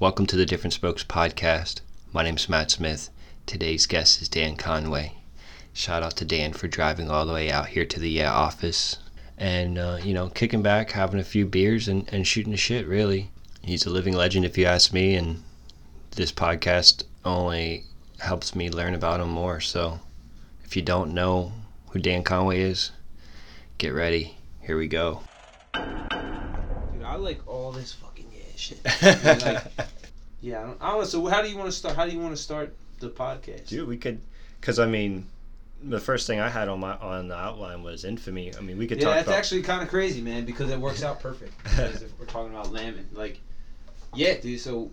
Welcome to the Different Spokes podcast. My name is Matt Smith. Today's guest is Dan Conway. Shout out to Dan for driving all the way out here to the Yeah office and, uh, you know, kicking back, having a few beers, and, and shooting the shit, really. He's a living legend, if you ask me, and this podcast only helps me learn about him more. So if you don't know who Dan Conway is, get ready. Here we go. Dude, I like all this fucking shit. like, yeah, I don't, I don't know. So how do you want to start? How do you want to start the podcast? Dude, we could, because I mean, the first thing I had on my on the outline was infamy. I mean, we could yeah, talk that's about. actually kind of crazy, man, because it works out perfect. If we're talking about Lamin, like, yeah, dude. So,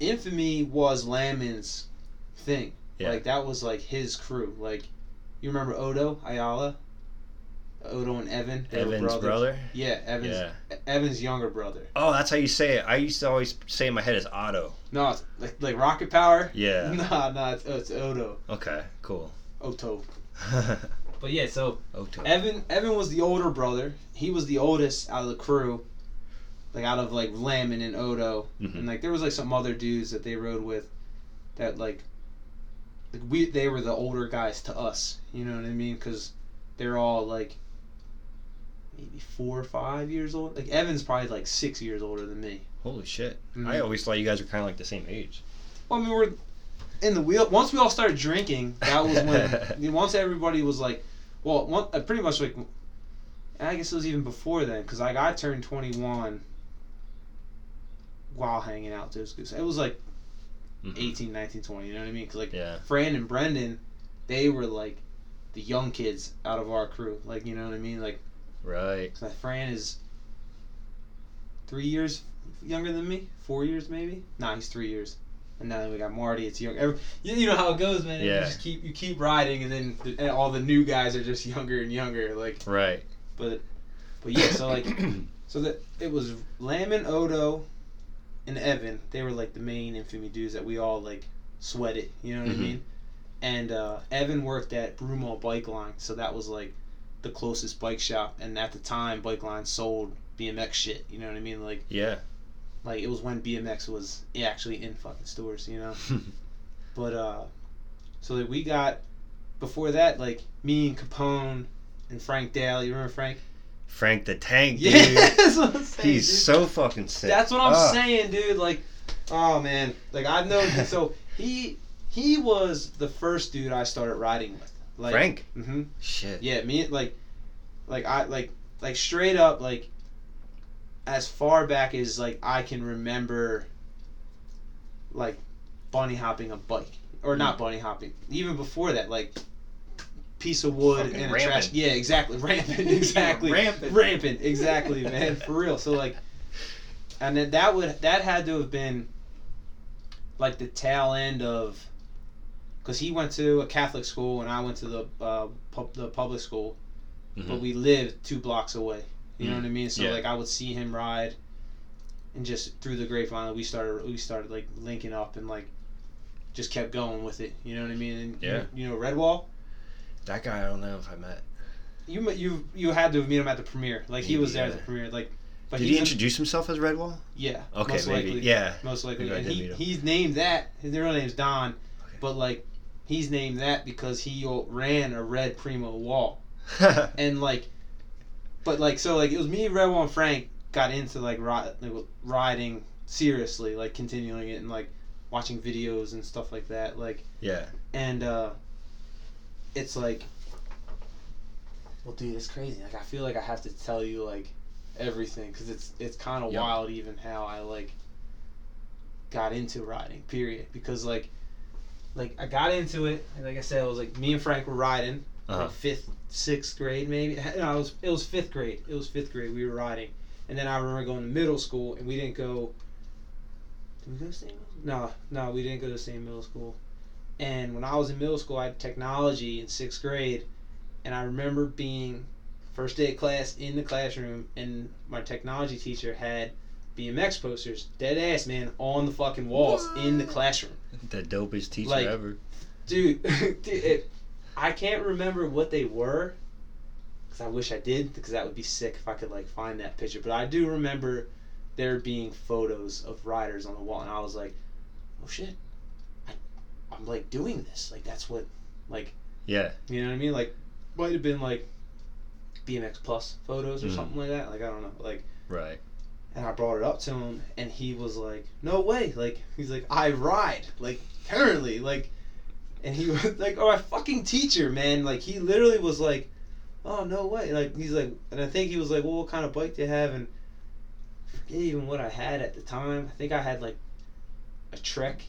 infamy was Lamin's thing. Yeah. Like that was like his crew. Like, you remember Odo Ayala? Odo and Evan. Evan's brother. Yeah, Evan's Yeah. Evan's younger brother. Oh, that's how you say it. I used to always say in my head as Otto. No, it's like like Rocket Power. Yeah. Nah, nah, it's, it's Odo. Okay, cool. Oto. But yeah, so Otto. Evan Evan was the older brother. He was the oldest out of the crew. Like out of like Lamin and Odo. Mhm. And like there was like some other dudes that they rode with that like like we they were the older guys to us. You know what I mean? Cuz they're all like maybe 4 or 5 years old. Like Evan's probably like 6 years older than me. Holy shit! Mhm. I always thought you guys were kind of like the same age. Well, I mean, we're in the wheel. Once we all started drinking, that was when. I mean, once everybody was like, well, one, uh, pretty much like. I guess it was even before then, because like I turned twenty one. While hanging out, goose. It was like Mhm. 18, 19, 20, You know what I mean? Because like Yeah. Fran and Brendan, they were like the young kids out of our crew. Like you know what I mean? Like Right. 'cause Fran is three years younger than me, four years maybe. Nah, he's three years. And now that we got Marty. It's young. Every, you, you know how it goes, man. You Yeah. just keep you keep riding, and then the, and all the new guys are just younger and younger. Like, Right. but but yeah. So like, so that it was Lamin, Odo, and Evan. They were like the main infamy dudes that we all like sweated. You know what Mhm. I mean? And uh, Evan worked at Broomall Bike Line, so that was like the closest bike shop. And at the time, Bike Line sold BMX shit. You know what I mean? Like yeah. like it was when BMX was actually in fucking stores. You know. But uh, so like we got before that like me and Capone and Frank Dale. You remember Frank? Frank the Tank, dude. Yeah, that's what I'm saying. He's dude. so fucking sick. That's what I'm Ah. saying, dude. Like, oh man, like I've known. so he he was the first dude I started riding with. Like Frank. hmm Shit. Yeah, me like, like I like like straight up like. As far back as like I can remember. Like, bunny hopping a bike, or not bunny hopping. Even before that, like. Piece of wood Fucking and a trash. Yeah, exactly. Rampant. Exactly. rampant. Rampant. Exactly, man. For real. So like, and then that would that had to have been like the tail end of because he went to a Catholic school and I went to the uh, pub, the public school, Mhm. but we lived two blocks away. You know Mhm. what I mean? So Yeah. like I would see him ride, and just through the grapevine we started we started like linking up and like just kept going with it. You know what I mean? And you- Yeah. You, know Redwall. That guy, I don't know if I met. You you you had to meet him at the premiere. Like he was there at the premiere. Like, but Did he's he in- introduce himself as Redwall? yeah. Okay, most maybe. likely. Yeah. Most likely. Maybe And he, he's named that. His real name's Don, but like he's named that because he ran a red Primo wall. And like, but like so like it was me, Redwall, and Frank got into like, ri- like riding seriously, like continuing it and like watching videos and stuff like that. Like yeah. and uh it's like well dude it's crazy like i feel like i have to tell you like everything because it's it's kind of Yep. wild even how i like got into riding period because like like i got into it and like i said it was like me and frank were riding Uh-huh. like fifth sixth grade maybe. No it was it was fifth grade. It was fifth grade. We were riding. And then i remember going to middle school and we didn't go did we go to the same no no we didn't go to the same middle school. And when I was in middle school, I had technology in sixth grade, and I remember being first day of class in the classroom, and my technology teacher had BMX posters, dead ass man, on the fucking walls in the classroom. The dopest teacher Like- ever. Dude, dude it, I can't remember what they were, because I wish I did, because that would be sick if I could like find that picture. But I do remember there being photos of riders on the wall, and I was like, oh shit, I, I'm like doing this. Like that's what, like Yeah. you know what I mean? Like might have been like BMX Plus photos or Mhm. something like that. Like I don't know. Like Right. And I brought it up to him, and he was like, "No way!" Like he's like, "I ride like currently like," and he was like, "Oh, a fucking teacher, man!" Like he literally was like, "Oh no way!" Like he's like, and I think he was like, "Well, what kind of bike do you have?" And I forget even what I had at the time. I think I had like a Trek.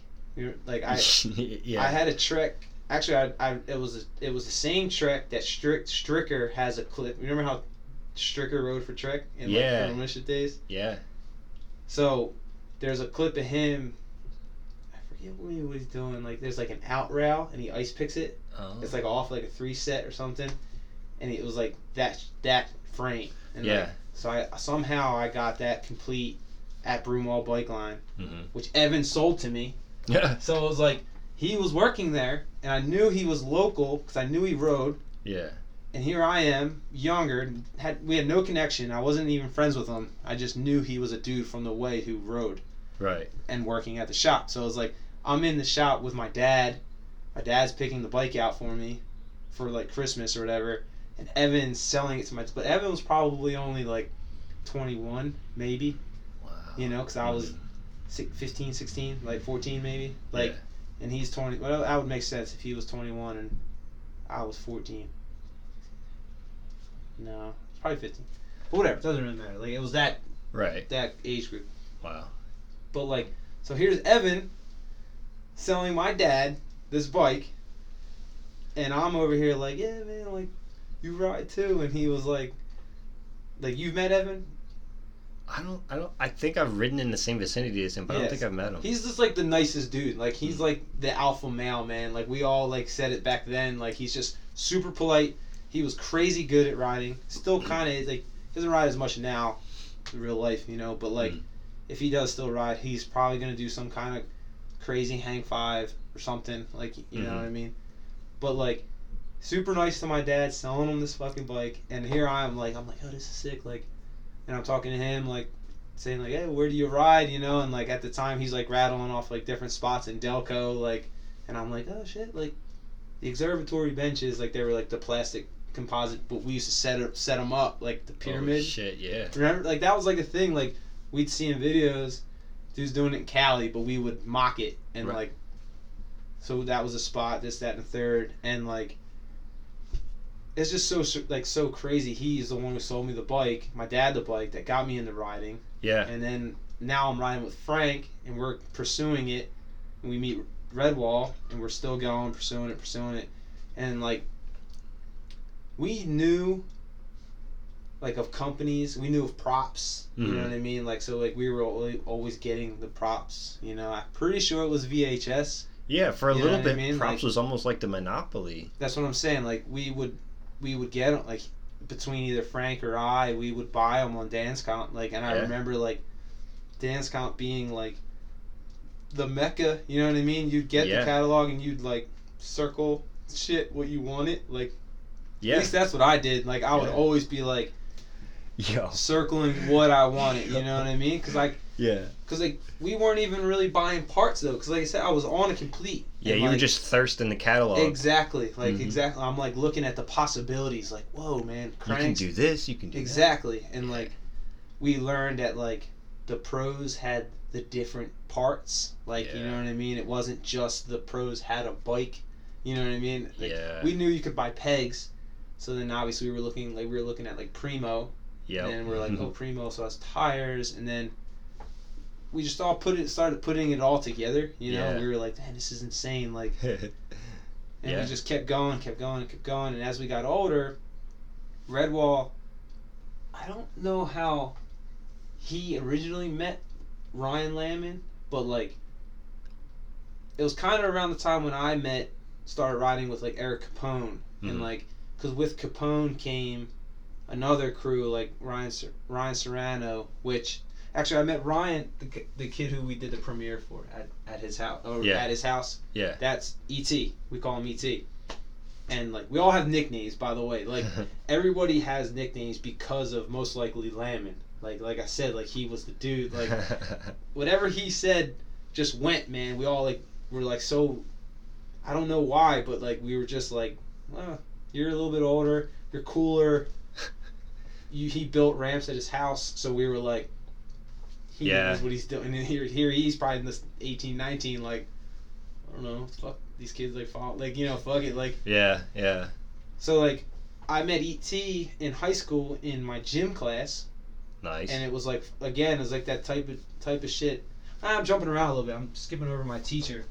Like I, yeah. I had a Trek. Actually, I, I it was a, it was the same Trek that Strick Stricker has a clip. Remember how Stricker rode for Trek in Yeah. like Militia days? yeah. So there's a clip of him. I forget what, he- was doing. Like there's like an out rail and he ice picks it. Oh. It's like off like a three set or something, and it was like that that frame. And like, Yeah. so I somehow I got that complete at Broomall Bike Line, hmm which Evan sold to me. Yeah. So it was like he was working there, and I knew he was local because I knew he rode. Yeah. And here I am, younger. Had we had no connection. I wasn't even friends with him. I just knew he was a dude from the way who rode Right. and working at the shop. So I was like I'm in the shop with my dad. My dad's picking the bike out for me for like Christmas or whatever, and Evan's selling it to my. But Evan was probably only like 21, maybe. Wow. You know, because I was Mhm. 15, 16, like 14 maybe. Like, Yeah. and he's 20. Well, that would make sense if he was 21 and I was 14. No, it's probably 15. But whatever, it doesn't really matter. Like it was that Right. that age group. Wow. But like, so here's Evan selling my dad this bike, and I'm over here like, yeah, man, like you ride too, and he was like, like you've met Evan. I don't. I don't. I think I've ridden in the same vicinity as him, but I don't think I've met him. He's just like the nicest dude. Like he's hmm. like the alpha male, man. Like we all like said it back then. Like he's just super polite. He was crazy good at riding. Still kind of like doesn't ride as much now, in real life, you know. But like, Mm. if he does still ride, he's probably gonna do some kind of crazy hang five or something. Like you know Mhm. what I mean. But like, super nice to my dad, selling him this fucking bike, and here I am like, I'm like, oh, this is sick. Like, and I'm talking to him like saying like, hey, where do you ride? You know, and like at the time he's like rattling off like different spots in Delco, like, and I'm like, oh shit, like the observatory benches, like they were like the plastic composite, but we used to set up set them up like the pyramid. Oh, shit. Yeah. Remember, like that was like a thing. Like we'd see in videos, dudes doing it in Cali, but we would mock it and Right. like. So that was a spot, this, that, and the third, and like. It's just so like so crazy. He's the one who sold me the bike, my dad the bike that got me into riding, Yeah. and then now I'm riding with Frank, and we're pursuing it. And we meet Redwall, and we're still going, pursuing it, pursuing it, and like. We knew like of companies. We knew of props. You know Mhm. what I mean? Like so, like we were always getting the props. You know, I'm pretty sure it was VHS. Yeah. For a You little what I bit, mean? props Like- was almost like the monopoly. That's what I'm saying. Like we would, we would get 'em, like between either Frank or I, we would buy them on Dan's Comp. Like, and I Yeah. remember like Dan's Comp being like the mecca. You know what I mean? You'd get Yeah. the catalog and you'd like circle shit what you wanted. Like at Yeah. least that's what I did. Like I would Yeah. always be like Yo. circling what I wanted. You know what I mean? Because like. Yeah. Cause like we weren't even really buying parts though, cause like I said, I was on a complete. Yeah. You were just thirsting the catalog. exactly like Mhm. exactly. I'm like looking at the possibilities, like whoa man, You can do this. You can do that. exactly, and like we learned that like the pros had the different parts, like you know what I mean. It wasn't just the pros had a bike, you know what I mean. Like, yeah. We knew you could buy pegs, so then obviously we were looking like we were looking at like Primo, Yeah. and then we're like, oh, Primo, so that's tires, and then we just all put it, started putting it all together. You know, Yeah. we were like, man, this is insane. Like, and Yeah. we just kept going, kept going, kept going, and as we got older, Redwall, I don't know how he originally met Ryan Lamon, but like, it was kind of around the time when I met, started riding with like Eric Capone, and Mhm. like, because with Capone came another crew like Ryan Ryan Serrano, which actually I met Ryan, the, the kid who we did the premiere for at, at his house or Yeah. at his house. yeah. That's ET. We call him ET. And like we all have nicknames, by the way. Like everybody has nicknames because of most likely Lamon. Like like I said, like he was the dude. Like whatever he said just went, man. We all like were like so. I don't know why, but like we were just like, well, you're a little bit older, you're cooler. You he built ramps at his house, so we were like, he Yeah. knows what he's doing. And here here he's probably in this 18, 19, like, I don't know, fuck these kids like fall like you know fuck it like yeah, yeah. so like I met ET in high school in my gym class Nice. and it was like again, it was like that type of type of shit. I'm jumping around a little bit. I'm skipping over my teacher.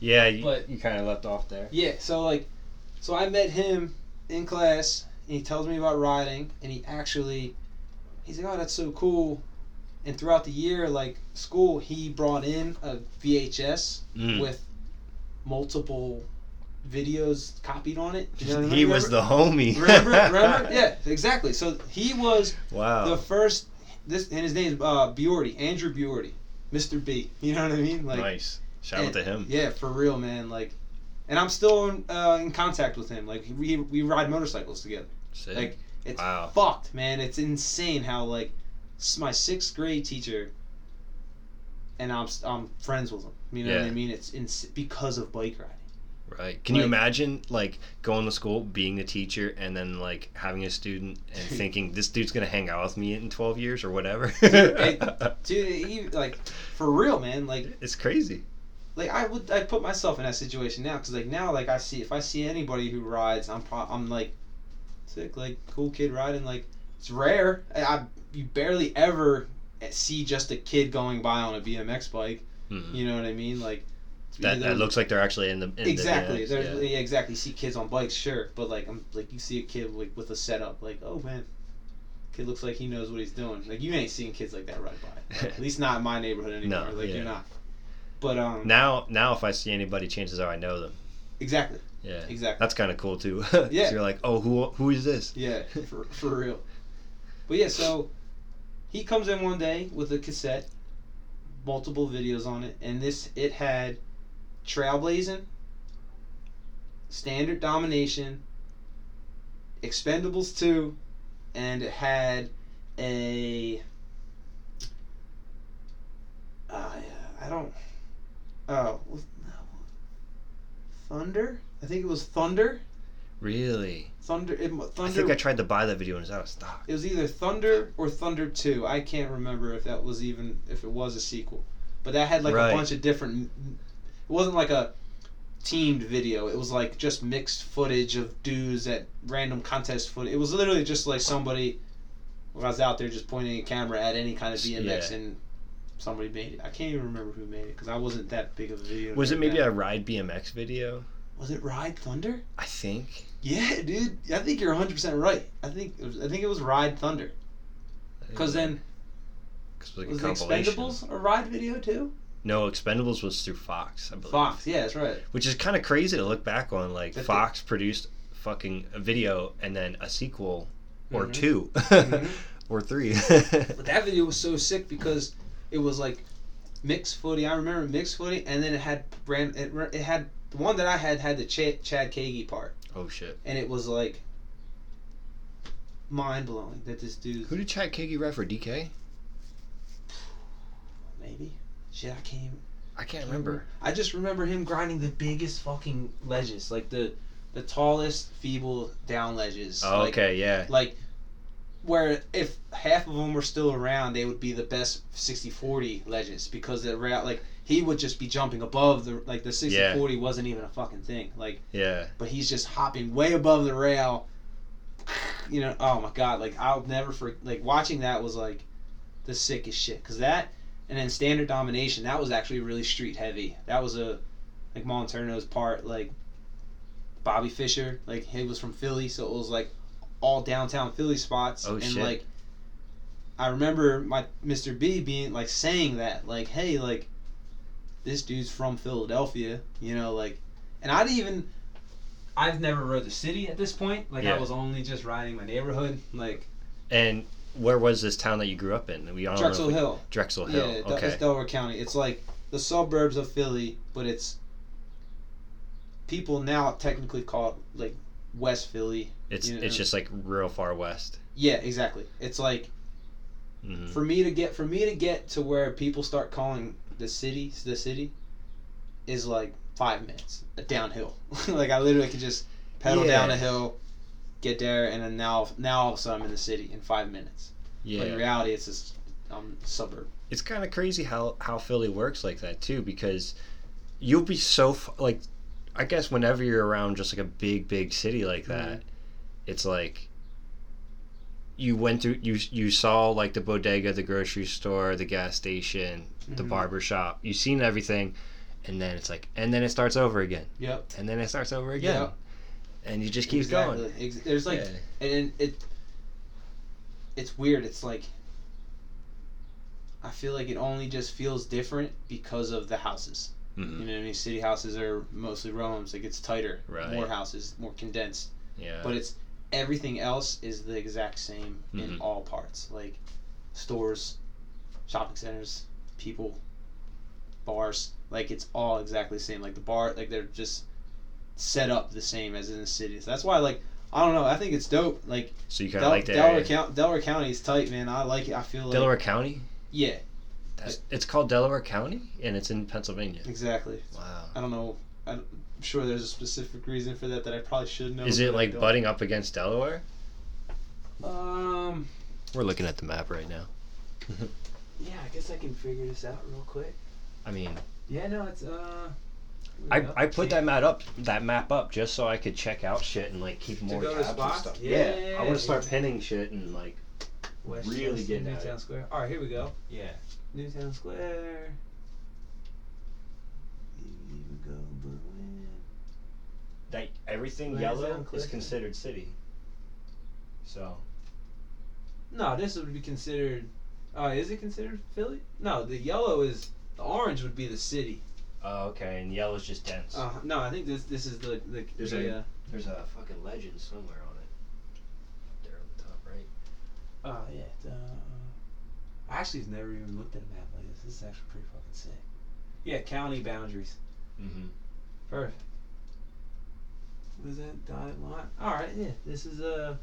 yeah, you, but- you kind of left off there. Yeah, so like, so I met him in class, and he tells me about riding, and he actually, he's like, oh, that's so cool. And throughout the year, like school, he brought in a VHS Mm. with multiple videos copied on it. You know he was the homie. Remember? Remember? Yeah, exactly. So he was Wow. the first this and his name's uh Biordi, Andrew Biordi, Mr. B. You know what I mean? Like nice. Shout out to him. Yeah, for real, man. Like and I'm still in, uh, in contact with him. Like we we ride motorcycles together. Sick. Like it's Wow. fucked, man. It's insane how like my 6th grade teacher and I'm I'm friends with him. You know what I mean? It's ins- because of bike riding. Right. Can you imagine like going to school, being the teacher, and then like having a student and thinking this dude's gonna hang out with me in twelve years or whatever? it- Dude, he, like for real, man. Like it's crazy. Like I would I put myself in that situation now because like now like I see if I see anybody who rides I'm pro- I'm like sick like cool kid riding like it's rare I, I you barely ever see just a kid going by on a BMX bike Mhm. you know what I mean like That, that looks like they're actually in the in exactly The, yeah. yeah. exactly see kids on bikes sure but like I'm like you see a kid like with a setup like oh man kid looks like he knows what he's doing like you ain't seeing kids like that ride by at least not in my neighborhood anymore like yeah. you're not but um Now, now, if I see anybody, chances are I know them. exactly Yeah, exactly that's kind of cool too. Yeah. you're like, oh, who who is this? Yeah, for, for real. But yeah, so he comes in one day with a cassette, multiple videos on it, and this it had Trailblazing, Standard Domination, Expendables 2, and it had a uh, I don't oh was- no, Thunder? I think it was Thunder. Really? Thunder. It, Thunder. I think I tried to buy that video and it's out of stock. It was either Thunder or Thunder Two. I can't remember if that was even if it was a sequel, but that had like Right. a bunch of different. It wasn't like a teamed video. It was like just mixed footage of dudes at random contest footage. It was literally just like somebody was out there just pointing a camera at any kind of BMX Yeah. and somebody made it. I can't even remember who made it because I wasn't that big of a video. Was it maybe then. a ride BMX video? Was it Ride Thunder? I think. Yeah, dude. I think you're 100 percent right. I think it was, I think it was Ride Thunder. Because then Cause it was like was. Expendables a ride video too? No, Expendables was through Fox, I believe. Fox, yeah, that's right. Which is kind of crazy to look back on. Like That they- Fox produced fucking a video and then a sequel or Mhm. 2 Mhm. or three. But that video was so sick because it was like mixed footy. I remember mixed footy, and then it had brand. It, it had the one that I had had the Ch- Chad Kagy part, oh shit! and it was like mind blowing that this dude Who did Chad Kagy ride for DK? maybe shit. I can't. Even, I can't remember. I just remember him grinding the biggest fucking ledges, like the the tallest feeble down ledges. Oh, like, okay, yeah. like where if half of them were still around they would be the best 60-40 ledges because the rail like he would just be jumping above the like the 60-40 wasn't even a fucking thing like Yeah. but he's just hopping way above the rail. You know oh my god like i'll never for like watching that was like the sickest shit because that and then standard domination that was actually really street heavy. That was a like Monterno's part like bobby fisher like he was from philly so it was like all downtown philly spots Oh, and shit. like i remember my mr b being like saying that like hey like this dude's from philadelphia you know like and i'd even I've never rode the city at this point. Like Yeah. I was only just riding my neighborhood, like And where was this town that you grew up in? We I don't know if Drexel we- Hill. Drexel Hill. Yeah, okay. it's Delaware County. It's like the suburbs of Philly, but it's people now technically call it like West Philly. It's you know. it's just like real far west. Yeah, exactly. It's like Mhm. For me to get for me to get to where people start calling the city the city is like five minutes a downhill. like I literally could just pedal down Yeah. a hill, get there, and then now now all of a sudden I'm in the city in five minutes. yeah. But in reality, it's just um suburb. it's kind of crazy how how Philly works like that too because you'll be so like I guess whenever you're around just like a big big city like that it's like you went through you you saw like the bodega the grocery store the gas station the Mhm. barber shop you've seen everything and then it's like and then it starts over again Yep. and then it starts over again Yep. and you just keeps exactly. going There's like Yeah. and it it's weird it's like i feel like it only just feels different because of the houses Mhm. you know what i mean city houses are mostly roams like it's tighter Right. more houses more condensed yeah but it's everything else is the exact same in Mhm. all parts. Like stores shopping centers people bars like it's all exactly the same. Like the bar like they're just set up the same as in the city. So that's why like i don't know. I think it's dope. Like so you kind Del- of like that delaware. County, delaware county is tight man. I like it. I feel like Delaware County? Yeah. That's, it's called Delaware County? And it's in Pennsylvania. Exactly. Wow. I don't know. I'm sure there's a specific reason for that that i probably should know Is it like butting up against Delaware? um We're looking at the map right now. yeah i guess i can figure this out real quick I mean, Yeah, no, it's uh. I, I put that map up that map up just so I could check out shit and like keep more go to tabs and spots? stuff. Yeah, I want to start yeah. pinning shit and like really getting at Newtown it. Square. All right, here we go. yeah. Newtown Square. Here we go, That everything yellow is considered city. So No, this would be considered. Uh, is it considered Philly? No, the yellow is the orange would be the city. oh, okay, and yellow's just dense. Uh, no, I think this this is the the. There's the, a- uh, There's a fucking legend somewhere on it. There on the top right. Oh yeah. The, I actually have never even looked at a map like this. This is actually pretty fucking sick. Yeah, county boundaries. Mm-hmm. Perfect. That dotted line? All right, yeah. This is a.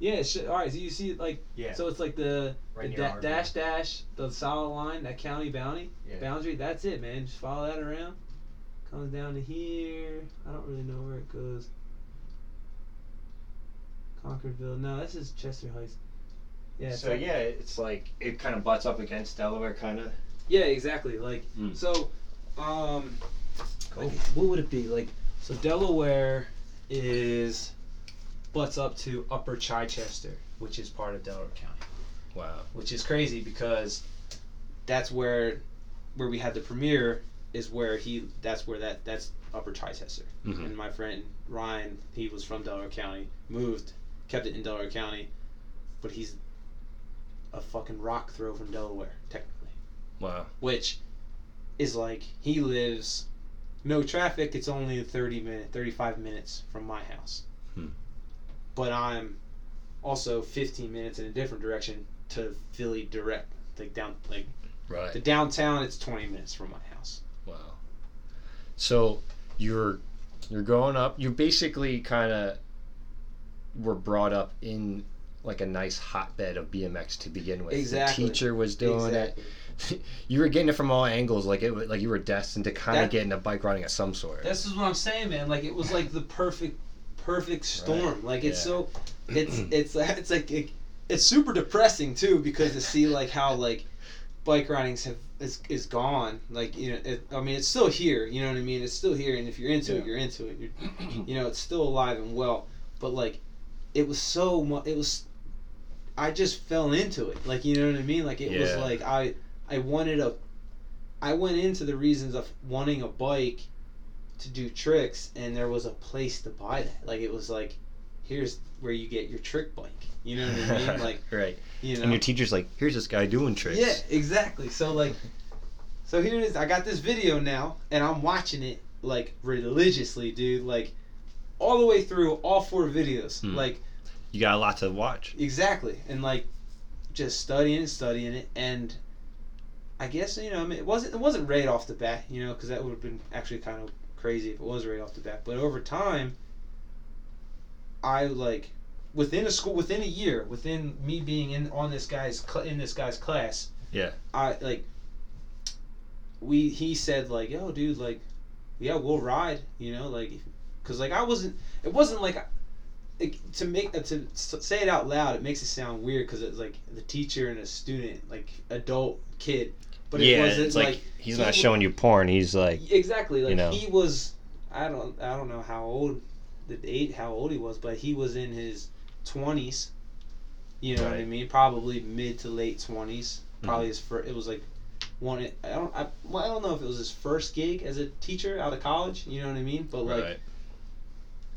Yeah, it's sh- all right. So you see, it like, Yeah. so it's like the, Right the da- dash dash, the solid line, that county bounty Yeah. boundary. That's it, man. Just follow that around. Comes down to here. I don't really know where it goes. Concordville. No, this is Chester Heights. Yeah. so like- yeah, it's like it kind of butts up against Delaware, kind of. Yeah, exactly. Like Mm. so, um, Cool. like, what would it be like? So Delaware is butts up to Upper Chichester, which is part of Delaware County, Wow. which is crazy because that's where where we had the premiere is where he that's where that that's Upper Chichester. Mhm. And my friend Ryan, he was from Delaware County, moved, kept it in Delaware County, but he's a fucking rock throw from Delaware, technically Wow. which is like he lives no traffic it's only 30 minute 35 minutes from my house Hmm. but i'm also 15 minutes in a different direction to philly direct like down like Right. the downtown it's 20 minutes from my house Wow. So you're you're growing up. You basically kind of were brought up in like a nice hotbed of BMX to begin with. Exactly. The teacher was doing exactly. it. you were getting it from all angles, like it was- like you were destined to kind of get into bike riding of some sort. this is what i'm saying man like it was like the perfect perfect storm like it's Yeah. so it's it's it's like it, it's super depressing too because to see like how like bike ridings have is, is gone like you know it, i mean it's still here you know what i mean it's still here and if you're into Yeah. it you're into it you're, you know it's still alive and well but like it was so much it was i just fell into it like you know what i mean like it was like i i wanted a i went into the reasons of wanting a bike to do tricks and there was a place to buy that like it was like here's where you get your trick bike you know what i mean like right. you know And your teacher's like, "Here's this guy doing tricks." yeah, exactly. So like, so here it is. I got this video now, and I'm watching it like religiously, dude. Like, all the way through all four videos. Hmm. Like, You got a lot to watch. exactly, and like, just studying and studying it, and I guess you know, I mean, it wasn't it wasn't right off the bat, you know, because that would have been actually kind of crazy if it was right off the bat. But over time, I like within a school within a year within me being in on this guy's cl- in this guy's class. Yeah. I like. We he said like yo dude like, yeah we'll ride you know like, cause like I wasn't it wasn't like. To make uh, to say it out loud, it makes it sound weird because it's like the teacher and a student, like adult kid, but it wasn't it's like, like, he's he not showing you porn. He's like, Exactly. Like you know. he was I don't I don't know how old the eight how old he was, but he was in his twenties. You know what I mean? Probably mid to late twenties. Probably Mm-hmm. his first. It was like one. I don't. I, well, I don't know if it was his first gig as a teacher out of college. You know what I mean? But like, right.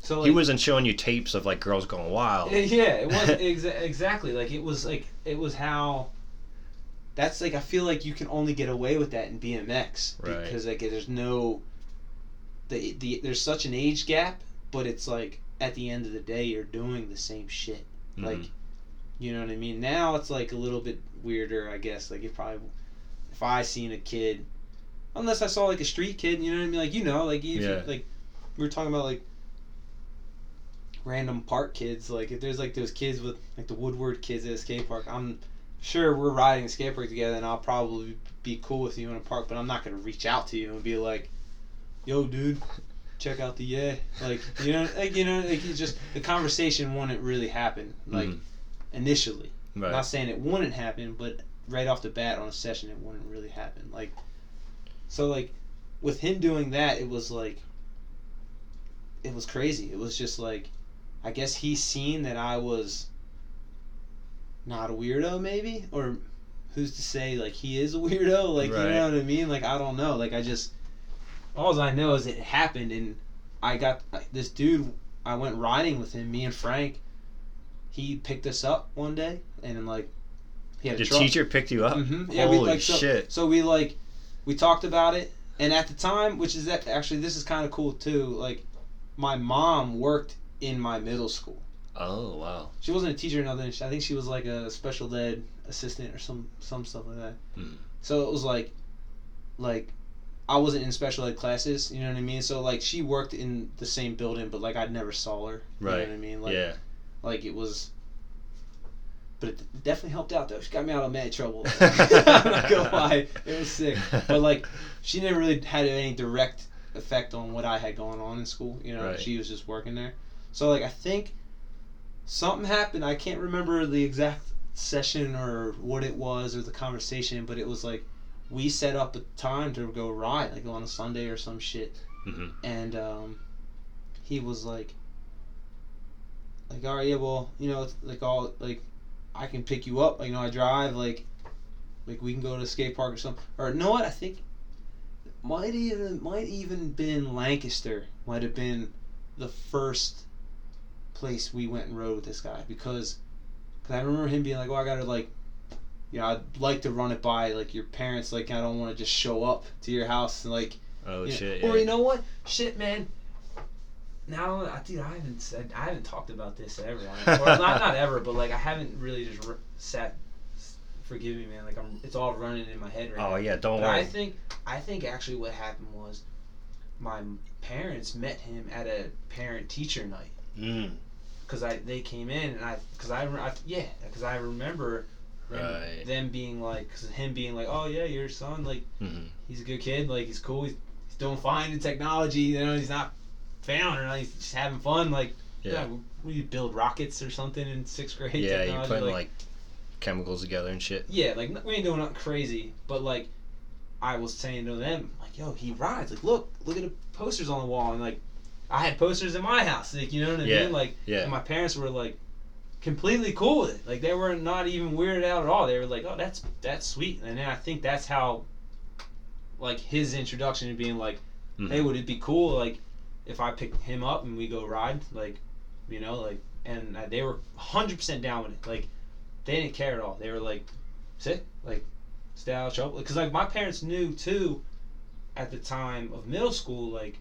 So like, he wasn't showing you tapes of like girls going wild. yeah, it was exa- exactly like it was like it was how. That's like I feel like you can only get away with that in BMX Right. because like there's no. The, the there's such an age gap, but it's like at the end of the day you're doing the same shit. Mhm. Like, you know what I mean? Now it's like a little bit weirder, I guess. Like if probably if I seen a kid, unless I saw like a street kid, you know what I mean? Like you know, like if you- Yeah. like we were talking about like random park kids. Like if there's like those kids with like the Woodward kids at a skate park, I'm sure we're riding a skate park together, and I'll probably be cool with you in a park, but I'm not gonna reach out to you and be like, "Yo, dude." Check out the yeah, like you know, like you know, like it's just the conversation wouldn't really happen, like Mhm. initially. Right. not saying it wouldn't happen, but right off the bat on a session, it wouldn't really happen. Like, so like, with him doing that, it was like, it was crazy. It was just like, I guess he seen that I was not a weirdo, maybe, or who's to say like he is a weirdo? Like, Right. you know what I mean? Like, I don't know. Like, I just, all I know is it happened, and I got this dude. I went riding with him, me and Frank. He picked us up one day, and then like, he had truck. teacher picked you up. hmm Holy we like so, shit! so we like we talked about it, and at the time, which is that actually this is kind of cool too. Like, my mom worked in my middle school. Oh wow. She wasn't a teacher or nothing. I think she was like a special ed assistant or some some stuff like that. Hmm. So it was like, like, I wasn't in special ed classes. You know what I mean? So like she worked in the same building, but like I never saw her. Right. You know what I mean? Like, yeah. like it was. But it definitely helped out though. She got me out of mad trouble. I'm not gonna lie, it was sick. But like, she never really had any direct effect on what I had going on in school. You know, Right. she was just working there. So like, I think something happened. I can't remember the exact session or what it was or the conversation, but it was like we set up a time to go ride, like on a Sunday or some shit hmm and um, he was like, like, all right, yeah, well, you know, it's like all like, I can pick you up. Like, you know, I drive. Like, like we can go to a skate park or something. Or you know what? I think might even might even been Lancaster. Might have been the first place we went and rode with this guy because, cause I remember him being like, "Oh, I gotta like." You know, I'd like to run it by like your parents. Like, I don't want to just show up to your house and like Oh yeah. shit. Or yeah. you know what? Shit, man. Now, I- dude, I haven't said, I haven't talked about this ever. Or not, not ever, but like I haven't really just r- sat. Forgive me, man. Like I'm, it's all running in my head right now. Oh yeah. Don't But I think, I think actually what happened was, my parents met him at a parent-teacher night. Mm. Cause I they came in and I, cause I, I yeah, cause I remember. Them, Right. them being like, cause him being like, oh yeah, your son, like hmm he's a good kid. Like he's cool. He's, he's doing fine in technology. You know, he's not failing or nothing. He's just having fun. Like Yeah. yeah, we, we build rockets or something in sixth grade. Yeah. You're technology. putting like, chemicals together and shit. yeah, like we ain't doing nothing crazy. But like I was saying to them, like yo, he rides. Like look, look at the posters on the wall. And like I had posters in my house. Like you know what I Yeah, mean? Like Yeah. and my parents were like completely cool with it. Like they were not even weirded out at all. They were like, "Oh, that's that's sweet." And then I think that's how, like his introduction to being like, Mhm. "Hey, would it be cool like if I pick him up and we go ride?" Like, you know, like, and uh, they were hundred percent down with it. Like, they didn't care at all. They were like, "Sick, like, stay out of trouble." Because like my parents knew too, at the time of middle school, like.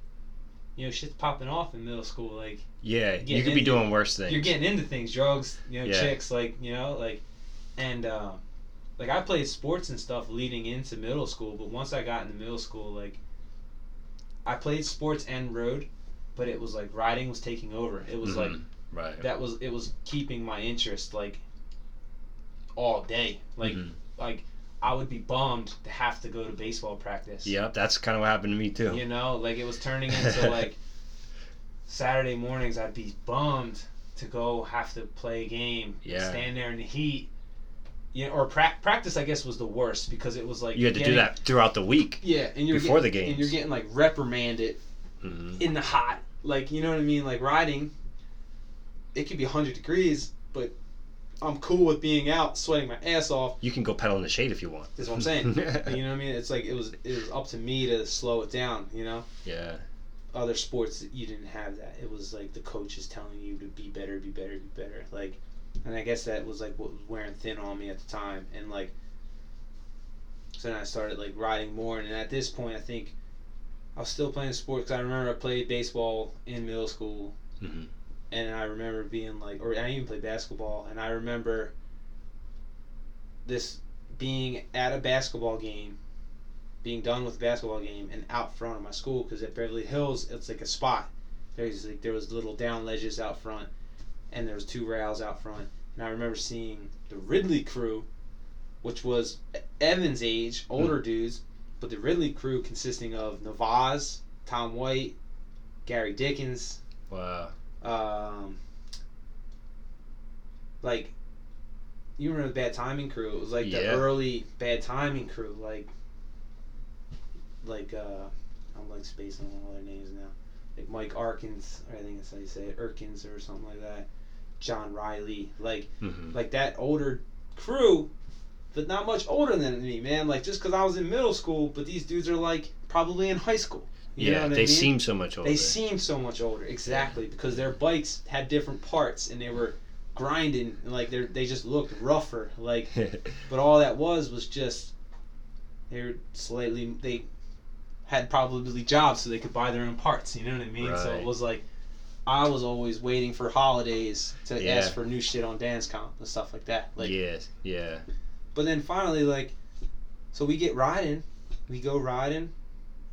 You know, shit's popping off in middle school. Like, Yeah. You could be doing worse things. you're getting into things, drugs, you know, Yeah. chicks, like you know, like, and uh, like I played sports and stuff leading into middle school, but once I got into middle school, like, I played sports and rode, but it was like riding was taking over. It was like Mhm. Right. that was it was keeping my interest like all day. Like Mhm. like I would be bummed to have to go to baseball practice. Yep, that's kind of what happened to me too. You know, like it was turning into like Saturday mornings I'd be bummed to go have to play a game. Yeah. Stand there in the heat. You know, or pra- practice I guess was the worst because it was like You had to getting- do that throughout the week. Yeah, and you're before getting, the and you're getting like reprimanded hmm in the hot. Like you know what I mean? Like riding, it could be hundred degrees, but I'm cool with being out, sweating my ass off. You can go pedal in the shade if you want. That's what I'm saying. you know what I mean? It's like it was it was up to me to slow it down. You know, yeah. other sports you didn't have that. It was like the coaches telling you to be better, be better, be better. Like, and I guess that was like what was wearing thin on me at the time. And like, so then I started like riding more. And at this point, I think I was still playing sports. I remember I played baseball in middle school, hmm and I remember being like, or I even played basketball, and I remember this being at a basketball game, being done with a basketball game, and out front of my school because at Beverly Hills it's like a spot. There's like there was little down ledges out front, and there was two rails out front, and I remember seeing the Ridley crew, which was Evan's age, hmm. older dudes, but the Ridley crew consisting of Navaz, Tom White, Gary Dickens, Wow. Um, like you remember the bad timing crew? It was like the early bad timing crew, like like uh, I'm like spacing on all their names now, like Mike Arkins, or I think that's how you say it, Erkins or something like that. John Riley, like hmm like that older crew, but not much older than me, man. Like just because I was in middle school, but these dudes are like probably in high school. You yeah, what I they mean? seem so much older. They seem so much older, exactly, because their bikes had different parts and they were grinding and like they they just looked rougher. Like, but all that was was just they were slightly they had probably jobs so they could buy their own parts. You know what I mean? So it was like I was always waiting for holidays to Yeah. ask for new shit on Dan's Comp and stuff like that. Like, yes. Yeah. but then finally, like, so we get riding, we go riding,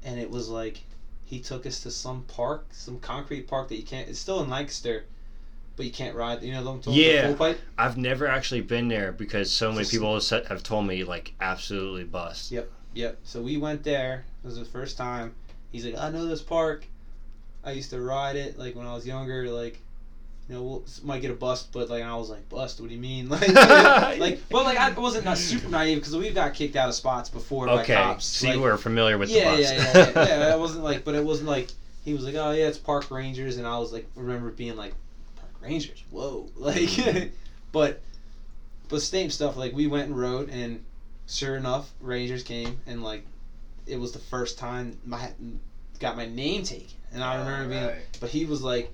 and it was like he took us to some park, some concrete park that you can't. It's still in Lancaster, but you can't ride. You know, the, the Yeah. I've never actually been there because so many Just- people have told me like absolutely bust. Yep, yep. So we went there. It was the first time. He's like, I know this park. I used to ride it like when I was younger. Like, you know, we'll, might get a bust, but like I was like, bust? What do you mean? Like, like, but like I wasn't not super naive because we got kicked out of spots before by Okay, cops. so like, you were familiar with yeah, the yeah, bust. yeah, yeah, yeah. yeah. It wasn't like, but it wasn't like he was like, oh yeah, it's park rangers, and I was like, remember being like, park rangers, whoa, like, but, but same stuff. Like we went and rode, and sure enough, rangers came, and like, it was the first time my got my name taken, and I remember being, Alright. but he was like,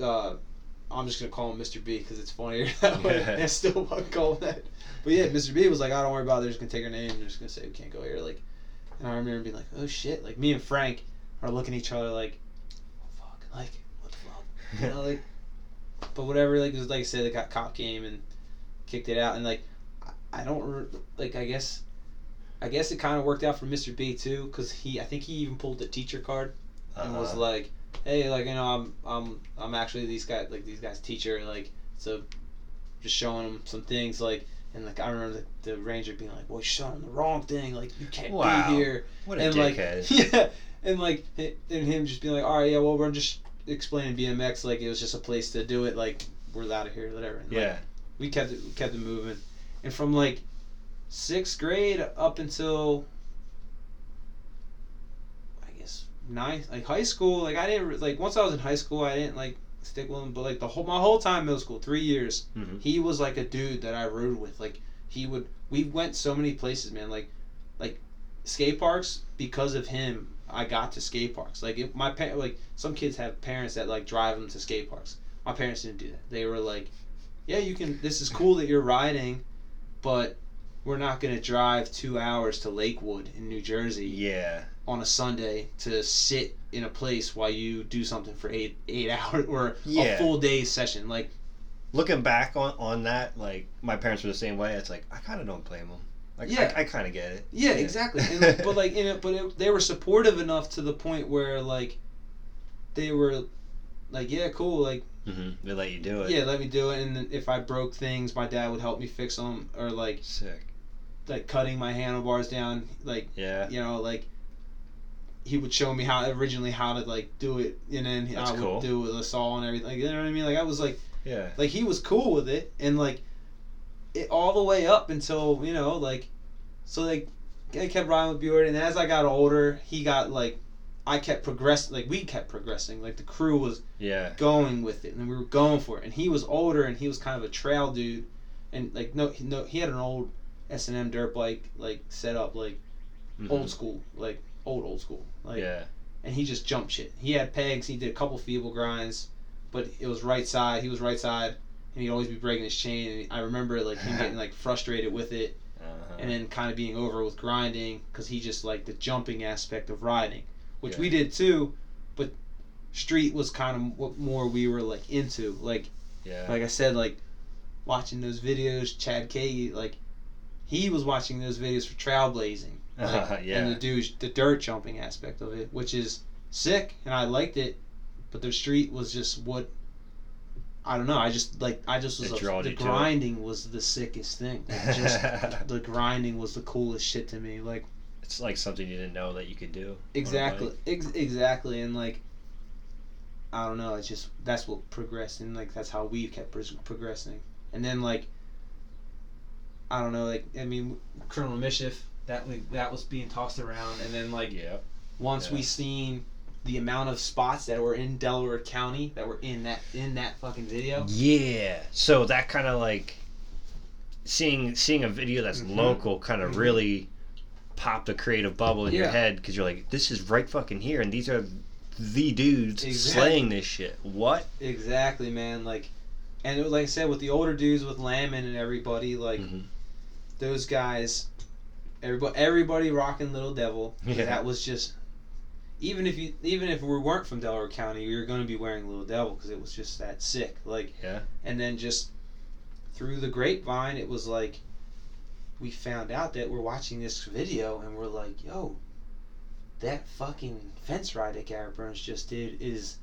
uh. I'm just gonna call him Mr. B because it's funnier that way. Yeah. I still want to call him that. But yeah, Mr. B was like, "I don't worry about it. They're just gonna take her name. They're just gonna say we can't go here." Like, and I remember being like, "Oh shit!" Like me and Frank are looking at each other like, "Oh fuck!" Like, what the fuck? You know, like, but whatever. Like, it was like I said, they got cop game and kicked it out, and like, I, I don't like. I guess, I guess it kind of worked out for Mr. B too, because he, I think he even pulled the teacher card and was Uh-huh. like, "Hey, like you know, I'm I'm I'm actually these guys like these guys' teacher, like so, just showing them some things like." And like I remember the, the ranger being like, "Well, you're showing them the wrong thing. Like you can't Wow. be here." what a and like dickhead. yeah, and like and him just being like, "All right, yeah, well, we're just explaining BMX like it was just a place to do it. Like we're out of here, whatever." And, like, yeah. we kept it we kept it moving, and from like sixth grade up until I guess ninth, like high school. Like I didn't like once I was in high school, I didn't like stick with him. But like the whole my whole time middle school, three years, Mhm. he was like a dude that I rode with. Like he would, we went so many places, man. Like like skate parks because of him. I got to skate parks. Like if my pa- like some kids have parents that like drive them to skate parks. My parents didn't do that. They were like, "Yeah, you can. This is cool that you're riding, but we're not gonna drive two hours to Lakewood in New Jersey Yeah. On a Sunday to sit in a place while you do something for eight eight hours or a full day session. Like, Looking back on, on that, like my parents were the same way. It's like I kind of don't blame them. Like Yeah. I, I kind of get it. yeah, exactly. And, but like, in it, but it, they were supportive enough to the point where like they were like, yeah, cool. Like hmm They let you do it. Yeah, let me do it, and then if I broke things, my dad would help me fix them, or like Sick. like cutting my handlebars down, like Yeah. you know, like he would show me how originally how to like do it, and then That's I would cool. do it with a saw and everything. Like, you know what I mean? Like I was like, Yeah. like he was cool with it, and like it all the way up until you know, like so like I kept riding with Bjorn, and as I got older, he got like. I kept progressing, like we kept progressing, like the crew was Yeah. going with it, and we were going for it. And he was older, and he was kind of a trail dude, and like no, he- no, he had an old S and M dirt bike, like set up like Mhm. old school, like old old school, like. yeah. And he just jumped shit. He had pegs. He did a couple feeble grinds, but it was right side. He was right side, and he'd always be breaking his chain. And I remember like him getting like frustrated with it, Uh-huh. and then kind of being over with grinding because he just liked the jumping aspect of riding, which Yeah. we did too, but street was kind of what more we were like into. Like yeah. like I said, like watching those videos, Chad K, like he was watching those videos for trailblazing. Like, yeah. And the dude, the dirt jumping aspect of it, which is sick, and I liked it, but the street was just what. I don't know. I just like I just was a, the you to it. grinding was the sickest thing. Like, just the grinding was the coolest shit to me. Like it's like something you didn't know that you could do. exactly, ex- exactly, and like I don't know. It's just that's what progressed, and like that's how we kept progressing. And then like I don't know, like I mean, Criminal Mischief that like, that was being tossed around, and then like Yeah. once we seen the amount of spots that were in Delaware County that were in that in that fucking video. Yeah. So that kind of like seeing seeing a video that's Mhm. local kind of Mhm. really popped a creative bubble in your head because you're like, this is right fucking here, and these are the dudes Exactly. slaying this shit. What? Exactly, man. Like, and was, like I said, with the older dudes, with Lamin and everybody, like Mhm. those guys, everybody, everybody rocking Little Devil. Yeah. That was just. Even if you, even if we weren't from Delaware County, we were going to be wearing Little Devil because it was just that sick. Like, Yeah. and then just through the grapevine, it was like we found out that we're watching this video and we're like, yo, that fucking fence ride that Garrett Burns just did is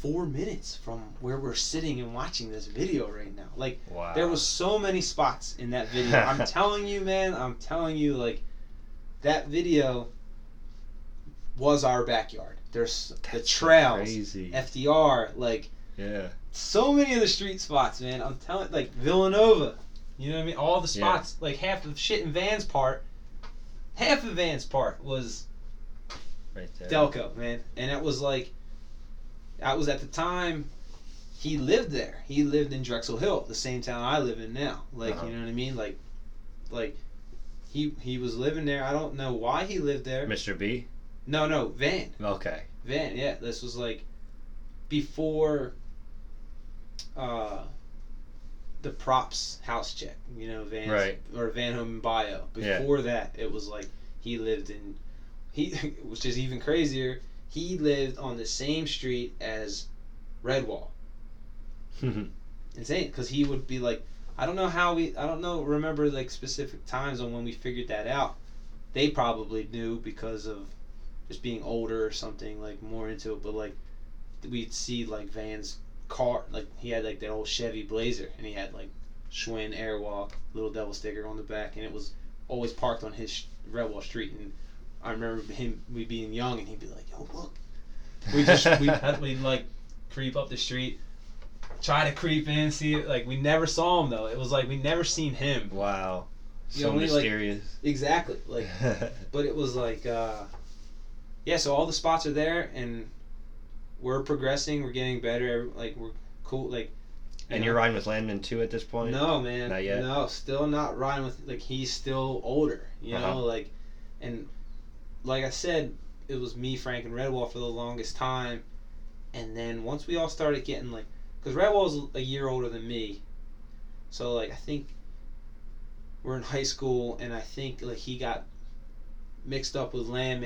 four minutes from where we're sitting and watching this video right now. Like Wow. there was so many spots in that video. I'm telling you, man, I'm telling you, like that video was our backyard. There's the That's so trails, Crazy. FDR, like yeah. so many of the street spots, man. I'm telling, like Villanova, you know what I mean? All the Yeah. spots, like half of shit in Van's part, half of Van's part was Right there. Delco, man, and it was like, that was at the time. He lived there. He lived in Drexel Hill, the same town I live in now. Like, Uh-huh. you know what I mean? Like, like, he he was living there. I don't know why he lived there. Mr. B. No, no, Van. Okay. Van, yeah, this was like before uh the props house check, you know, Van Right. or Van Homan Bio. Yeah. Before that, it was like he lived in he which is even crazier. He lived on the same street as Redwall. Insane, because he would be like, I don't know how we, I don't know, remember like specific times on when we figured that out. They probably knew because of just being older or something, like more into it. But like, we'd see like Van's car, like he had like that old Chevy Blazer, and he had like Schwinn Airwalk Little Devil sticker on the back, and it was always parked on his Redwall Street. And I remember him, we being young, and he'd be like, "Yo, look." We just we we'd like creep up the street, try to creep in, see it. Like we never saw him though. It was like we never seen him. wow. You So know, we, like- mysterious. Exactly. Like, but it was like, uh, yeah. So all the spots are there, and we're progressing. We're getting better. Like we're cool. Like, and you you're know? riding with Landman too at this point. No, man. Not yet? No, still not riding with. Like he's still older. You Uh-huh. know, like, and like I said, it was me, Frank, and Redwall for the longest time, and then once we all started getting like, because Redwall's a year older than me, so like I think we're in high school, and I think like he got mixed up with Lamb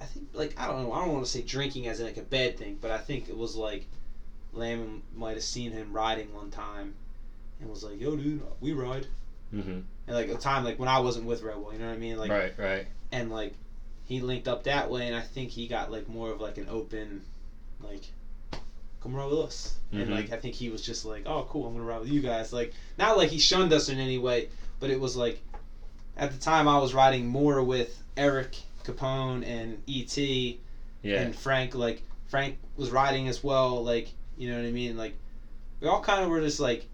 I think like I don't know. I don't want to say drinking as in like a bad thing, but I think it was like Lamb might have seen him riding one time, and was like, "Yo, dude, we ride." Mm-hmm. And like a time like when I wasn't with Redwall, you know what I mean? Like right. Right. And like he linked up that way, and I think he got like more of like an open, like come ride with us. And Mhm. like I think he was just like, oh cool, I'm gonna ride with you guys. Like not like he shunned us in any way, but it was like at the time I was riding more with Eric Capone and ET Yeah. and Frank. Like Frank was riding as well. Like you know what I mean. Like we all kind of were just like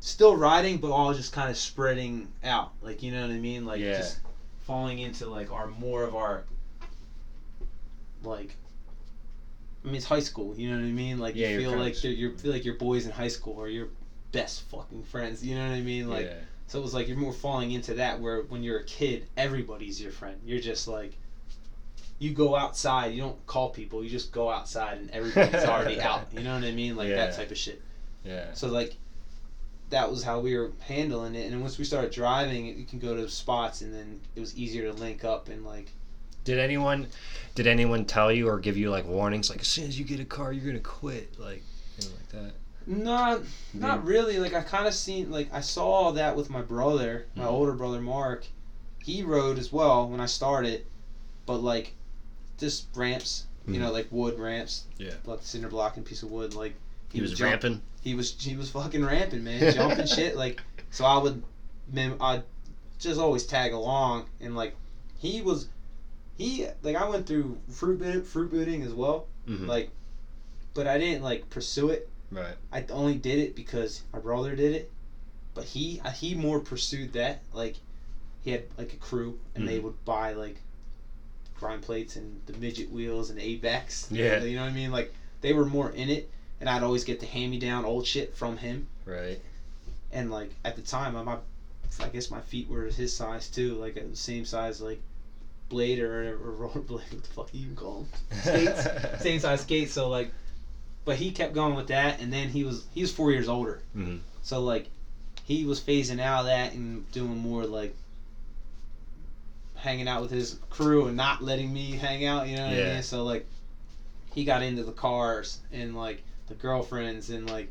still riding, but all just kind of spreading out. Like you know what I mean. Like Yeah. just falling into like our more of our like. I mean, it's high school. You know what I mean. Like Yeah, you feel like you feel like your boys in high school are your best fucking friends. You know what I mean. Like yeah. so it was like you're more falling into that where when you're a kid, everybody's your friend. You're just like you go outside, you don't call people, you just go outside and everybody's already out. You know what I mean? Like Yeah. that type of shit. Yeah. So like that was how we were handling it and once we started driving you can go to spots and then it was easier to link up and like Did anyone did anyone tell you or give you like warnings like as soon as you get a car you're gonna quit like anything like that? not not really like I kind of seen like I saw that with my brother, my Mhm. older brother Mark. He rode as well when I started, but like just ramps, you Mhm. know, like wood ramps. Yeah. like cinder block and piece of wood. Like He, was jump- ramping. He was he was fucking ramping, man, jumping shit. Like so, I would, man, I'd just always tag along and like he was, he like I went through fruit boot, fruit booting as well, Mhm. like, but I didn't like pursue it. Right. I only did it because my brother did it, but he he more pursued that. Like he had like a crew, and they Mhm. would buy like grind plates and the midget wheels and Avex. Yeah. you know what I mean. Like they were more in it, and I'd always get the hand me down old shit from him. Right. And like at the time, I my I guess my feet were his size too, like the same size like blade or, or roller blade. What the fuck do you even call them? Skates. same size skates. So like, but he kept going with that, and then he was he was four years older. Mhm. So like, he was phasing out of that and doing more like hanging out with his crew and not letting me hang out. You know what I Yeah. mean? So like, he got into the cars and like the girlfriends and like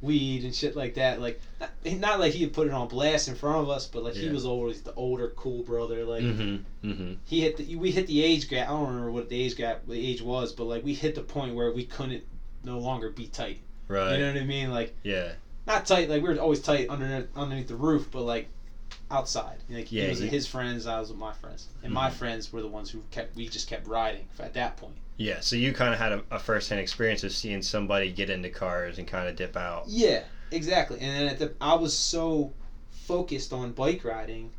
weed and shit like that. Like, not, not like he had put it on blast in front of us, but like he was always the older cool brother. Like Mhm. Mhm. he hit the we hit the age gap. I don't remember what the age gap the age was, but like we hit the point where we couldn't no longer be tight. Right. You know what I mean? Like yeah. not tight. Like we were always tight underneath underneath the roof, but like outside. Like Yeah, he was with his friends, I was with my friends, and my Mhm. friends were the ones who kept. We just kept riding at that point. Yeah. So you kind of had a, a first hand experience of seeing somebody get into cars and kind of dip out. Yeah, exactly. And then at the, I was so focused on bike riding,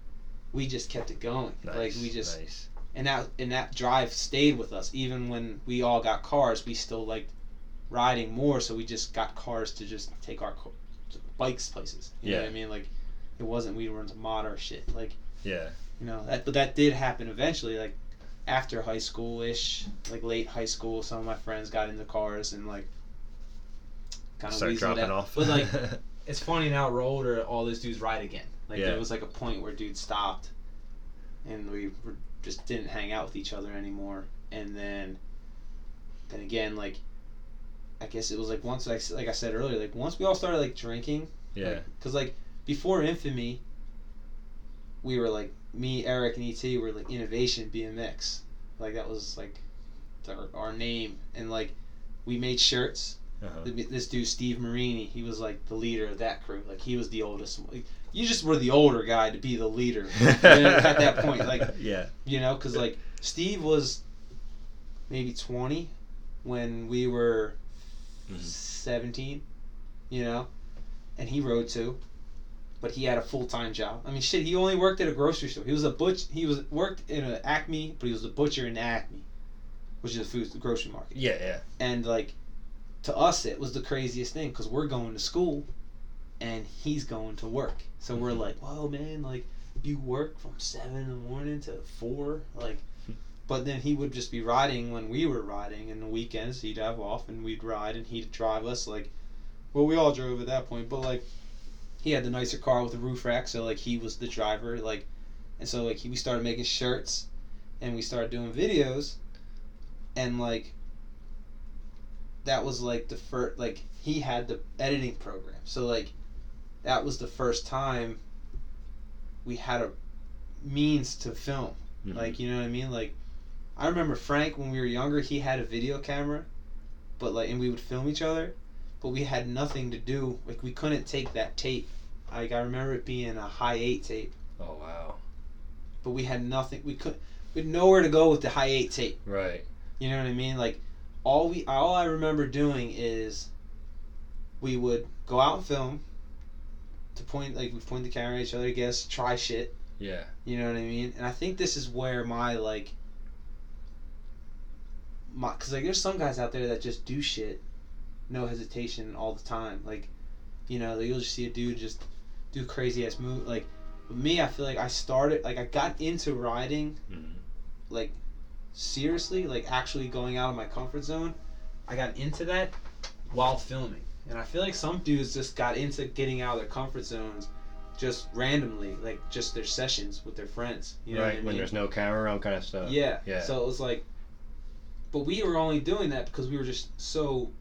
we just kept it going. Nice. Like we just Nice. and that and that drive stayed with us even when we all got cars we still liked riding more so we just got cars to just take our co- bikes places you know Yeah. what i mean like it wasn't we were into mod or shit like Yeah. you know that but that did happen eventually like after high school ish like late high school some of my friends got into cars and like kind of Start dropping off. but like it's funny now we're older all those dudes ride again like Yeah. there was like a point where dudes stopped and we were, just didn't hang out with each other anymore and then then again like i guess it was like once like, like i said earlier like once we all started like drinking yeah. because like before infamy we were like me eric and et were like innovation bmx like that was like our, our name and like we made shirts Uh-huh. Th- this dude Steve Marini, he was like the leader of that crew. Like he was the oldest. Like, you just were the older guy to be the leader you know, at that point. Like yeah. you know, because like Steve was maybe twenty when we were Mhm. seventeen. You know, and he rode too, but he had a full time job. I mean, shit, he only worked at a grocery store. He was a butch. He was worked in an Acme, but he was a butcher in Acme, which is a food grocery market Yeah. Yeah. and like to us it was the craziest thing because we're going to school and he's going to work so we're Mhm. like whoa man like you work from seven in the morning to four like but then he would just be riding when we were riding and the weekends he'd have off and we'd ride and he'd drive us like well we all drove at that point but like he had the nicer car with the roof rack so like he was the driver like and so like he, we started making shirts and we started doing videos and like that was like the first like he had the editing program. So like that was the first time we had a means to film. Mhm. like you know what i mean? Like i remember frank when we were younger he had a video camera but like and we would film each other, but we had nothing to do. Like we couldn't take that tape. Like I remember it being a high eight tape, Oh wow. but we had nothing. We could we had nowhere to go with the high eight tape. Right. You know what I mean? Like all we all I remember doing is we would go out and film to point like we point the camera at each other, I guess, try shit. Yeah. You know what I mean? And I think this is where my like my cuz like there's some guys out there that just do shit no hesitation all the time. Like you know, like, you'll just see a dude just do crazy ass move like with me I feel like I started like I got into riding Mhm. like seriously, like actually going out of my comfort zone, I got into that while filming. And I feel like some dudes just got into getting out of their comfort zones just randomly, like just their sessions with their friends. You know right. I When there's no camera around, kind of stuff. yeah. Yeah. So it was like, but we were only doing that because we were just so.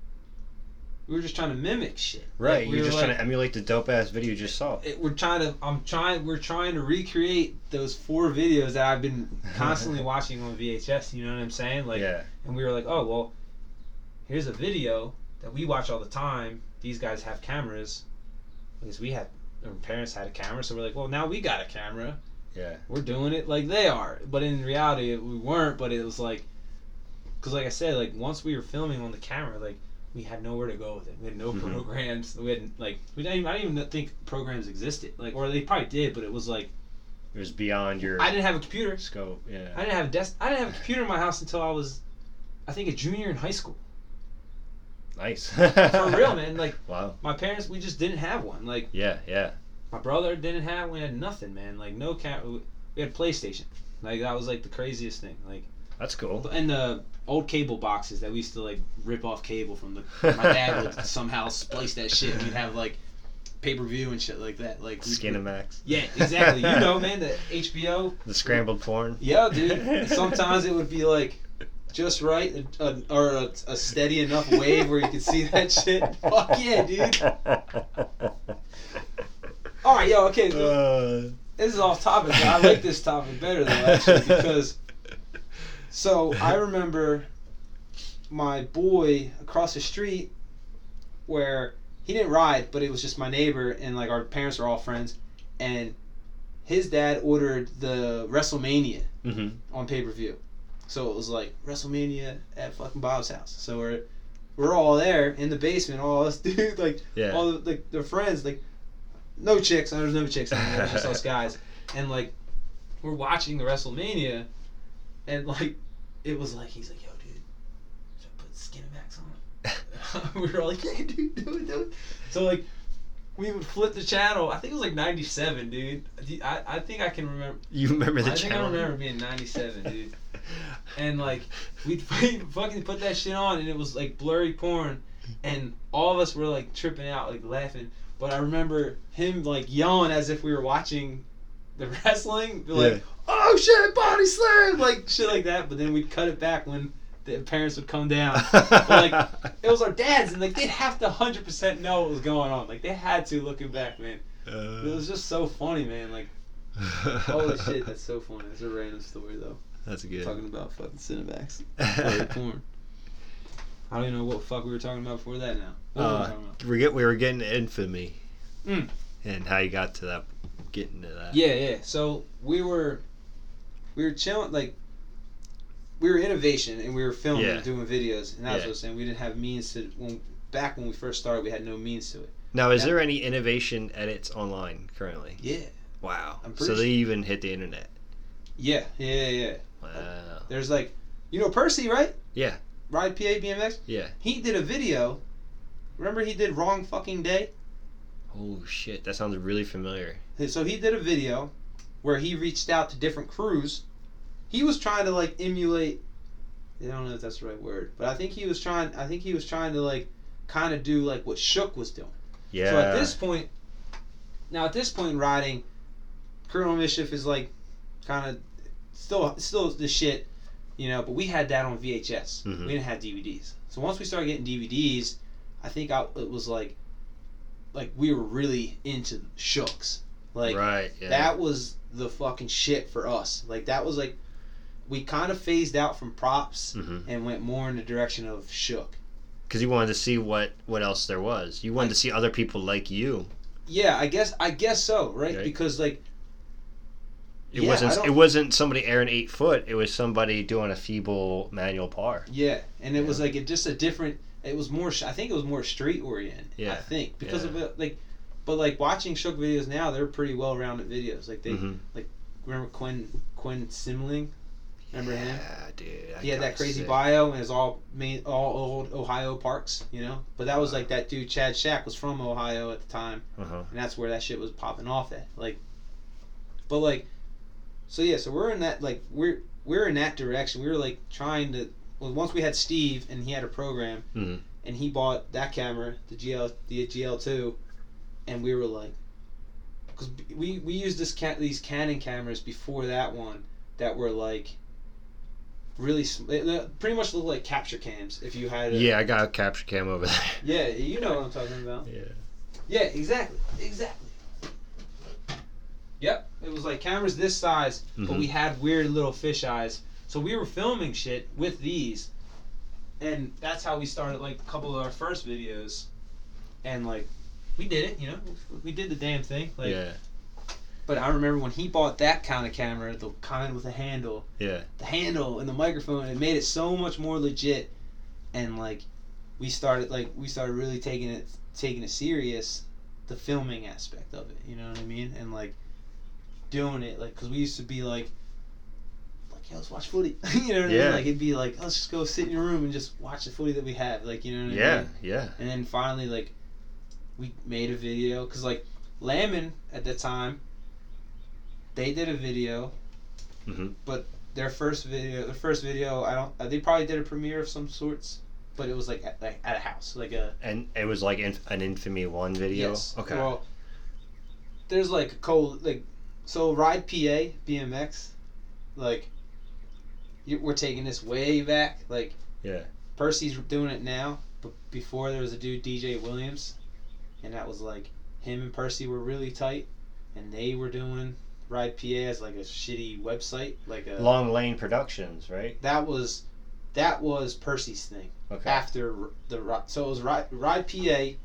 We were just trying to mimic shit. Right. Like, we You're just like, trying to emulate the dope ass video you just saw. it, we're trying to i'm trying we're trying to recreate those four videos that i've been constantly watching on vhs you know what i'm saying like yeah. and we were like oh well here's a video that we watch all the time these guys have cameras because we had our parents had a camera so we're like well now we got a camera Yeah. we're doing it like they are but in reality we weren't but it was like because like i said like once we were filming on the camera like we had nowhere to go with it we had no Mhm. programs we had like we didn't even, i didn't even think programs existed like or they probably did but it was like It was beyond your i didn't have a computer scope. Yeah. I didn't have a desk i didn't have a computer in my house until i was i think a junior in high school Nice. for real man like Wow. my parents we just didn't have one like Yeah. Yeah. my brother didn't have we had nothing man like no cat we had playstation like that was like the craziest thing like That's cool. and the old cable boxes that we used to like rip off cable from the my dad would somehow splice that shit. And we'd have like pay per view and shit like that like Skinamax. yeah exactly. You know man the HBO The scrambled porn. yeah dude. Sometimes it would be like just right a, a, or a, a steady enough wave where you could see that shit. Fuck yeah dude. All right yo okay Uh, this is off topic but I like this topic better though actually because So I remember my boy across the street where he didn't ride, but it was just my neighbor and like our parents were all friends and his dad ordered the WrestleMania hmm on pay per view. So it was like WrestleMania at fucking Bob's house. So we're we're all there in the basement, all us dude, like Yeah. all the like the friends, like no chicks, there's no chicks in there, just us guys. And like we're watching the WrestleMania and like it was like he's like, yo dude, should I put Skinamax on? we were all like, yeah dude, do it, do it. So like we would flip the channel. I think it was like '97, dude. I, I think I can remember. You remember the I think channel? I remember being '97, dude. And like we'd fucking put that shit on, and it was like blurry porn, and all of us were like tripping out, like laughing. But I remember him like yelling as if we were watching the wrestling, be like, Yeah. "Oh shit, body slam!" like shit like that. But then we'd cut it back when the parents would come down. like, It was our dads, and like they'd have to hundred percent know what was going on. Like they had to, looking back, man. Uh, It was just so funny, man. Like holy shit, that's so funny. It's a random story though. That's good. Talking about fucking Cinemax. Porn. I don't even know what fuck we were talking about before that now. Uh, we get we were getting infamy, Mm. and how you got to that, getting to that. Yeah, yeah. So we were we were chilling like we were innovation and we were filming Yeah. and doing videos and that's Yeah. what I was saying. We didn't have means to when back when we first started we had no means to it. Now, is there any innovation edits online currently? Yeah. Wow. I'm So pretty they even hit the internet. Yeah, yeah, yeah. Wow. There's like you know Percy, right? Yeah. Ride PA BMX? Yeah. He did a video. Remember he did wrong fucking day? Oh shit, that sounds really familiar. So he did a video where he reached out to different crews. He was trying to like emulate. I don't know if that's the right word, but I think he was trying. I think he was trying to like kind of do like what Shook was doing. Yeah. So at this point, now at this point in riding, Criminal Mischief is like kind of still still the shit, you know. But we had that on VHS. Mhm. We didn't have DVDs. So once we started getting DVDs, I think I, it was like like we were really into Shooks. Like right. Yeah. that was the fucking shit for us. Like that was like we kind of phased out from props hmm and went more in the direction of Shook. because you wanted to see what what else there was. You wanted I- to see other people like you. Yeah, I guess I guess so, right? Right. Because like It Yeah, wasn't it wasn't somebody airing eight foot. It was somebody doing a feeble manual par. Yeah, and it was like it just a different. It was more. I think it was more street oriented. Yeah. I think because yeah. of it, like, but like watching Shook videos now, they're pretty well rounded videos. Like they Mhm. remember Quinn Quinn Simling. Remember him? Yeah, dude. He had that crazy sick. bio and it's all main all old Ohio parks, you know. But that was like that dude Chad Shack was from Ohio at the time, Uh-huh. and that's where that shit was popping off at. Like, but like, so yeah, so we're in that like we're we're in that direction. We were like trying to. Well, once we had Steve and he had a program, Mhm. and he bought that camera, the GL the GL two, and we were like, because we we used this ca- these Canon cameras before that one that were like. Really, sm- they- they pretty much look like capture cams. If you had, a, Yeah, I got a capture cam over there. yeah, you know what I'm talking about. Yeah. Yeah, exactly, exactly. Yep, it was like cameras this size, but Mhm. we had weird little fish eyes. So we were filming shit with these, and that's how we started like a couple of our first videos, and like we did it, you know, we did the damn thing. Like, yeah. but I remember when he bought that kind of camera, the kind with a handle, Yeah. the handle and the microphone, it made it so much more legit, and like we started like we started really taking it taking it serious, the filming aspect of it. You know what I mean? And like doing it like because we used to be like. Like, yeah, let's watch footy. you know what I mean? Like, it'd be like, let's just go sit in your room and just watch the footy that we have. Like, you know what I Yeah. mean? Yeah, yeah. And then finally, like, we made a video because, like, Lamon at the time, they did a video. Mhm. But their first video, their first video, I don't. uh, They probably did a premiere of some sorts, but it was like at, like at a house, like a. And it was like inf- an Infamy One video. Yes. Okay. Well, there's like a co like, so ride PA BMX, like. You, we're taking this way back, like. Yeah. Percy's doing it now, but before there was a dude DJ Williams, and that was like him and Percy were really tight, and they were doing Ride PA as like a shitty website, like a Long Lane Productions, right? that was that was Percy's thing Okay. after the so it was Ride, Ride PA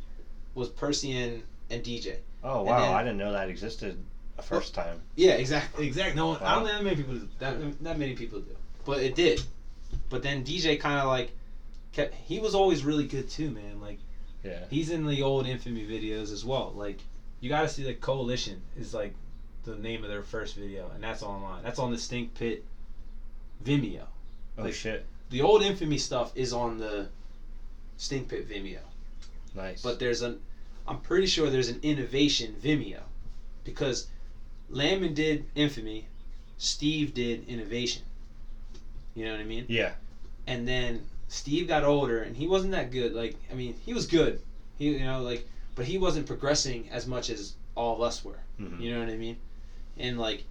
was Percy and and DJ. oh wow, then- I didn't know that existed the first time. Yeah, exactly, exactly. No, one, I don't Wow. think that many people do. That that many people do, but it did. But then DJ kind of like kept. He was always really good too, man. Like. Yeah. He's in the old Infamy videos as well. Like, you got to see the Coalition is like the name of their first video, and that's online. That's on the Stink Pit Vimeo. Oh Like- shit. The old Infamy stuff is on the Stink Pit Vimeo, Nice. but there's an, I'm pretty sure there's an Innovation Vimeo, because Lamon did Infamy, Steve did Innovation. You know what I mean? yeah. and then Steve got older and he wasn't that good. Like I mean, he was good. He you know like, but he wasn't progressing as much as all of us were. Mhm. You know what I mean? And like,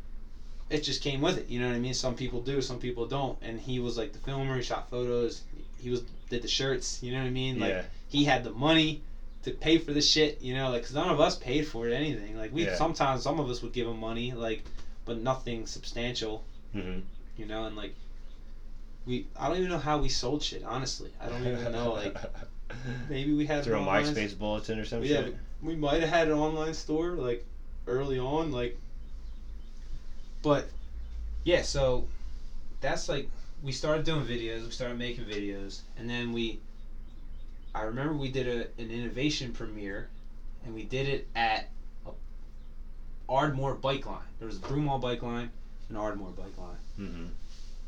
it just came with it. You know what I mean? Some people do, some people don't. And he was like the filmer. He shot photos. He was did the shirts. You know what I mean? Like yeah. he had the money to pay for the shit. You know, like 'cause none of us paid for it anything. Like we Yeah. sometimes some of us would give him money, like, but nothing substantial hmm you know, and like we I don't even know how we sold shit, honestly. I don't even know like maybe we had through a MySpace bulletin or something. yeah, shit. we might have had an online store like early on like but yeah, so that's like we started doing videos, we started making videos, and then we I remember we did a, an innovation premiere and we did it at a Ardmore bike line. There was a Broomall bike line and Ardmore bike line hmm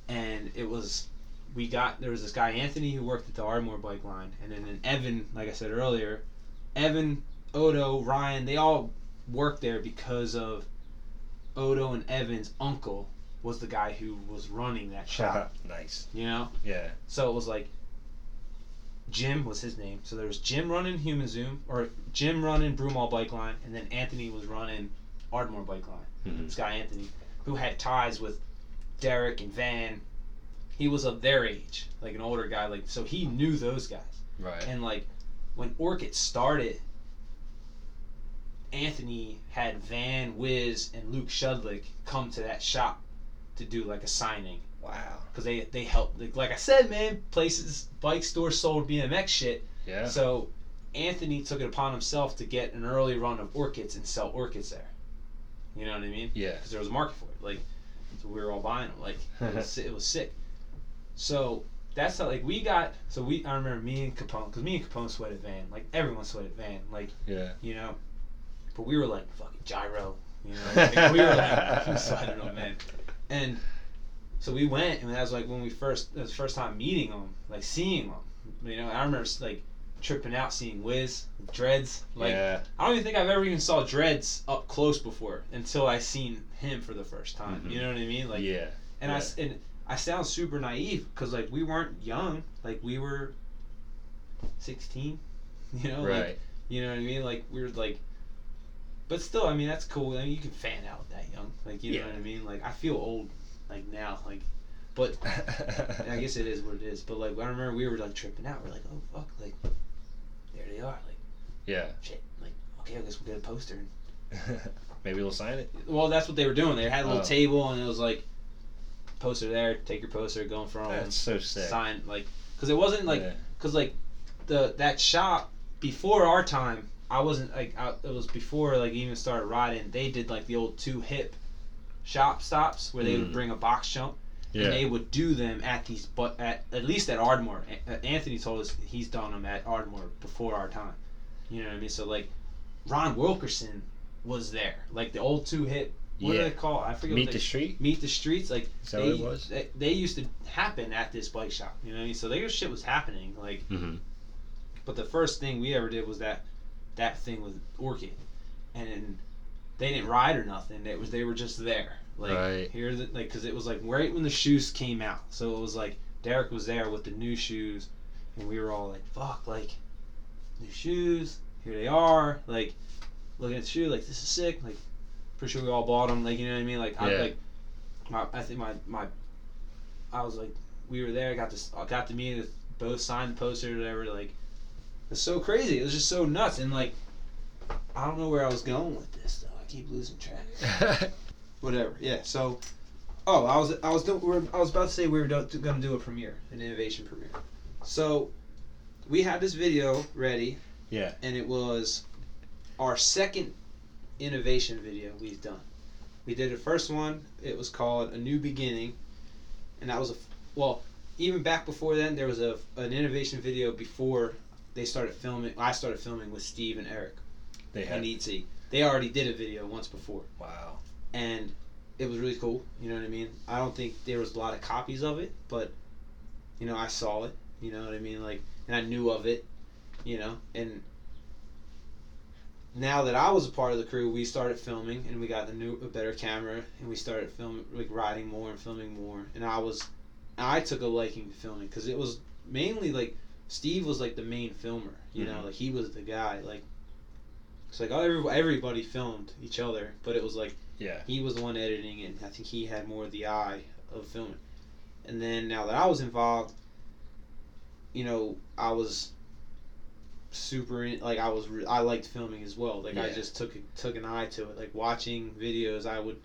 and it was we got there was this guy Anthony who worked at the Ardmore bike line, and then an Evan, like I said earlier, Evan, Odo, Ryan, they all worked there because of Odo and Evan's uncle was the guy who was running that shop. nice. You know, Yeah. so it was like Jim was his name. So there was Jim running Human Zoom, or Jim running Broomall bike line, and then Anthony was running Ardmore bike line hmm this guy Anthony, who had ties with Derek and Van. He was of their age, like an older guy, like so he knew those guys. Right. And like when Orchid started, Anthony had Van, Wiz, and Luke Shudlick come to that shop to do like a signing. Wow. because they they helped. Like, like I said, man, places bike stores sold BMX shit. Yeah. So Anthony took it upon himself to get an early run of orchids and sell orchids there. You know what I mean? Yeah. Because there was a market for it. Like, so we were all buying them. Like, it was, it was sick. So that's how like we got. So we I remember me and Capone because me and Capone sweated van. Like everyone sweated van. Like Yeah. you know, but we were like fucking gyro. You know, like, we were like sweating them, man. And so we went, and that was like when we first, it was the first time meeting them, like seeing them. You know, I remember like tripping out seeing Wiz, Dreads. Like yeah. I don't even think I've ever even saw Dreads up close before until I seen him for the first time. Mhm. You know what I mean? Like, yeah. and I yeah. s and I sound super naive because like we weren't young, like we were sixteen. You know, like, Right. you know what I mean? Like we were like, but still, I mean that's cool. I mean, you can fan out that young, like you know what I mean? Like I feel old, like now, like, but I guess it is what it is. But like I remember we were like tripping out. We're like, oh fuck, like they are, like yeah. shit, like okay, I guess we'll get a poster. Maybe we'll sign it. Well, that's what they were doing. They had a little Oh. table and it was like poster there. Take your poster, go in front of them, That's so sick. sign like because it wasn't like Yeah. because like the that shop before our time i wasn't like I, it was before like even started riding they did like the old two hip shop stops where they would Mm. bring a box jump Yeah. and they would do them at these but at at least at ardmore A- anthony told us he's done them at ardmore before our time you know what i mean so like ron wilkerson was there like the old two hit. what Yeah. do they call it? i forget Meet what the street. meet the streets like Is that they, what it was? they, they used to happen at this bike shop you know what i mean so their shit was happening like Mm-hmm. but the first thing we ever did was that that thing with Orchid, and they didn't ride or nothing. It was they were just there, like Right. here, the, like because it was like right when the shoes came out. So it was like Derek was there with the new shoes, and we were all like, "Fuck!" Like new shoes. Here they are. Like looking at the shoe, like this is sick. Like pretty sure we all bought them. Like you know what I mean? Like I Yeah. like my I think my my I was like we were there. Got this. I got to meet with both signed the poster or whatever. Like it's so crazy. It was just so nuts and like I don't know where I was going with this though. I keep losing track. Whatever. Yeah. So, oh, I was I was do, we're, I was about to say we were going to do a premiere, an innovation premiere. So, we had this video ready, yeah. and it was our second innovation video we've done. We did the first one. It was called A New Beginning, and that was a well. Even back before then, there was a an innovation video before they started filming. I started filming with Steve and Eric They have. and ET. They already did a video once before Wow. And it was really cool. You know what I mean? I don't think there was a lot of copies of it, but you know, I saw it. You know what I mean? Like, and I knew of it. You know, and now that I was a part of the crew, we started filming, and we got a new, a better camera, and we started filming, like riding more and filming more. And I was, I took a liking to filming because it was mainly like Steve was like the main filmer. You know, Mhm. like he was the guy. Like, it's like oh, everybody filmed each other, but it was like Yeah. he was the one editing and I think he had more of the eye of filming. And then now that I was involved, you know, I was super in, like I was re- I liked filming as well. Like I just took took an eye to it. Like watching videos, I would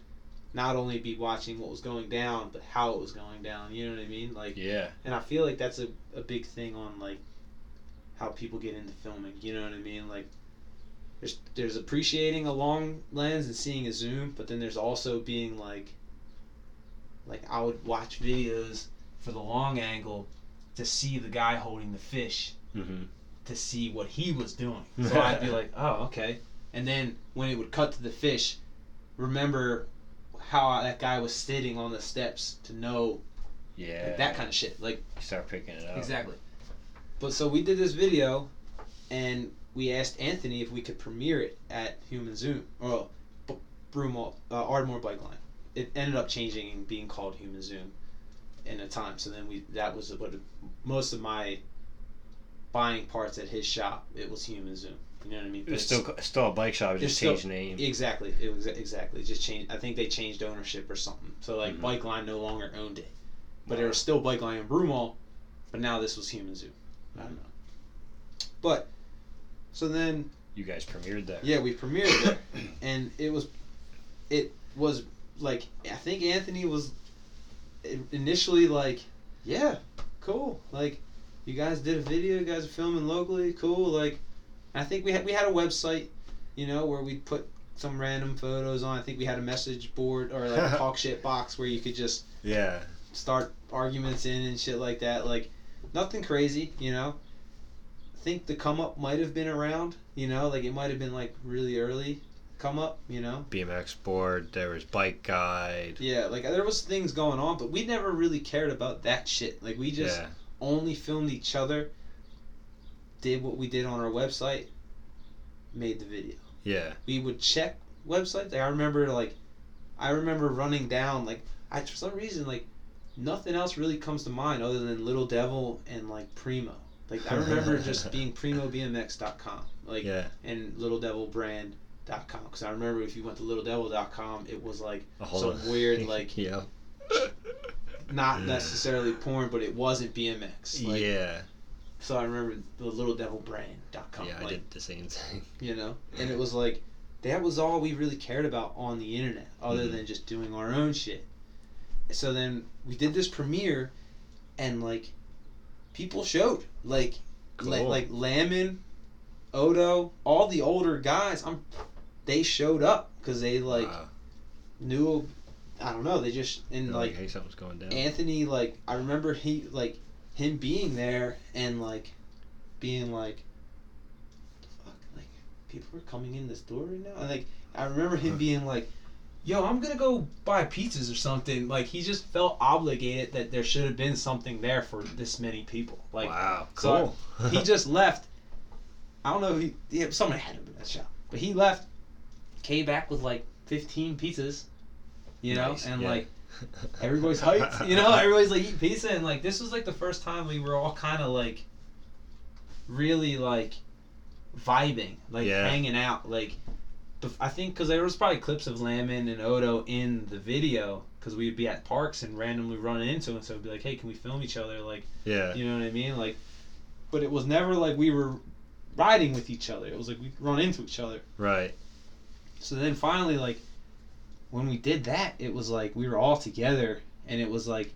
not only be watching what was going down, but how it was going down. You know what I mean? Like, Yeah. and I feel like that's a, a big thing on like how people get into filming. You know what I mean? Like there's there's appreciating a long lens and seeing a zoom, but then there's also being like like I would watch videos for the long angle to see the guy holding the fish Mm-hmm. to see what he was doing. So I'd be like, oh, okay. And then when it would cut to the fish, remember how that guy was sitting on the steps to know Yeah. like, that kind of shit. Like You start picking it up. Exactly. But so we did this video, and we asked Anthony if we could premiere it at Human Zoom or B- Broomall, uh, Ardmore Bike Line. It ended up changing and being called Human Zoom in a time. So then we that was what most of my buying parts at his shop. It was Human Zoom. You know what I mean? It was But still still a bike shop. It just still- changed name. Exactly. It was exactly just changed. I think they changed ownership or something. So like Mhm. Bike Line no longer owned it, but Wow. there was still Bike Line in Broomall, but now this was Human Zoo. I don't know. But so then You guys premiered there. yeah, we premiered there, and it was it was like I think Anthony was initially like, yeah, cool. Like, you guys did a video. You guys are filming locally. Cool. Like, I think we had we had a website, you know, where we put some random photos on. I think we had a message board or like a talk shit box where you could just Yeah. start arguments in and shit like that. Like, nothing crazy, you know. I think the come up might have been around, you know, like it might have been like really early come up, you know. BMX board. There was bike guide. Yeah, like there was things going on, but we never really cared about that shit. Like we just yeah. only filmed each other, did what we did on our website, made the video. Yeah. We would check websites. Like I remember like I remember running down like I for some reason like nothing else really comes to mind other than Little Devil and like Primo. Like I remember just being primobmx.com like Yeah. and littledevilbrand.com because I remember if you went to littledevil.com it was like A whole weird like yeah. not necessarily porn but it wasn't BMX. Like, yeah. So I remember the littledevilbrand.com. Yeah. I did the same thing. you know and it was like that was all we really cared about on the internet other Mhm. than just doing our own shit so then we did this premiere and like people showed like la- like Lamin, Odo all the older guys I'm they showed up because they like Wow. knew I don't know they just and You're like hey, something's going down. Anthony, like I remember he like him being there and like being like, fuck, like people are coming in this door right now. And like I remember him being like, "Yo, I'm gonna go buy pizzas or something." Like he just felt obligated that there should have been something there for this many people. Like wow. so Cool. he just left. I don't know. If he yeah, somebody had him in that shop, but he left. Came back with like 15 pizzas. You know, Nice, and yeah. like everybody's hyped. You know, everybody's like eating pizza, and like this was like the first time we were all kind of like really like vibing, like Yeah. hanging out. Like I think because there was probably clips of Lamin and Odo in the video because we'd be at parks and randomly run into them, so it'd be like, hey, can we film each other? Like, yeah. you know what I mean? Like, but it was never like we were riding with each other. It was like we run into each other. Right. So then finally, like, when we did that, it was like we were all together, and it was like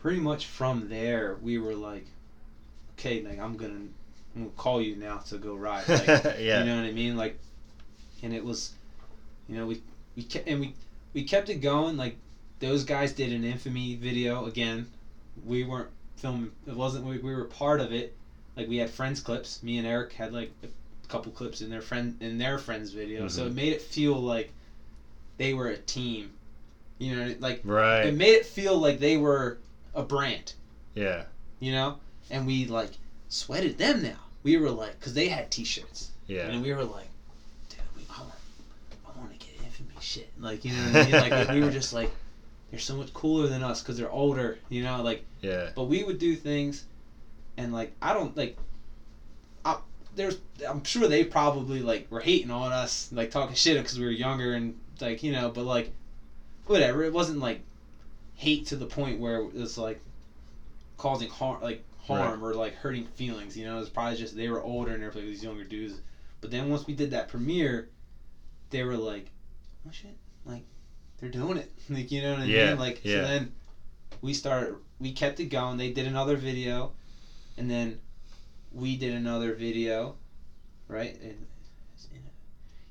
pretty much from there we were like, okay, like I'm gonna, I'm gonna call you now to go ride. Like, yeah. You know what I mean? Like, and it was, you know, we we kept and we we kept it going. Like, those guys did an infamy video again. We weren't filming. It wasn't. We, we were part of it. Like we had friends clips. Me and Eric had like a couple clips in their friend in their friends video. So Mhm. it made it feel like they were a team. You know, like right. it made it feel like they were a brand yeah. you know and we like sweated them now we were like because they had t-shirts Yeah. and we were like dude we, I, want, I want to get infamy shit. Like you know what I mean? Like we were just like they're so much cooler than us because they're older you know? Like Yeah. but we would do things and like I don't like I, there's I'm sure they probably like were hating on us like talking shit because we were younger and like you know but like whatever. It wasn't like hate to the point where it was like causing harm like harm or like hurting feelings you know? It was probably just they were older and they're like these younger dudes. But then once we did that premiere they were like oh shit. Like they're doing it. Like you know what I Yeah, mean? Like yeah. so then we started we kept it going. They did another video and then we did another video right? And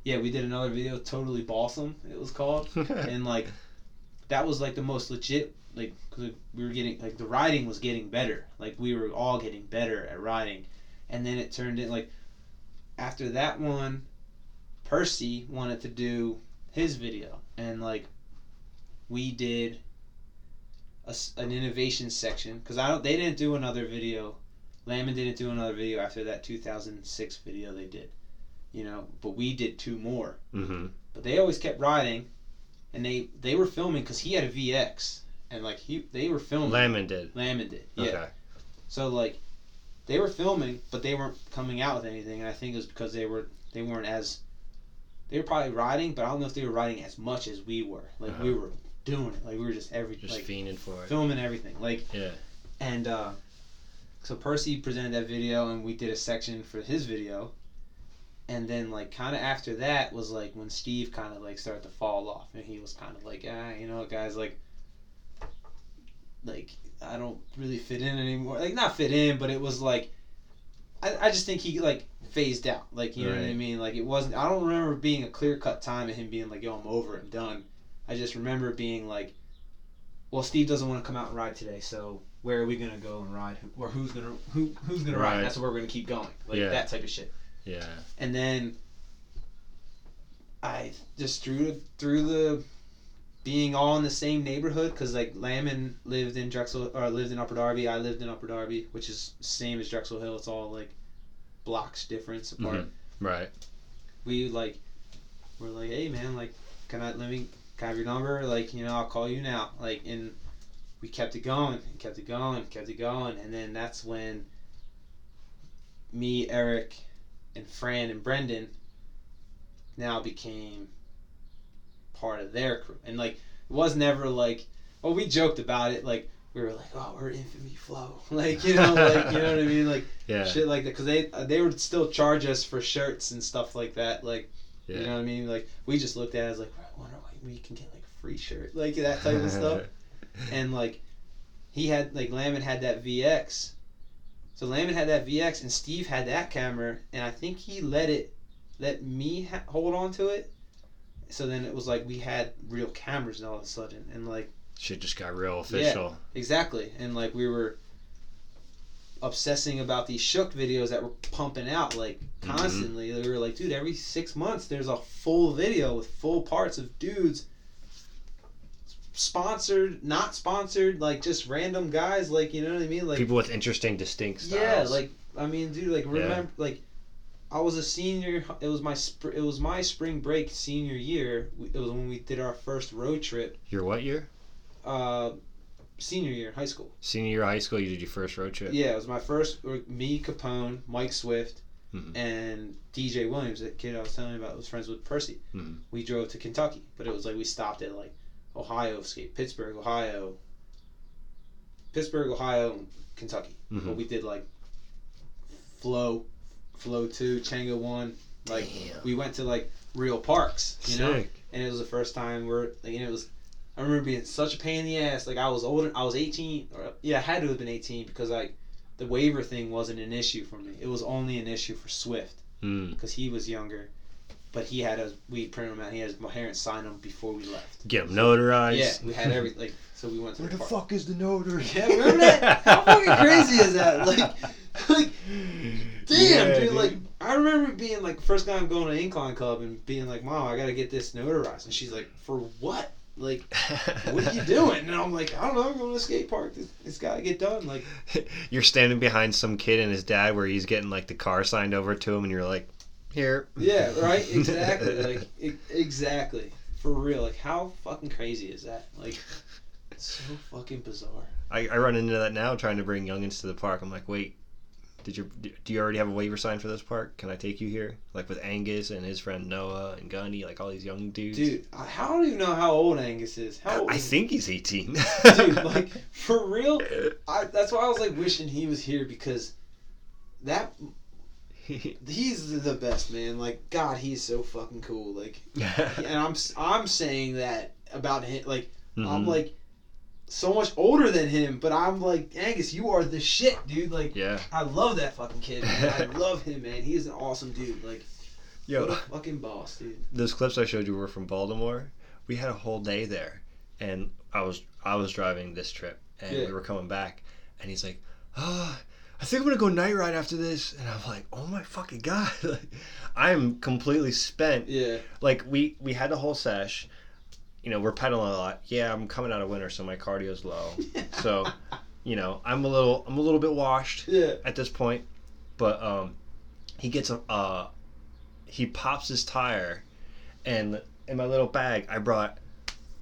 yeah we did another video totally balsam it was called. And like that was like the most legit like cause we were getting like the riding was getting better. Like we were all getting better at riding and then it turned in like after that one percy wanted to do his video and like we did a an innovation section because i don't they didn't do another video Lamon didn't do another video after that 2006 video they did you know but we did two more mm-hmm. but they always kept riding, and they they were filming because he had a VX, and like he they were filming. Lemon did. Lamon did, yeah. Okay. So like, they were filming, but they weren't coming out with anything, and I think it was because they were they weren't as. They were probably riding, but I don't know if they were riding as much as we were. Like we Uh-huh. were doing it, like we were just every Just like fiending for it. filming everything, like Yeah. and uh, so Percy presented that video, and we did a section for his video. And then, like, kind of after that was like when Steve kind of like started to fall off, and he was kind of like, ah, you know, guys, like, like I don't really fit in anymore. Like not fit in, but it was like I, I just think he like phased out. Like you know what I mean? Like it wasn't. I don't remember being a clear cut time and him being like, "Yo, I'm over I'm done." I just remember being like, "Well, Steve doesn't want to come out and ride today, so where are we gonna go and ride? Or who's gonna who who's gonna Right. ride? That's where we're gonna keep going. Like Yeah. that type of shit." Yeah. and then I just through through the being all in the same neighborhood because like Lamon lived in Drexel or lived in Upper Darby, I lived in Upper Darby, which is same as Drexel Hill. It's all like blocks difference apart. Mhm. Right. We like we're like, hey man, like can I let me can I have your number? Like you know I'll call you now. Like and we kept it going, and kept it going, kept it going, and then that's when me, Eric, and Fran and Brendan now became part of their crew. And like it was never like well we joked about it like we were like oh we're infamy flow like you know like you know what I mean like Yeah. shit like that because they uh, they would still charge us for shirts and stuff like that like Yeah. you know what I mean like we just looked at it as like I wonder why we can get like a free shirt like that type of stuff and like he had like Lamon had that VX. So Lamon had that VX and Steve had that camera and I think he let it let me ha- hold on to it. So then it was like we had real cameras all of a sudden and like Shit just got real official. exactly and like we were obsessing about these shook videos that were pumping out like Mhm. constantly. They were like, dude, every six months there's a full video with full parts of dudes sponsored, not sponsored, like just random guys, like you know what I mean? Like People with interesting, distinct styles. yeah, like I mean, dude, like remember, like I was a senior. It was my sp- it was my spring break senior year. It was when we did our first road trip. Your what year? Uh, senior year, in high school. Senior year of high school. You did your first road trip. Yeah, it was my first. Me, Capone, Mike Swift, Mhm. and DJ Williams, that kid I was telling you about, was friends with Percy. Mhm. We drove to Kentucky, but it was like we stopped at like Ohio, escape Pittsburgh, Ohio, Pittsburgh, Ohio, and Kentucky. Mhm. But we did like Flow, Flow Two, Chango One. Like Damn. we went to like real parks, you know, and it was the first time where like, and it was. I remember being such a pain in the ass. Like I was older. I was eighteen, or yeah, I had to have been eighteen because like the waiver thing wasn't an issue for me. It was only an issue for Swift Mm. because he was younger. But he had us. We printed him out. He had his parents sign them before we left. Get them notarized. Yeah, we had everything. like. So we went to Where the the fuck is the notary? Yeah, remember that? How fucking crazy is that? Like, like Damn, Yeah, dude, Like, I remember being like first time going to Incline Club and being like, "Mom, I gotta get this notarized," and she's like, "For what? Like, what are you doing?" And I'm like, "I don't know. I'm going to a skate park. It's, it's got to get done." Like, You're standing behind some kid and his dad where he's getting like the car signed over to him, and you're like, here. yeah, right, exactly, like, e- exactly, for real. Like, how fucking crazy is that? Like, it's so fucking bizarre. I, I run into that now trying to bring youngins to the park. I'm like, wait, did you do you already have a waiver sign for this park? Can I take you here? Like with Angus and his friend Noah and Gunny, like all these young dudes. Dude, I I don't even know how old Angus is. How old I is think he's 18. dude, like for real. I, that's why I was like wishing he was here because that he's the best man. Like God, he's so fucking cool. Like, and I'm I'm saying that about him. Like I'm Mhm. like so much older than him, but I'm like Angus, you are the shit, dude. Like yeah. I love that fucking kid. Man. I love him, man. He is an awesome dude. Like Yo, a fucking boss, dude. those clips I showed you were from Baltimore. We had a whole day there, and I was I was driving this trip, and Yeah. we were coming back, and he's like, "Ah, I think I'm gonna go night ride after this," and I'm like, "Oh my fucking god!" like, I'm completely spent. Yeah, Like we we had the whole sesh. You know, we're pedaling a lot. Yeah, I'm coming out of winter, so my cardio's low. So, you know, I'm a little I'm a little bit washed yeah, at this point, but um, he gets a uh, he pops his tire, and in my little bag I brought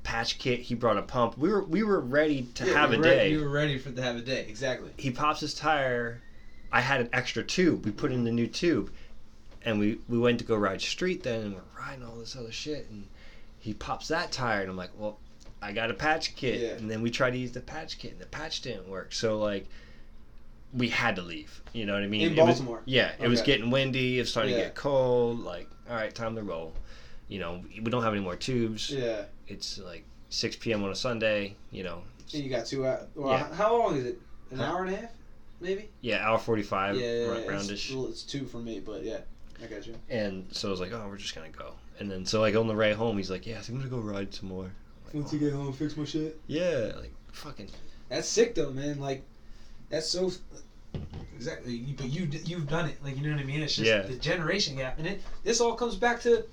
patch kit. He brought a pump. We were we were ready to Yeah, have you a ready- day. You were ready for to have a day. Exactly. He pops his tire. I had an extra tube. We put in the new tube, and we we went to go ride street then, and we're riding all this other shit, and he pops that tire, and I'm like, well. I got a patch kit, Yeah. and then we tried to use the patch kit, and the patch didn't work. So like, we had to leave. You know what I mean? In It was- Baltimore? yeah, it was getting windy. It was starting Yeah. to get cold. Like, all right, time to roll. You know, we don't have any more tubes. Yeah. It's like 6 p.m. on a Sunday. You know, And you got two hours. Well, Yeah. How long is it? An Huh? hour and a half, maybe. yeah, hour 45 yeah, yeah, yeah, roundish. It's, well, it's two for me, but yeah, I got you. And so I was like, oh, we're just gonna go. And then so like on the way home, he's like, yeah, I think I'm gonna go ride some more. Like, Once you "Oh." get home, fix my shit. yeah, like fucking That's sick though, man. Like, that's so. Exactly, but you you've done it. Like you know what I mean. It's just Yeah. the generation gap, and it this all comes back to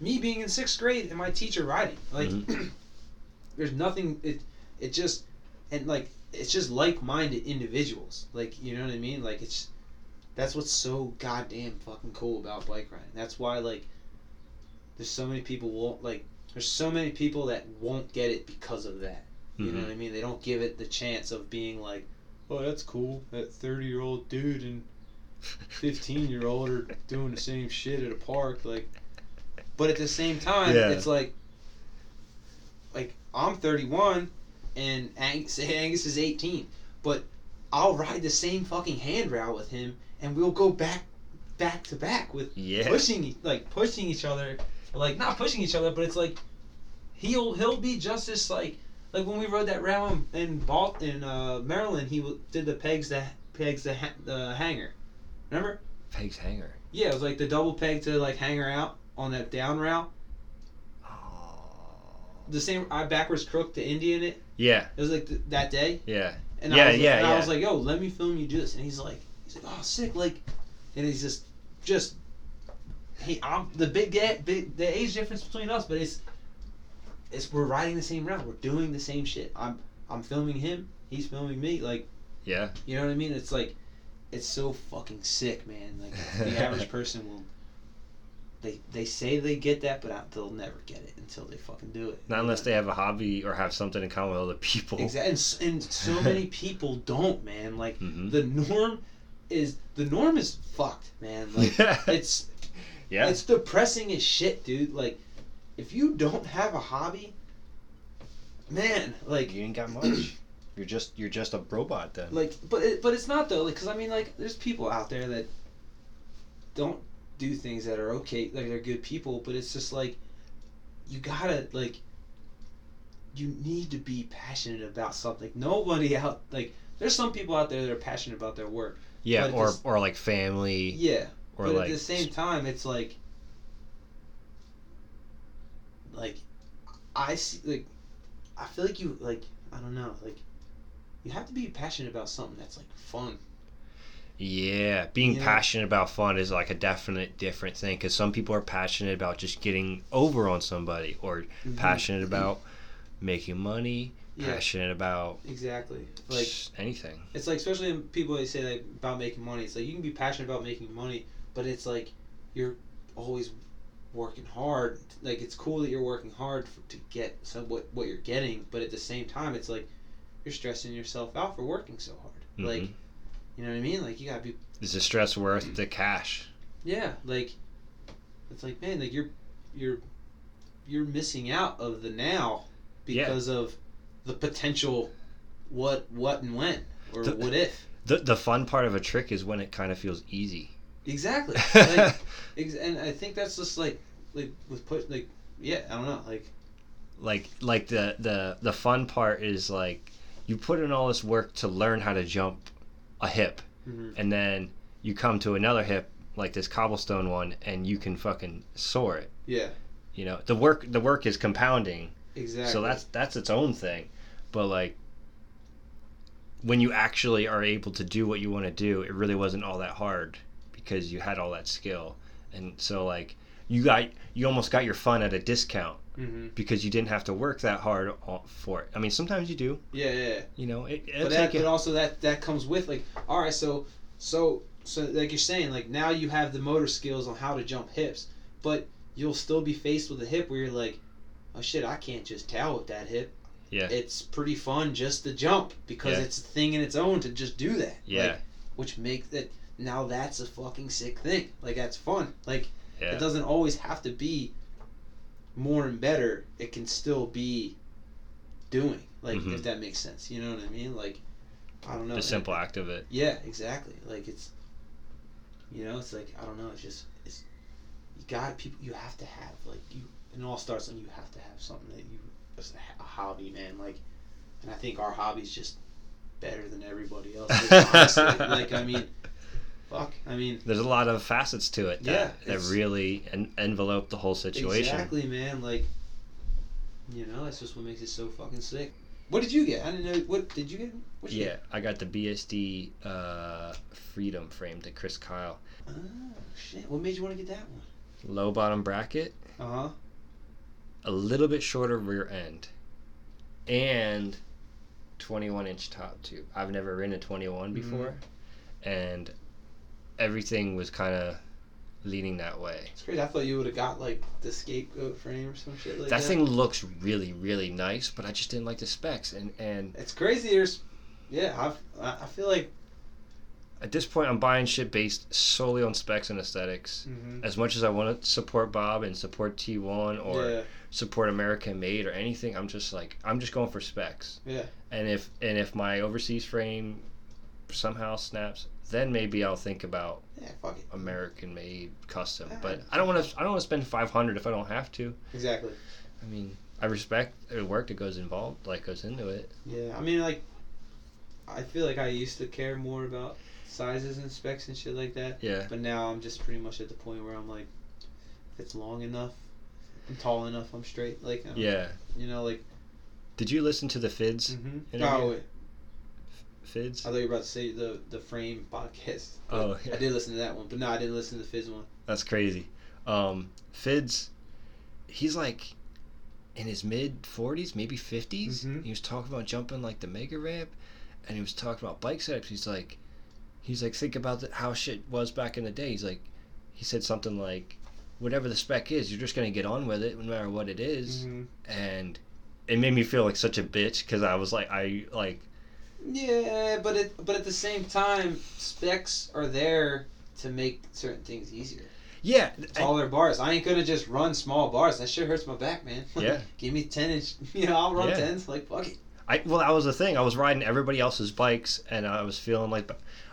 me being in sixth grade and my teacher riding. Like, Mm-hmm. there's nothing. It it just and like it's just like-minded individuals. Like you know what I mean. Like it's that's what's so goddamn fucking cool about bike riding. That's why like there's so many people won't like. There's so many people that won't get it because of that. You know Mhm. what I mean? They don't give it the chance of being like, oh, that's cool. That 30 year old dude and 15 year old are doing the same shit at a park. Like, but at the same time, Yeah. it's like, like I'm 31 and Angus, say Angus is 18, but I'll ride the same fucking handrail with him and we'll go back, back to back with yeah. pushing like pushing each other like not pushing each other but it's like he'll he'll be just as like like when we rode that round in Balt in uh, Maryland he w- did the pegs the pegs the ha- the hanger. Remember? Peg's hanger. yeah it was like the double peg to like hanger out on that down route. Oh. the same I backwards crook to Indian it. Yeah, it was like th- that day. Yeah, and Yeah, I was, yeah, and I was like yo let me film you do this. And he's like he's like oh sick like and he's just just he I'm the big gap big the age difference between us but it's it's we're riding the same route we're doing the same shit I'm I'm filming him he's filming me like yeah. you know what I mean it's like it's so fucking sick man like the average person will they they say they get that but they'll never get it until they fucking do it Not unless they have a hobby or have something in common with other people. Exactly, and, and so many people don't, man. Like Mhm. the norm is the norm is fucked, man. Like it's yeah. it's depressing as shit, dude. Like if you don't have a hobby, man, like you ain't got much. You're just you're just a robot then. like but it, but it's not though, like because I mean like there's people out there that don't do things that are okay, like they're good people, but it's just like you gotta like you need to be passionate about something. Nobody out like there's some people out there that are passionate about their work. yeah, or or like family Yeah, or but like at the same time, it's like, like, I see, like, I feel like you, like, I don't know, like, you have to be passionate about something that's like fun. Yeah, being Yeah. passionate about fun is like a definite different thing because some people are passionate about just getting over on somebody, or mm-hmm. passionate about making money, Yeah. passionate about Exactly. Like, anything. it's like, especially people that say like about making money. It's like you can be passionate about making money, but it's like you're always working hard. Like it's cool that you're working hard for, to get some what what you're getting, but at the same time, it's like you're stressing yourself out for working so hard. Like, Mhm. you know what I mean? Like you gotta be Is the stress worth the cash? Yeah, like it's like man, like you're you're you're missing out of the now Yeah. because of the potential what what and when or The- what if. The the fun part of a trick is when it kind of feels easy. Exactly. like, ex- and I think that's just like like with put like yeah, I don't know, like like like the the the fun part is like you put in all this work to learn how to jump a hip mhm. and then you come to another hip like this cobblestone one and you can fucking soar it yeah, you know the work the work is compounding exactly. so that's that's its own thing but like when you actually are able to do what you want to do it really wasn't all that hard because you had all that skill and so like you got you almost got your fun at a discount hmm because you didn't have to work that hard for it i mean sometimes you do yeah, yeah. yeah. you know it, But that, but also that that comes with like, all right, so so so like you're saying, like now you have the motor skills on how to jump hips, but you'll still be faced with a hip where you're like, oh shit, I can't just towel with that hip. Yeah. It's pretty fun just to jump because Yeah. it's a thing in its own to just do that. yeah Like, which makes it now that's a fucking sick thing. Like that's fun. Like yeah it doesn't always have to be more and better. It can still be doing. Like Mhm. if that makes sense. You know what I mean? Like I don't know. the simple act of it Yeah, exactly. Like it's you know, it's like I don't know, it's just it's you got people you have to have like you it all starts and you have to have something that you just a hobby, man. Like, and I think our hobby's just better than everybody else's. honestly. like, I mean, fuck. I mean, There's a lot of facets to it that, Yeah, that really en- envelope the whole situation. exactly, man. Like, you know, that's just what makes it so fucking sick. What did you get? I didn't know. What did you get? What you Yeah, I got the BSD uh, Freedom frame to Kriss Kyle. Oh shit! What made you want to get that one? Low bottom bracket, Uh huh. a little bit shorter rear end, and 21 inch top tube. I've never ridden a 21 Mhm. before, and everything was kind of leaning that way. It's crazy. I thought you would have got like the scapegoat frame or some shit like that. that thing looks really, really nice, but I just didn't like the specs. And, and It's crazy. There's, yeah. I've, I I feel like. at this point, I'm buying shit based solely on specs and aesthetics. Mm-hmm. As much as I want to support Bob and support T1 or yeah. support American made or anything, I'm just like I'm just going for specs. Yeah. And if and if my overseas frame somehow snaps, then maybe I'll think about Yeah. American made custom. But I don't want to I don't want to spend 500 if I don't have to. Exactly. I mean, I respect the work that goes involved, like goes into it. Yeah. I mean, like, I feel like I used to care more about sizes and specs and shit like that. Yeah. But now I'm just pretty much at the point where I'm like, if it's long enough, I'm tall enough, I'm straight. Like, um, Yeah. you know, like. Did you listen to the Fids Mm-hmm. interview? Oh. Fids? I thought you were about to say the the frame podcast. Oh, yeah. I did listen to that one, but no, I didn't listen to the Fizz one. That's crazy. Um, Fids, he's like in his mid 40s, maybe 50s. Mhm. He was talking about jumping like the mega ramp, and he was talking about bike setups. He's like, he's like, think about the, how shit was back in the day. He's like, he said something like, whatever the spec is, you're just gonna get on with it, no matter what it is." Mm-hmm. And it made me feel like such a bitch because I was like, I like, Yeah, but it but at the same time, specs are there to make certain things easier. yeah, I- Taller bars. I ain't gonna just run small bars. That shit hurts my back, man. Yeah. Give me ten inch. You know, I'll run Yeah. tens. Like fuck it. I well, that was the thing. I was riding everybody else's bikes, and I was feeling like.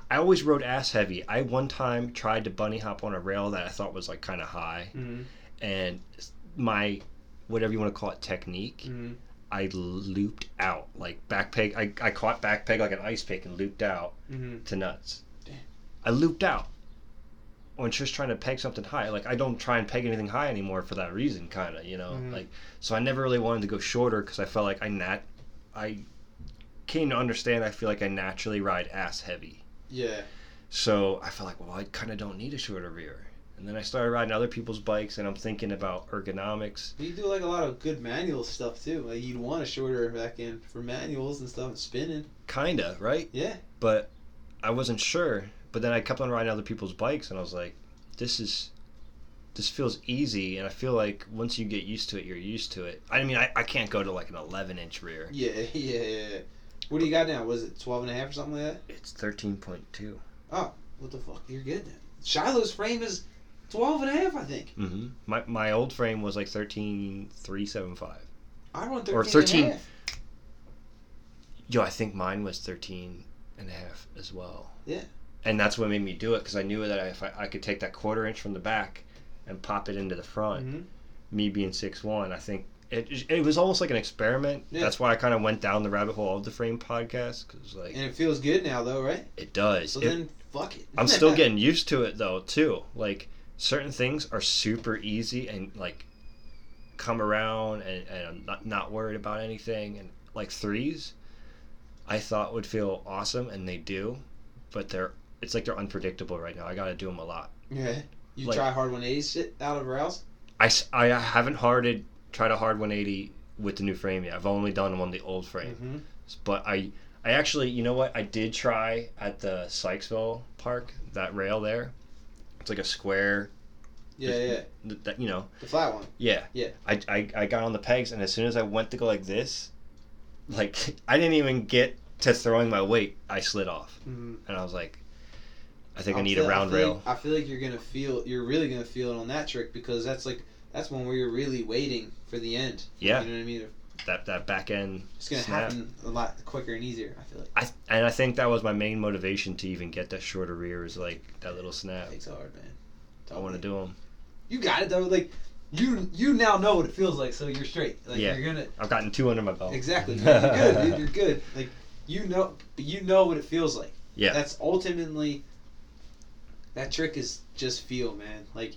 I always rode ass heavy. I one time tried to bunny hop on a rail that I thought was like kind of high, Mm-hmm. and my whatever you want to call it technique, Mm-hmm. I looped out like back peg. I, I caught back peg like an ice pick and looped out Mm-hmm. to nuts. Damn. I looped out when just trying to peg something high. Like I don't try and peg anything high anymore for that reason, kind of. You know, Mhm. like so I never really wanted to go shorter because I felt like I nat I came to understand. I feel like I naturally ride ass heavy. Yeah. So I felt like, well, I kind of don't need a shorter rear. And then I started riding other people's bikes, and I'm thinking about ergonomics. You do like a lot of good manual stuff too. Like you'd want a shorter back end for manuals and stuff and spinning. Kinda, right? Yeah. But I wasn't sure. But then I kept on riding other people's bikes, and I was like, this is. This feels easy, and I feel like once you get used to it, you're used to it. I mean, I, I can't go to like an 11 inch rear. Yeah, yeah, yeah. What do you got now? Was it 12 and a half or something like that? It's 13.2. Oh, What the fuck? You're good then. Shiloh's frame is 12 and a half, I think. Mm-hmm. My, my old frame was like 13.375. I run 13 Or and a 13. half. Yo, I think mine was 13 and a half as well. Yeah. And that's what made me do it because I knew that if I, I could take that quarter inch from the back and pop it into the front, Mhm. me being six one, I think it, it was almost like an experiment. Yeah. That's why I kind of went down the rabbit hole of the frame podcast because like And it feels good now, though, right? it does. So It- then, fuck it. I'm still getting used to it though too. Like certain things are super easy and like come around and, and I'm not, not worried about anything and like threes I thought would feel awesome and they do, but they're it's like they're unpredictable right now. I got to do them a lot. Yeah. You Like- try hard 180 shit out of rails? I, I haven't harded tried a hard 180 with the new frame yet. I've only done them on the old frame. Mm-hmm. But I I actually, you know what? I did try at the Sykesville Park, that rail there. It's like a square Yeah, yeah. th- that you know The flat one. yeah Yeah. I, I i got on the pegs and as soon as i went to go like this like i didn't even get to throwing my weight i slid off Mm-hmm. and i was like i think i I'm need feel- a round feel rail Like, I feel like you're gonna feel. You're really gonna feel it on that trick because that's like that's one where you're really waiting for the end. Yeah. You know what I mean? That that back end It's gonna snap. happen a lot quicker and easier. I feel like. I, and i think that was my main motivation to even get that shorter rear is like that little snap It's hard, man. i want to do them You got it though. Like you you now know what it feels like, so you're straight. Like Yeah. you're gonna I've gotten two under my belt. exactly. You're good, dude. You're good. Like you know, you know what it feels like. Yeah. That's ultimately. That trick is just feel, man. Like,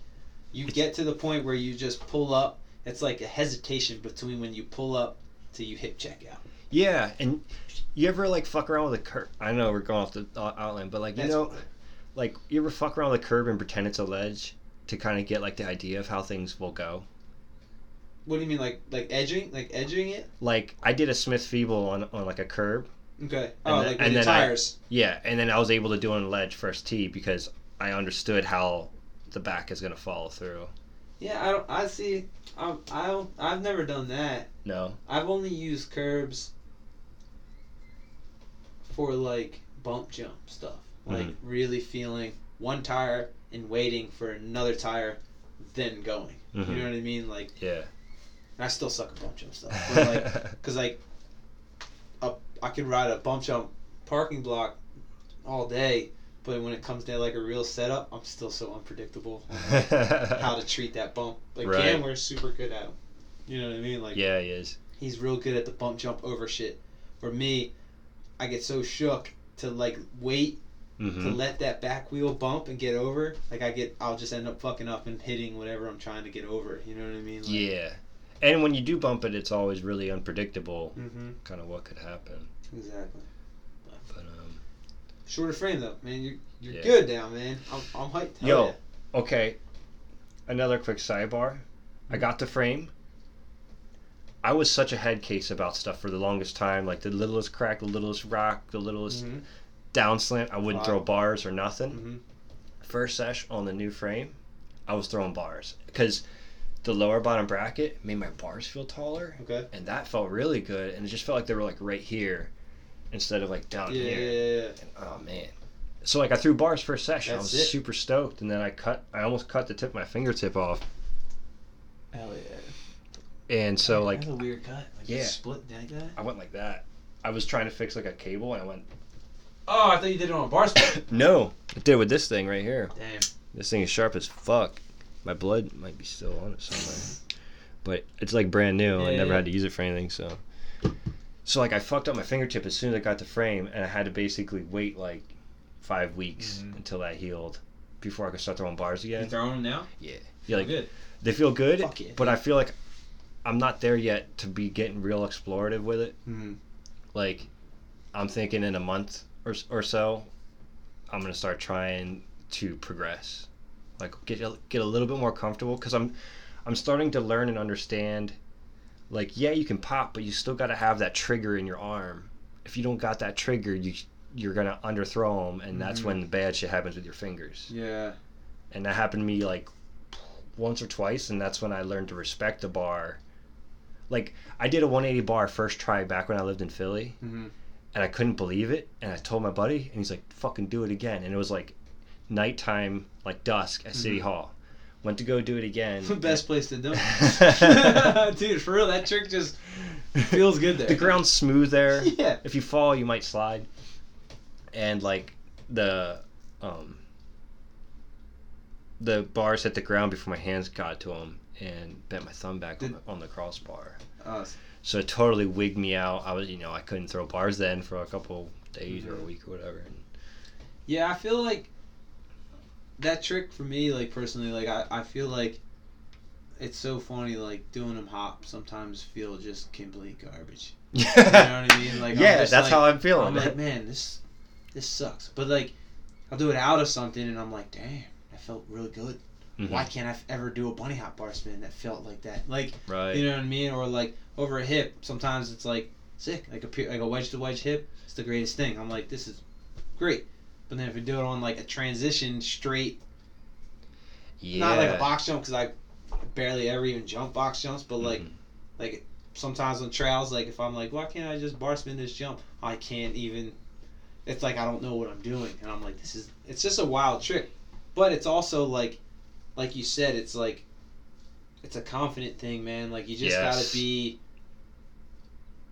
you get to the point where you just pull up. It's like a hesitation between when you pull up to you hit check out. Yeah, and you ever like fuck around with a curb? I know we're going off the outline, but like you That's know, like you ever fuck around with a curb and pretend it's a ledge to kind of get like the idea of how things will go. What do you mean, like like edging, like edging it? Like I did a Smith Feeble on on like a curb. Okay. And oh, then- like with your then I- tires. Yeah, and then I was able to do it on a ledge first tee because I understood how the back is gonna follow through. Yeah, I don't. I see. I I don't, I've never done that. No. I've only used curbs for like bump jump stuff, like Mhm. really feeling one tire and waiting for another tire, then going. Mhm. You know what I mean? Like Yeah. I still suck at bump jump stuff, but like because like a, I could ride a bump jump parking block all day, but when it comes to like a real setup, I'm still so unpredictable how to treat that bump. Like Right. Cam, we're super good at 'em. You know what I mean? Like yeah, he is. he's real good at the bump jump over shit. For me, I get so shook to like wait to hmm let that back wheel bump and get over. Like I get, I'll just end up fucking up and hitting whatever I'm trying to get over. You know what I mean? Like, Yeah. And when you do bump it, it's always really unpredictable, Mm-hmm. kind of what could happen. Exactly. Shorter frame though, man. You're you're Yeah. good now, man. I'm I'm hyped. Yo. yeah. okay, another quick sidebar. I got the frame. I was such a head case about stuff for the longest time, like the littlest crack, the littlest rock, the littlest Mhm. down slant. I wouldn't Wow. throw bars or nothing. Mhm. First sesh on the new frame, I was throwing bars because the lower bottom bracket made my bars feel taller, Okay. and that felt really good. And it just felt like they were like right here instead of like down Yeah, here. yeah, yeah. And, oh man. So like I threw bars first session. I was it. super stoked, and then I cut. I almost cut the tip of my fingertip off, Hell yeah. and so like That's a weird cut. Like Yeah. yeah. Split like that. I went like that. I was trying to fix like a cable, and I went Oh, I thought you did it on a bar split. no. I did with this thing right here. Damn. This thing is sharp as fuck. My blood might be still on it somewhere, but it's like brand new. I never yeah. had to use it for anything, so. So like I fucked up my fingertip as soon as I got the frame, and I had to basically wait like five weeks Mhm. until that healed before I could start throwing bars again. You throwing them now? Yeah, yeah, like good. they feel good, Fuck yeah. but I feel like I'm not there yet to be getting real explorative with it. Mm-hmm. Like, I'm thinking in a month or or so, I'm gonna start trying to progress, like get a, get a little bit more comfortable because I'm I'm starting to learn and understand. Like, yeah, you can pop, but you still got to have that trigger in your arm. If you don't got that trigger, you you're gonna underthrow them, and that's Mhm. when the bad shit happens with your fingers. Yeah. And that happened to me like once or twice, and that's when I learned to respect the bar. Like I did a 180 bar first try back when I lived in Philly, Mm-hmm. and I couldn't believe it. And I told my buddy, and he's like, "Fucking do it again!" And it was like nighttime, like dusk at City Mhm. Hall. Went to go do it again. It's the best place to do it. Dude, for real, that trick just feels good there. The ground's smooth there. Yeah. If you fall, you might slide. And like the um the bars hit the ground before my hands got to them and bent my thumb back on, the, on the crossbar. Uh, So it totally wigged me out. I was, you know, I couldn't throw bars then for a couple days or a week or whatever. And yeah, I feel like that trick for me, like personally, like I, I feel like it's so funny, like doing them hop sometimes feel just complete garbage. You know what I mean? Like yeah, that's like- how I'm feeling. I'm like, man, this this sucks. But like, I'll do it out of something, and I'm like, damn, that felt really good. Mhm. Why can't I ever do a bunny hop bar spin that felt like that? Like, Right. you know what I mean? Or like over a hip, sometimes it's like sick, like a like a wedge to wedge hip. It's the greatest thing. I'm like, this is great. But then if you do it on like a transition straight, yeah. not like a box jump, because I barely ever even jump box jumps, but like Mhm. like sometimes on trails, like if I'm like, why can't I just bar spin this jump? I can't even. It's like I don't know what I'm doing, and I'm like, this is. It's just a wild trick, but it's also like, like you said, it's like. It's a confident thing, man. Like you just Yes. gotta be.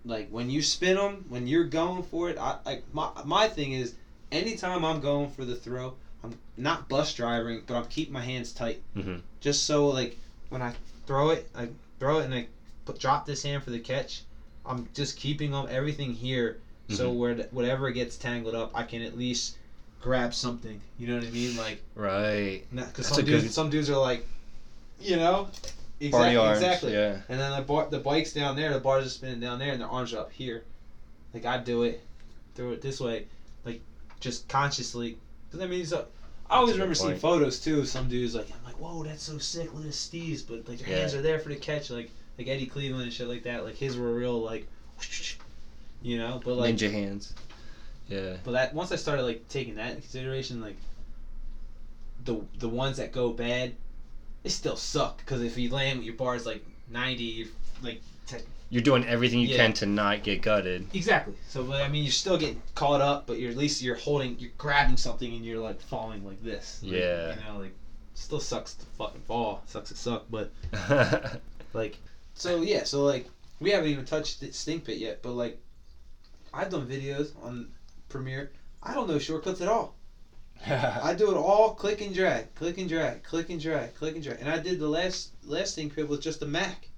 Like when you spin them, when you're going for it, I like my my thing is, anytime I'm going for the throw, I'm not bus driving, but I'm keeping my hands tight Mhm. just so like when I throw it, I throw it and I put, drop this hand for the catch. I'm just keeping up everything here, so Mhm. where whatever gets tangled up, I can at least grab something. You know what I mean? Like, Right. because some dudes, good- some dudes are like, you know, exactly, arms. exactly. Yeah. And then the bar, the bike's down there, the bars are spinning down there, and their arms are up here. Like I do it, throw it this way, just consciously. Cause I mean, so I always That's a good remember seeing photos too. of Some dudes like I'm like, whoa, that's so sick. Look at Steve's, but like their hands are there for the catch, like like Eddie Cleveland and shit like that. Like his were real like, you know. But like, Ninja hands. Yeah. but that once I started like taking that into consideration, like the the ones that go bad, they still suck. Because if you land with your bars like 90, you're like te- You're doing everything you Yeah. can to not get gutted. Exactly. So but, I mean, you're still getting caught up, but you're at least you're holding, you're grabbing something, and you're like falling like this. Like, Yeah. You know, like still sucks to fucking fall. Sucks to suck, but like, so yeah, so like we haven't even touched the stink pit yet, but like I've done videos on Premiere. I don't know shortcuts at all. I do it all click and drag, click and drag, click and drag, click and drag. And I did the last last thing crib with just a Mac.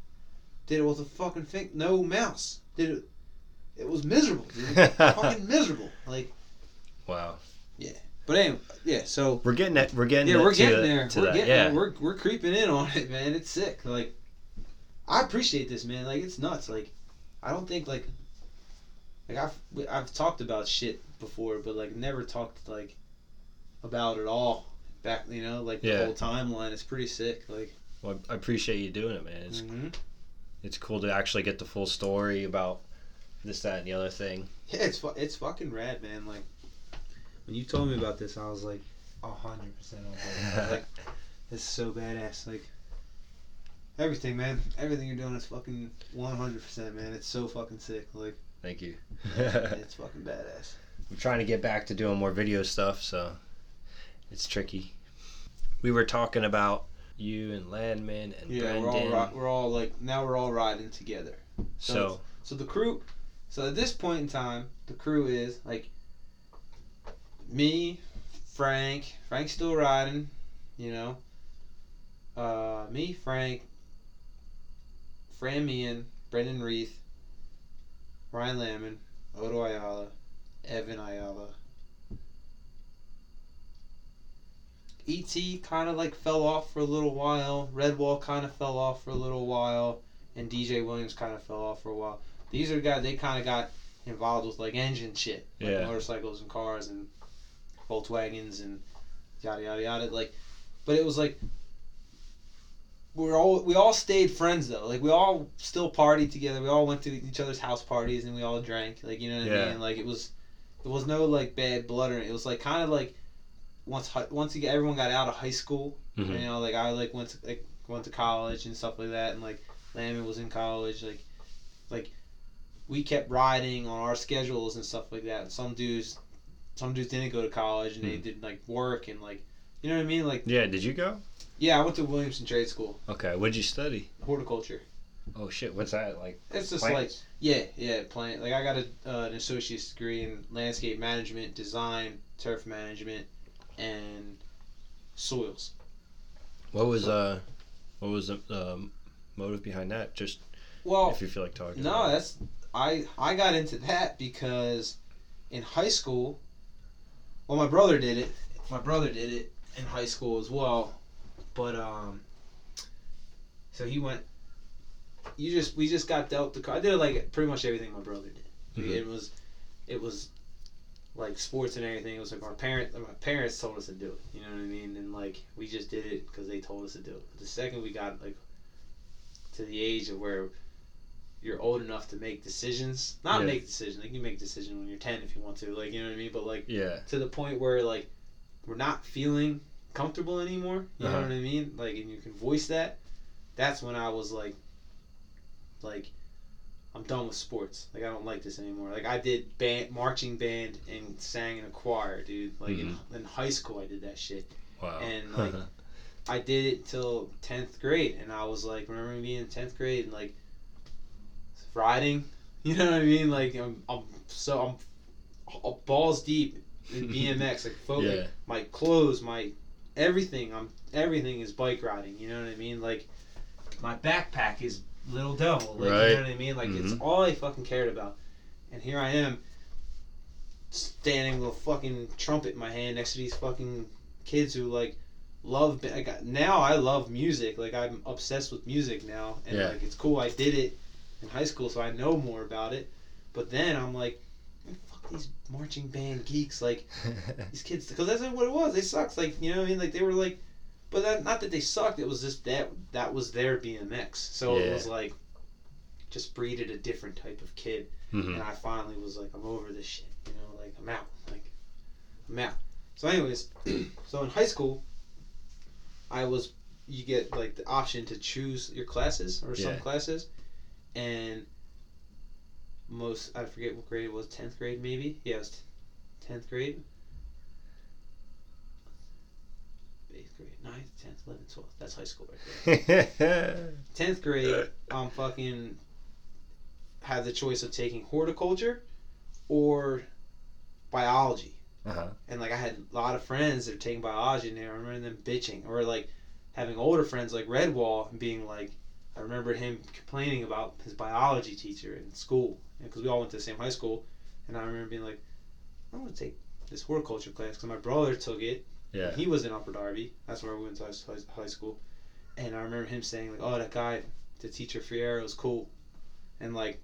Did it with a fucking thing, no mouse. Did it? It was miserable, dude. fucking miserable. Like, wow. Yeah. But anyway, yeah. So We're getting that. We're getting. yeah, we're to, getting there. To we're that. getting yeah. there. We're we're creeping in on it, man. It's sick. Like, I appreciate this, man. Like, it's nuts. Like, I don't think like, like I've I've talked about shit before, but like never talked like about it all. Back, you know, like Yeah. the whole timeline. It's pretty sick. Like, Well, I appreciate you doing it, man. It's mhm. It's cool to actually get the full story about this, that, and the other thing. yeah, it's fu- it's fucking rad, man. Like, when you told me about this, I was like, a hundred percent on board. I was like, It's so badass. Like everything, man. Everything you're doing is fucking one hundred percent, man. It's so fucking sick. Like Thank you. it's fucking badass. I'm trying to get back to doing more video stuff, so it's tricky. We were talking about you and Landman and Yeah, we're all we're all like now we're all riding together. so So the crew. So at this point in time, the crew is like me, Frank. Frank's still riding, you know. Uh, me, Frank, Fran Meehan, Brendan Reith, Ryan Lamon, Odo Ayala, Evan Ayala. ET kind of like fell off for a little while. Redwall kind of fell off for a little while, and DJ Williams kind of fell off for a while. These are guys they kind of got involved with like engine shit, like Yeah. motorcycles and cars and Volkswagens and yada yada yada. Like, but it was like we're all we all stayed friends though. Like we all still partied together. We all went to each other's house parties and we all drank. Like you know what I mean? Like it was it was no like bad blood or it was like kind of like once hi- once you get everyone got out of high school. mhm. You know, like I like went to like went to college and stuff like that, and like Lamon was in college. Like, like we kept riding on our schedules and stuff like that. And some dudes, some dudes didn't go to college and they Hmm. did like work and like, you know what I mean? Like, yeah, did you go? yeah, I went to Williamson Trade School, Okay, what'd you study? horticulture. Oh shit, what's that like? It's just like yeah, yeah, plant. Like I got a, uh, an associate's degree in landscape management, design, turf management, and soils. What was uh, what was the um, motive behind that? Just Well, if you feel like talking. No, that's I I got into that because in high school, well, my brother did it. My brother did it in high school as well, but um, so he went. You just we just got dealt the card. I did like pretty much everything my brother did. Mhm. It was, it was, like sports and everything. It was like our parent, my parents told us to do it. You know what I mean? And like we just did it because they told us to do it. But the second we got like to the age of where you're old enough to make decisions. Not Yeah. make decisions. Like you make decisions when you're ten if you want to. Like you know what I mean. But like Yeah. to the point where like we're not feeling comfortable anymore. You Uh-huh. know what I mean? Like and you can voice that. That's when I was like, like, I'm done with sports. Like I don't like this anymore. Like I did band, marching band, and sang in a choir, dude. Like in, mm-hmm. in high school, I did that shit. Wow. And, like, I did it till tenth grade, and I was like, remember being in tenth grade and like riding. You know what I mean? Like I'm, I'm so I'm balls deep in BMX. Like, yeah. my clothes, my everything. I'm everything is bike riding. You know what I mean? Like, my backpack is Little Devil. Like Right. you know what I mean? Like it's Mhm. all I fucking cared about. And here I am standing with a fucking trumpet in my hand next to these fucking kids who like love got now I love music. Like I'm obsessed with music now and Yeah. like it's cool I did it in high school so I know more about it. But then I'm like fuck these marching band geeks like these kids because that's what it was. They sucked. Like you know what I mean? Like they were like, but that, not that they sucked. It was just that that was their BMX. So it was like, just breeded a different type of kid. Mhm. And I finally was like, I'm over this shit. You know, like I'm out. Like I'm out. So anyways, so in high school, I was you get like the option to choose your classes or some Yeah. classes, and most I forget what grade it was, tenth grade maybe. yes, tenth grade. Eighth grade, ninth, tenth, eleventh, twelfth. That's high school right there. Tenth grade, I'm fucking had the choice of taking horticulture or biology. uh-huh. And like I had a lot of friends that were taking biology and I remember them bitching. Or like having older friends like Redwall and being like I remember him complaining about his biology teacher in school because we all went to the same high school. And I remember being like, I'm gonna take this horticulture class because my brother took it. Yeah. He was in Upper Darby. That's where we went to high, high school. And I remember him saying like, "Oh, that guy, the teacher Fierro was cool," and like,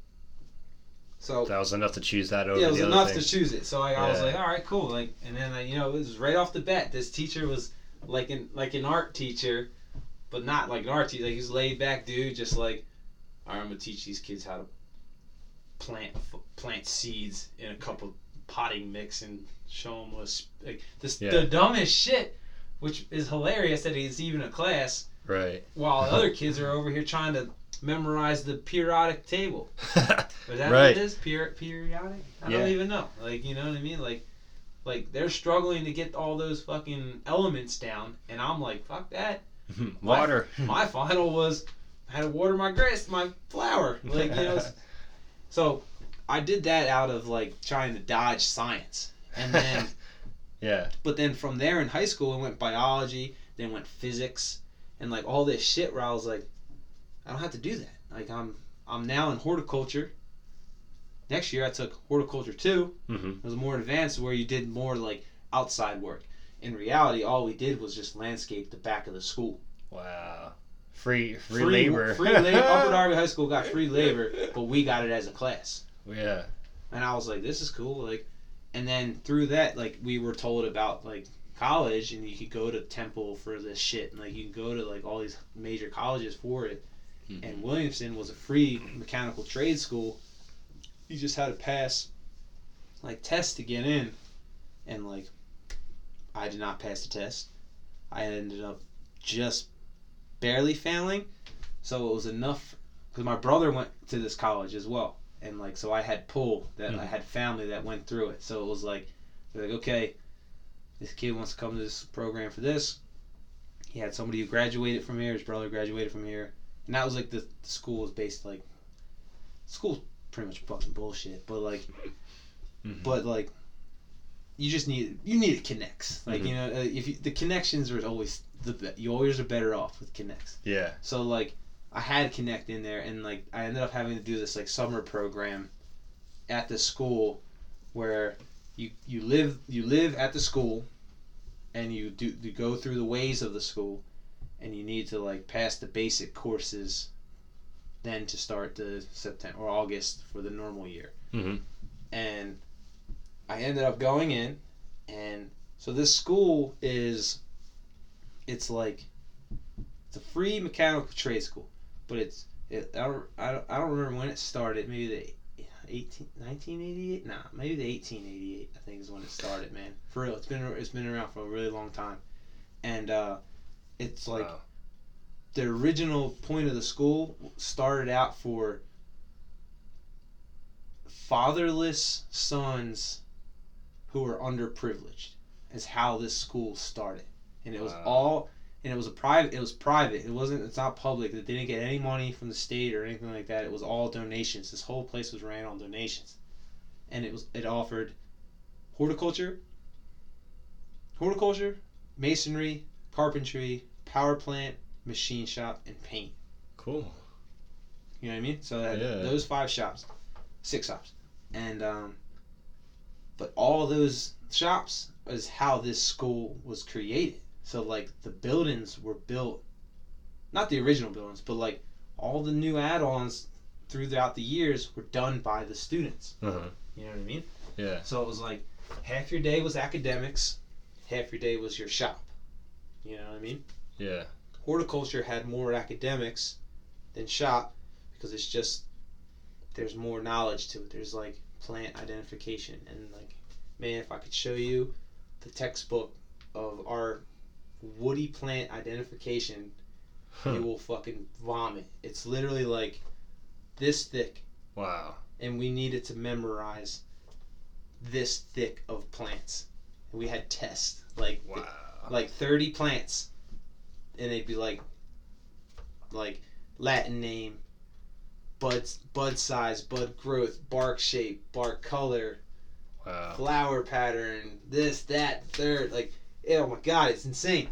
so That was enough to choose that over yeah, it was enough to choose it. So I, I was like, all right, cool. Like, and then I, you know, it was right off the bat. This teacher was like an like an art teacher, but not like an art teacher. Like he's laid back dude, just like, all right, I'm gonna teach these kids how to plant plant seeds in a cup of potting mix and show them what's like this Yeah. the dumbest shit, which is hilarious that he's even a class Right. while other kids are over here trying to memorize the periodic table. Is that what Right. it is? Per- periodic? I Yeah. don't even know. Like, you know what I mean? Like, like they're struggling to get all those fucking elements down, and I'm like, fuck that. Water. My final was I had to water my grass, my flower. Like, you know. so I did that out of like trying to dodge science, and then yeah. but then from there in high school, I went biology, then went physics, and like all this shit where I was like, I don't have to do that. Like I'm I'm now in horticulture. Next year I took horticulture two. hmm It was more advanced where you did more like outside work. In reality, all we did was just landscape the back of the school. Wow. Free free, labor. Free labor. Upper Darby High School got free labor, but we got it as a class. yeah. and I was like, "This is cool." Like, and then through that, like, we were told about like college, and you could go to Temple for this shit, and like you can go to like all these major colleges for it. Mhm. And Williamson was a free mechanical trade school. You just had to pass like tests to get in, and like, I did not pass the test. I ended up just barely failing, so it was enough because my brother went to this college as well and like so I had pull that I Mhm. had family that went through it. So it was like they're like, okay, this kid wants to come to this program for this. He had somebody who graduated from here. His brother graduated from here, and that was like the, the school was based like school's pretty much fucking bullshit. But like, Mhm. but like, you just need you need it connects. Like Mhm. you know, uh, if you, the connections are always the you always are better off with connects. Yeah. So like I had Connect in there and like I ended up having to do this like summer program at the school where you you live you live at the school and you do you go through the ways of the school and you need to like pass the basic courses then to start the September or August for the normal year. hmm And I ended up going in and so this school is it's like it's a free mechanical trade school, but it's it, I don't I don't, I don't remember when it started. Maybe the 18, 1988? Nah, maybe the 1888. I think is when it started. Man, for real, it's been it's been around for a really long time, and uh, it's like Wow. the original point of the school started out for fatherless sons who were underprivileged is how this school started and it was all and it was a private it was private it wasn't it's not public they didn't get any money from the state or anything like that it was all donations this whole place was ran on donations and it was it offered horticulture horticulture masonry carpentry power plant machine shop and paint Cool. You know what I mean? So I had Yeah. those five shops, six shops, and um, but all those shops is how this school was created. So like the buildings were built, not the original buildings, but like all the new add-ons throughout the years were done by the students. Uh huh. You know what I mean? Yeah. So it was like half your day was academics, half your day was your shop. You know what I mean? Yeah. horticulture had more academics than shop because it's just there's more knowledge to it. There's like plant identification and like man, if I could show you the textbook of our woody plant identification, Huh. you will fucking vomit. It's literally like this thick Wow. and we needed to memorize this thick of plants. And we had tests like Wow. like 30 plants and they'd be like like latin name bud bud size bud growth bark shape bark color Wow. flower pattern this that third like oh my god it's insane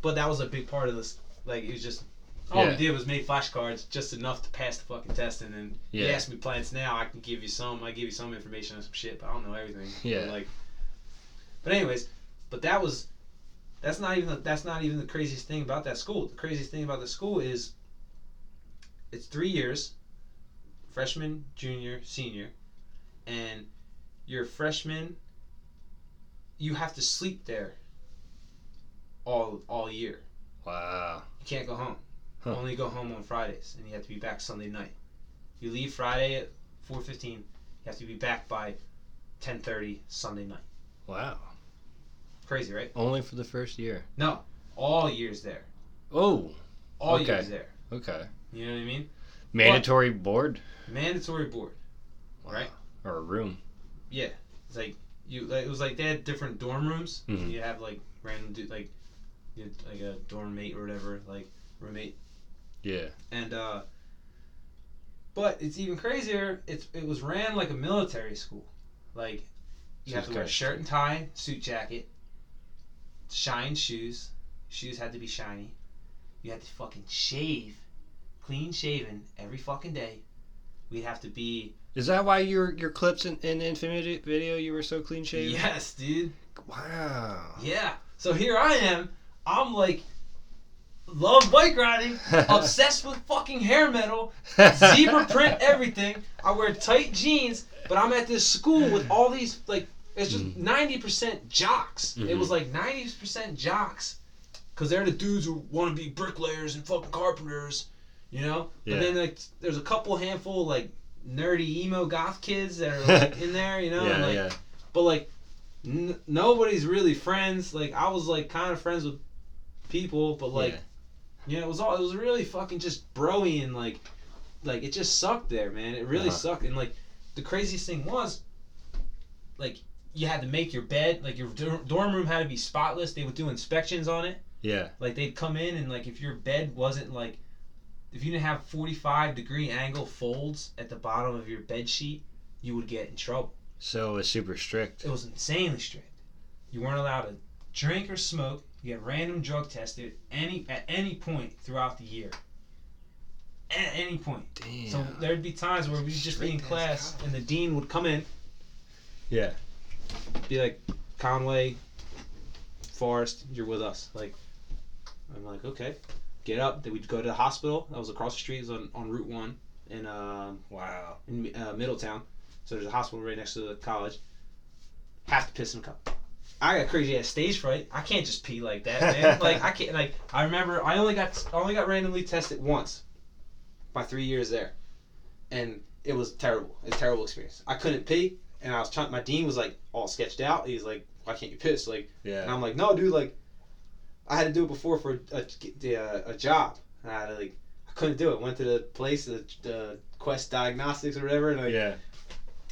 but that was a big part of this like it was just all Yeah. we did was make flashcards just enough to pass the fucking test and then you Yeah. ask me plants now i can give you some i give you some information on some shit but i don't know everything Yeah. But, like but anyways but that was that's not even the, that's not even the craziest thing about that school the craziest thing about the school is it's three years freshman junior senior and your freshman you have to sleep there all all year Wow. you can't go home Huh. only go home on fridays and you have to be back sunday night you leave friday at 4.15 you have to be back by 10.30 sunday night Wow. crazy right Only for the first year. no all years there Oh. all Okay. years there Okay. you know what i mean Mandatory board. mandatory board Right. Or a room. yeah it's like you like, it was like they had different dorm rooms Mhm. you have like random like like a dorm mate or whatever like roommate. Yeah. and uh but it's even crazier it's it was ran like a military school. Like you have to wear a shirt and tie suit jacket shine shoes. Shoes had to be shiny. You had to fucking shave clean shaven every fucking day. We'd have to be Is that why your your clips in, in the Infinity video you were so clean shaven? yes dude. Wow. yeah. So here i am i'm like love bike riding obsessed with fucking hair metal zebra print everything. I wear tight jeans, but I'm at this school with all these like it's just Mm. ninety percent jocks. It Mhm. was like ninety percent jocks, cause they're the dudes who want to be bricklayers and fucking carpenters, you know. Yeah. But then like there's a couple handful like nerdy emo goth kids that are like in there, you know. yeah, like, yeah. But like n- nobody's really friends. Like I was like kind of friends with people, but like Yeah. you know, it was all it was really fucking just broy and like like it just sucked there, man. It really Uh-huh. sucked. And like the craziest thing was like you had to make your bed, like your dorm room had to be spotless. They would do inspections on it. Yeah. Like they'd come in and like if your bed wasn't like if you didn't have 45 degree angle folds at the bottom of your bed sheet, you would get in trouble. So it was super strict. It was insanely strict. You weren't allowed to drink or smoke. You get random drug tested any at any point throughout the year. At any point. Damn. So there'd be times where we'd just be in class and the dean would come in, yeah. be like, Conway, Forrest, you're with us. Like, I'm like, okay. Get up. Then we'd go to the hospital. That was across the street. It was on, on Route 1 in, uh, Wow. in uh, Middletown. So there's a hospital right next to the college. Have to piss in a cup. I got crazy ass stage fright. I can't just pee like that, man. like I can't. Like I remember, I only got I only got randomly tested once. My three years there, and it was terrible. It's a terrible experience. I couldn't pee, and I was trying. My dean was like all sketched out. He's like, "Why can't you piss?" Like, and Yeah. I'm like, "No, dude. Like, I had to do it before for a a, a, uh, a job, and I had to like." I couldn't do it. Went to the place, the, the Quest Diagnostics or whatever, and I Yeah.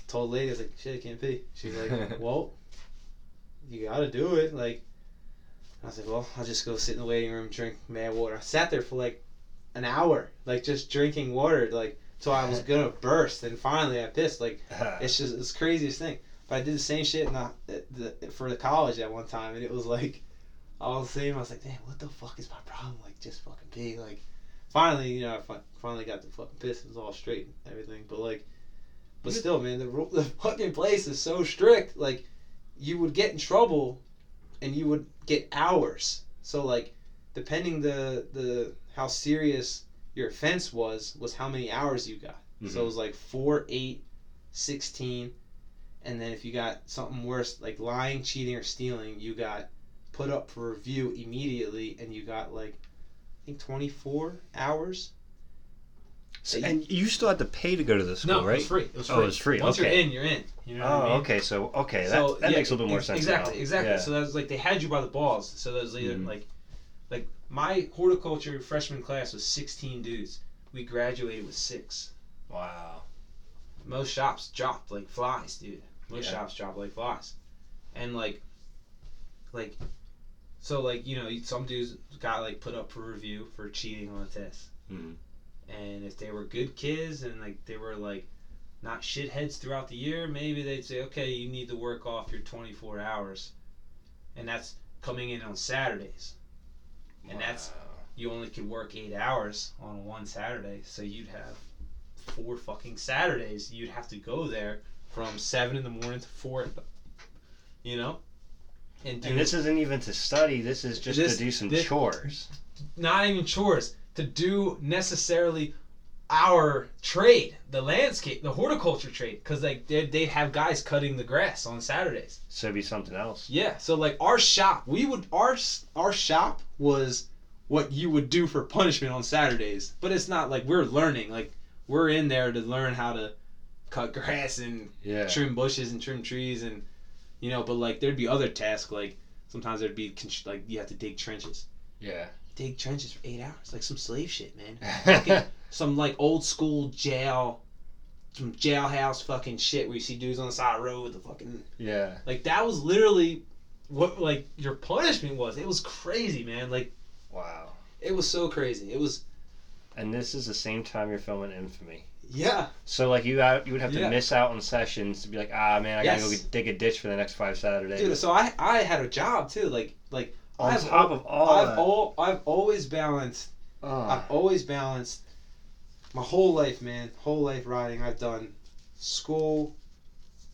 told the lady, I was like, shit, I can't pee. She's like, well, you gotta do it. Like, I was like, well, I'll just go sit in the waiting room, drink mad water. I sat there for like an hour, like just drinking water, like, till I was gonna burst. And finally I pissed. Like, it's just, it's the craziest thing. But I did the same shit in the, uh, the, for the college at one time, and it was like, all the same. I was like, damn, what the fuck is my problem? Like, just fucking pee. Like, finally, you know, I fi- finally got the fucking Pistons all straight and everything. But like, but still, man, the the fucking place is so strict. Like, you would get in trouble, and you would get hours. So like, depending the the how serious your offense was, was how many hours you got. So it Mhm. was like four, eight, 16. And then if you got something worse, like lying, cheating, or stealing, you got put up for review immediately and you got like, I think 24 hours. So- and you still had to pay to go to the school, no, right? it was free. It was Oh, free. it was free, Once okay. you're in, you're in. You know what Oh, I mean? okay. So okay, that, So, that yeah, makes a little bit more ex- sense. Exactly, now. exactly. Yeah. So that was like they had you by the balls. So that was either Mhm. like, like my horticulture freshman class was 16 dudes. We graduated with six. wow. most shops dropped like flies, dude. Most Yeah. shops dropped like flies, and like, like, so like you know some dudes got like put up for review for cheating on a test, Mhm. And if they were good kids and like they were like not shitheads throughout the year, maybe they'd say, okay, you need to work off your 24 hours, and that's coming in on Saturdays. And that's- You only could work eight hours on one Saturday, so you'd have four fucking Saturdays. You'd have to go there from seven in the morning to four, you know, and do And this isn't even to study. This is just This- to do some this- chores. not even chores to do necessarily our trade, the landscape, the horticulture trade, because like they'd, they'd have guys cutting the grass on Saturdays. So it'd be something else. Yeah, so like our shop, we would our our shop was what you would do for punishment on Saturdays, but it's not like we're learning. Like we're in there to learn how to cut grass and Yeah. trim bushes and trim trees and you know. But like there'd be other tasks like sometimes there'd be like you have to dig trenches. Yeah. Dig trenches for eight hours, like some slave shit, man. Fucking- some like old school jail, some jailhouse fucking shit where you see dudes on the side of the road with the fucking yeah. like that was literally what like your punishment was. It was crazy, man. Like Wow. it was so crazy. It was And this is the same time you're filming Infamy. yeah. So like you out, you would have to Yeah. miss out on sessions to be like, ah man, I gotta Yes. go dig a ditch for the next five Saturdays. Dude, so I I had a job too. Like like on I've top al- of all I've that. all I've always balanced Oh. I've always balanced my whole life, man. Whole life riding. I've done school,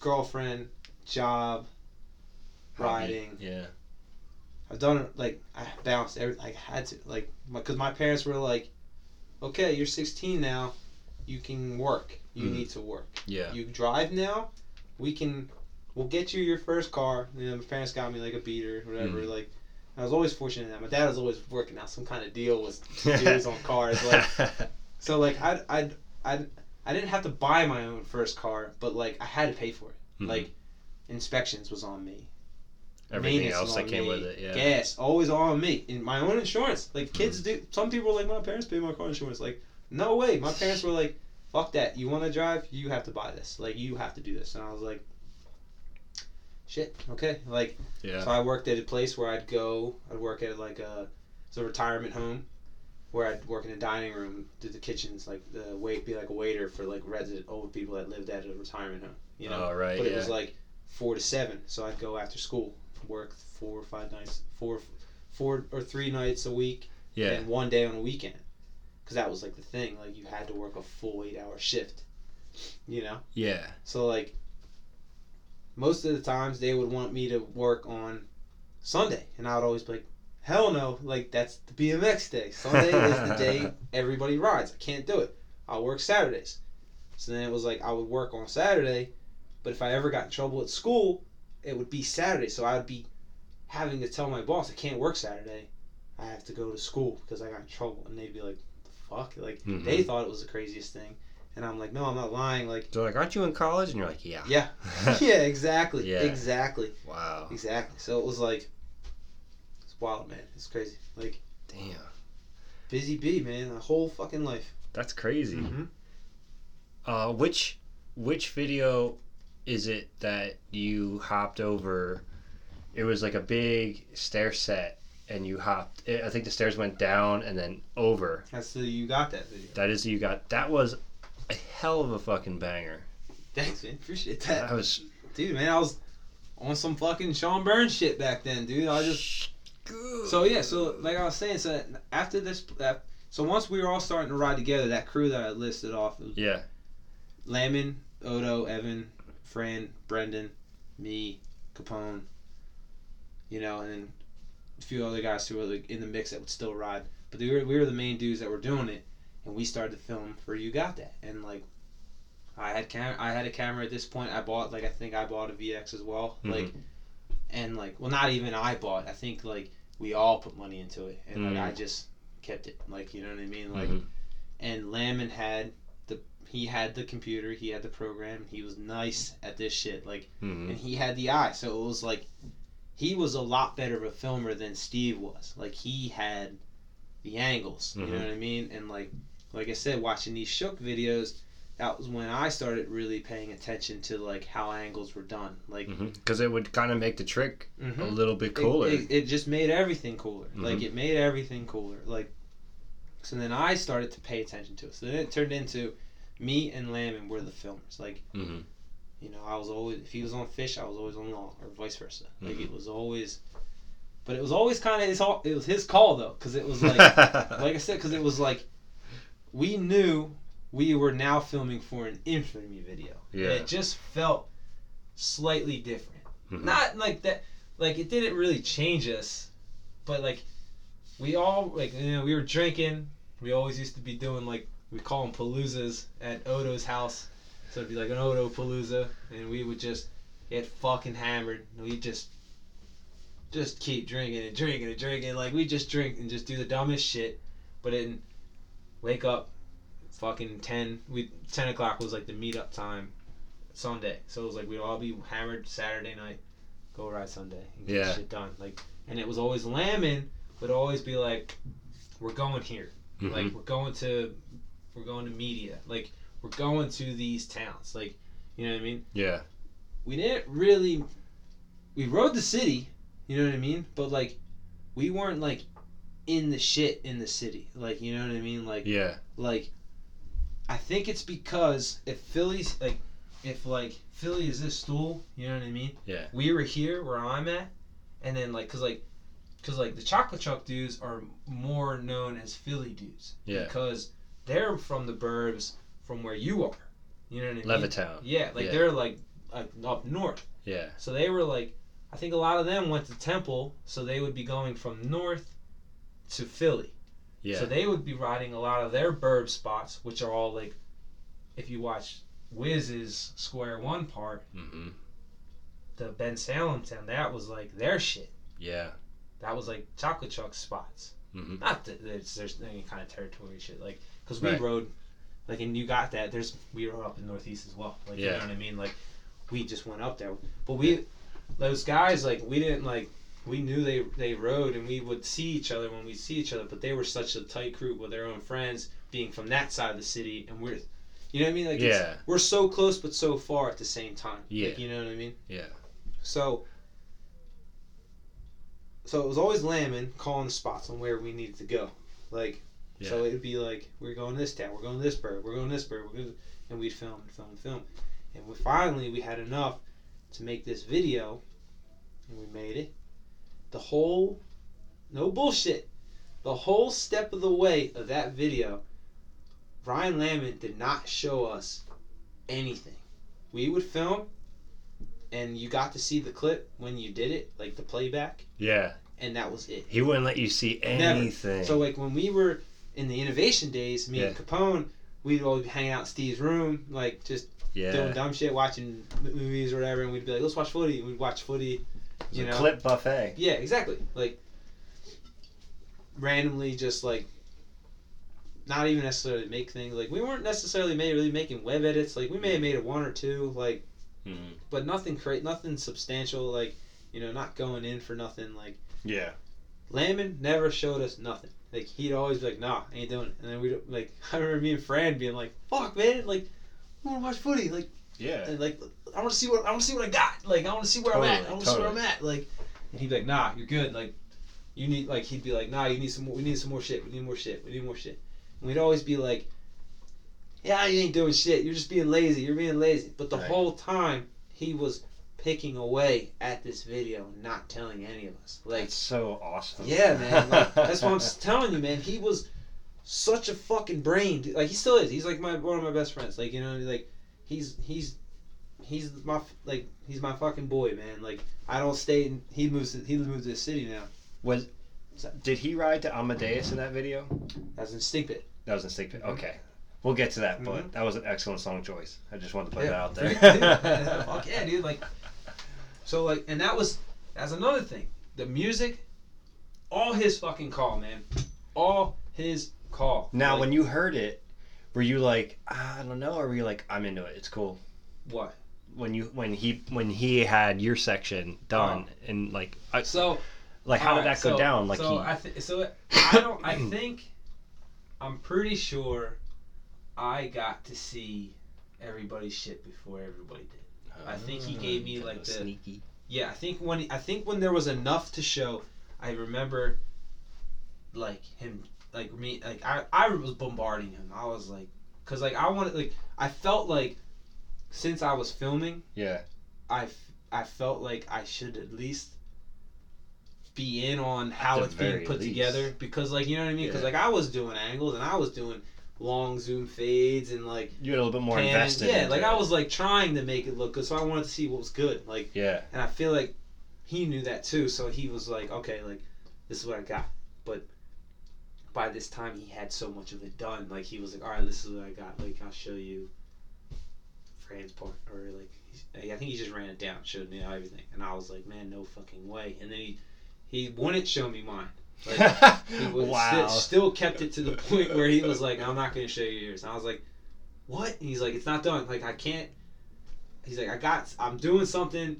girlfriend, job, riding. Yeah. I've done it like I balanced every like I had to like because my parents were like, okay, you're 16 now, you can work. You Mhm. need to work. Yeah. You drive now, we can, we'll get you your first car. You know, my parents got me like a beater, whatever. Mhm. Like, I was always fortunate that my dad was always working out some kind of deal with deals on cars. Like, so like I I I I didn't have to buy my own first car, but like I had to pay for it. Mhm. Like, inspections was on me. everything else that came me. with it. Yeah. Gas always on me. And my own insurance. Like Mm-hmm. kids do. Some people are like, my parents pay my car insurance. Like, no way. My parents were like, fuck that. You want to drive? You have to buy this. Like, you have to do this. And I was like, shit. Okay. Like, Yeah. so I worked at a place where I'd go. I'd work at like a, it's a retirement home. Where I'd work in a dining room, do the kitchens, like the wait, be like a waiter for like resident old people that lived at a retirement home. You know, oh right. but yeah. it was like four to seven, so I'd go after school, work four or five nights, four, four or three nights a week, yeah. and one day on a weekend, because that was like the thing. Like you had to work a full eight-hour shift, you know. Yeah. So like, most of the times they would want me to work on Sunday, and I'd always be like, "Hell no! Like that's the BMX day. Sunday is the day everybody rides. I can't do it. I'll work Saturdays." So then it was like I would work on Saturday, but if I ever got in trouble at school, it would be Saturday. So I would be having to tell my boss I can't work Saturday. I have to go to school because I got in trouble, and they'd be like, "The fuck!" Like Mhm. they thought it was the craziest thing, and I'm like, "No, I'm not lying." Like. They're like, aren't you in college? And you're like, yeah. Yeah. yeah, exactly. Yeah. Exactly. wow. Exactly. So it was like it's wild, man. It's crazy. Like Damn. busy bee, man, a whole fucking life. That's crazy. Mm-hmm. Uh, which which video is it that you hopped over? It was like a big stair set, and you hopped. I think the stairs went down and then over. That's the you got that video. That is you got. That was a hell of a fucking banger. Thanks, man. Appreciate That that. was. Dude, man, I was on some fucking Sean Burns shit back then, dude. I just so yeah, so like I was saying, so after this, So once we were all starting to ride together, that crew that I listed off, Yeah. Lamon, Odo, Evan, Fran, Brendan, me, Capone, you know, and then a few other guys who were like in the mix that would still ride. But we were, we were the main dudes that were doing it, and we started to film for You Got That. And like, I had cam- I had a camera at this point. I bought like I think I bought a VX as well. Mhm. Like, and like well not even I bought. I think like we all put money into it, and like Mm. I just kept it. Like you know what I mean? Like Mhm. and Lamon had the he had the computer, he had the program, he was nice at this shit, like, Mhm. and he had the eye, so it was like, he was a lot better of a filmer than Steve was. Like he had the angles, you know Mhm. what I mean, and like, like I said, watching these Shook videos, that was when I started really paying attention to like how angles were done, like. Because it would kind of make the trick mhm. a little bit cooler. It, it, just made everything cooler. Like Mhm. it made everything cooler. Like so then I started to pay attention to it. So then it turned into me and Lamon were the filmers. Like hmm you know, I was always if he was on fish, I was always on law, or vice versa. Like it was always, but it was always kind of his. It was his call though, because it was like like I said, because it was like we knew we were now filming for an infamy video. And Yeah. it just felt slightly different. Mhm. Not like that. Like it didn't really change us, but like we all like you know we were drinking. We always used to be doing like we call them paloozas at Odo's house. So it'd be like an Odo palooza, and we would just get fucking hammered. And we just just keep drinking and drinking and drinking. Like we just drink and just do the dumbest shit. But then wake up, fucking ten. We ten o'clock was like the meetup time, Sunday. So it was like we'd all be hammered Saturday night, go ride Sunday and get Yeah. shit done. Like, and it was always Lamon, would always be like, we're going here. Mhm. Like we're going to, we're going to media. Like we're going to these towns. Like, you know what I mean? yeah. we didn't really we rode the city you know what i mean but like we weren't like in the shit in the city like you know what i mean like Yeah. like i think it's because if philly's like if like philly is this stool you know what i mean Yeah. we were here where i'm at and then like because like because like the chocolate truck dudes are more known as philly dudes Yeah. because they're from the burbs from where you are you know what i mean Levittown. yeah like Yeah. they're like uh, up north Yeah. so they were like, I think a lot of them went to Temple, so they would be going from north to Philly. Yeah. So they would be riding a lot of their burb spots, which are all like, if you watch Wiz's Square One part, hmm the Bensalem town, that was like their shit. Yeah. That was like chocolate truck spots. hmm Not that there's, there's any kind of territory shit, like, because we Right. rode, like, and you got that. There's we rode up in Northeast as well. Like, you know what I mean? Like, we just went up there, but we, those guys, like, we didn't like. We knew they they rode, and we would see each other when we see each other. But they were such a tight group with their own friends, being from that side of the city, and we're, you know what I mean? Like, Yeah. we're so close but so far at the same time. Yeah. Like, you know what I mean? Yeah. So, so it was always Lamon calling the spots on where we needed to go. Like, yeah. so it'd be like, we're going this town, we're going this bird, we're going this bird, we're going, and we'd film and film and film, and we finally we had enough to make this video, and we made it. The whole, no bullshit, the whole step of the way of that video, Ryan Lamon did not show us anything. We would film, and you got to see the clip when you did it, like the playback, Yeah. and that was it. He wouldn't let you see anything. Never. So like when we were in the innovation days, me and Capone, we'd all be hanging out in Steve's room, like just doing dumb shit, watching movies or whatever, and we'd be like, let's watch footy. And we'd watch footy. You know? clip buffet. Yeah, exactly. Like randomly, just like not even necessarily make things. Like we weren't necessarily made really making web edits. Like we may have made a one or two, like, Mhm. but nothing cra nothing substantial. Like you know, not going in for nothing. Like. Yeah. Lamon never showed us nothing. Like he'd always be like, "Nah, ain't doing it." And then we like, I remember me and Fran being like, "Fuck, man! Like, I want to watch footy. Like, Yeah. and, like I want to see what I want to see what I got. Like, I want to see where I'm at. I want to see where I'm at. Like, and he'd be like, "Nah, you're good. Like, you need like he'd be like, "Nah, you need some more. We need some more shit. We need more shit. We need more shit." And we'd always be like, "Yeah, you ain't doing shit. You're just being lazy. You're being lazy." But the Right. whole time he was picking away at this video, and not telling any of us. Like. That's so awesome. Yeah, man. Like, that's what I'm telling you, man. He was such a fucking brain. dude. Like he still is. He's like my one of my best friends. Like you know, like he's he's he's my like he's my fucking boy, man. Like I don't stay. in He moves. To, he moves to the city now. Was did he ride to Amadeus in that video? That's instinct it. That was in Stink Pit. Mhm. Okay. We'll get to that, but that was an excellent song choice. I just wanted to put Yeah. that out Yeah, Fuck there. yeah, dude. Like, so like, and that was that's another thing. The music, all his fucking call, man. All his call. now, Like, when you heard it, were you like, "Ah, I don't know, or were you like, I'm into it. It's cool. what? When you when he when he had your section done and like I, So like how did alright, that go so- down? Like so he I th- so I don't. I think I'm pretty sure I got to see everybody's shit before everybody did. I think he gave me, Ah, like, the- sneaky. Yeah, I think when I think when there was enough to show, I remember like him like me like I I was bombarding him. I was like cuz like I wanted like I felt like since I was filming, Yeah. I f- I felt like I should at least be in on how it's being put least. together because like you know what I mean because Yeah. like I was doing angles and I was doing long zoom fades and like You had a little bit more pan- invested. yeah like it. I was like trying to make it look good so I wanted to see what was good like Yeah. and I feel like he knew that too, so he was like, okay, like this is what I got. But by this time, he had so much of it done. Like he was like, all right, this is what I got. Like I'll show you Fran's part, or like he's- I think he just ran it down, showed me everything, and I was like, man, no fucking way. And then he he wouldn't show me mine. Like, he was wow. still, still kept it to the point where he was like, I'm not going to show you yours. And I was like, what? And he's like, it's not done. Like, I can't. He's like, I got, I'm doing something,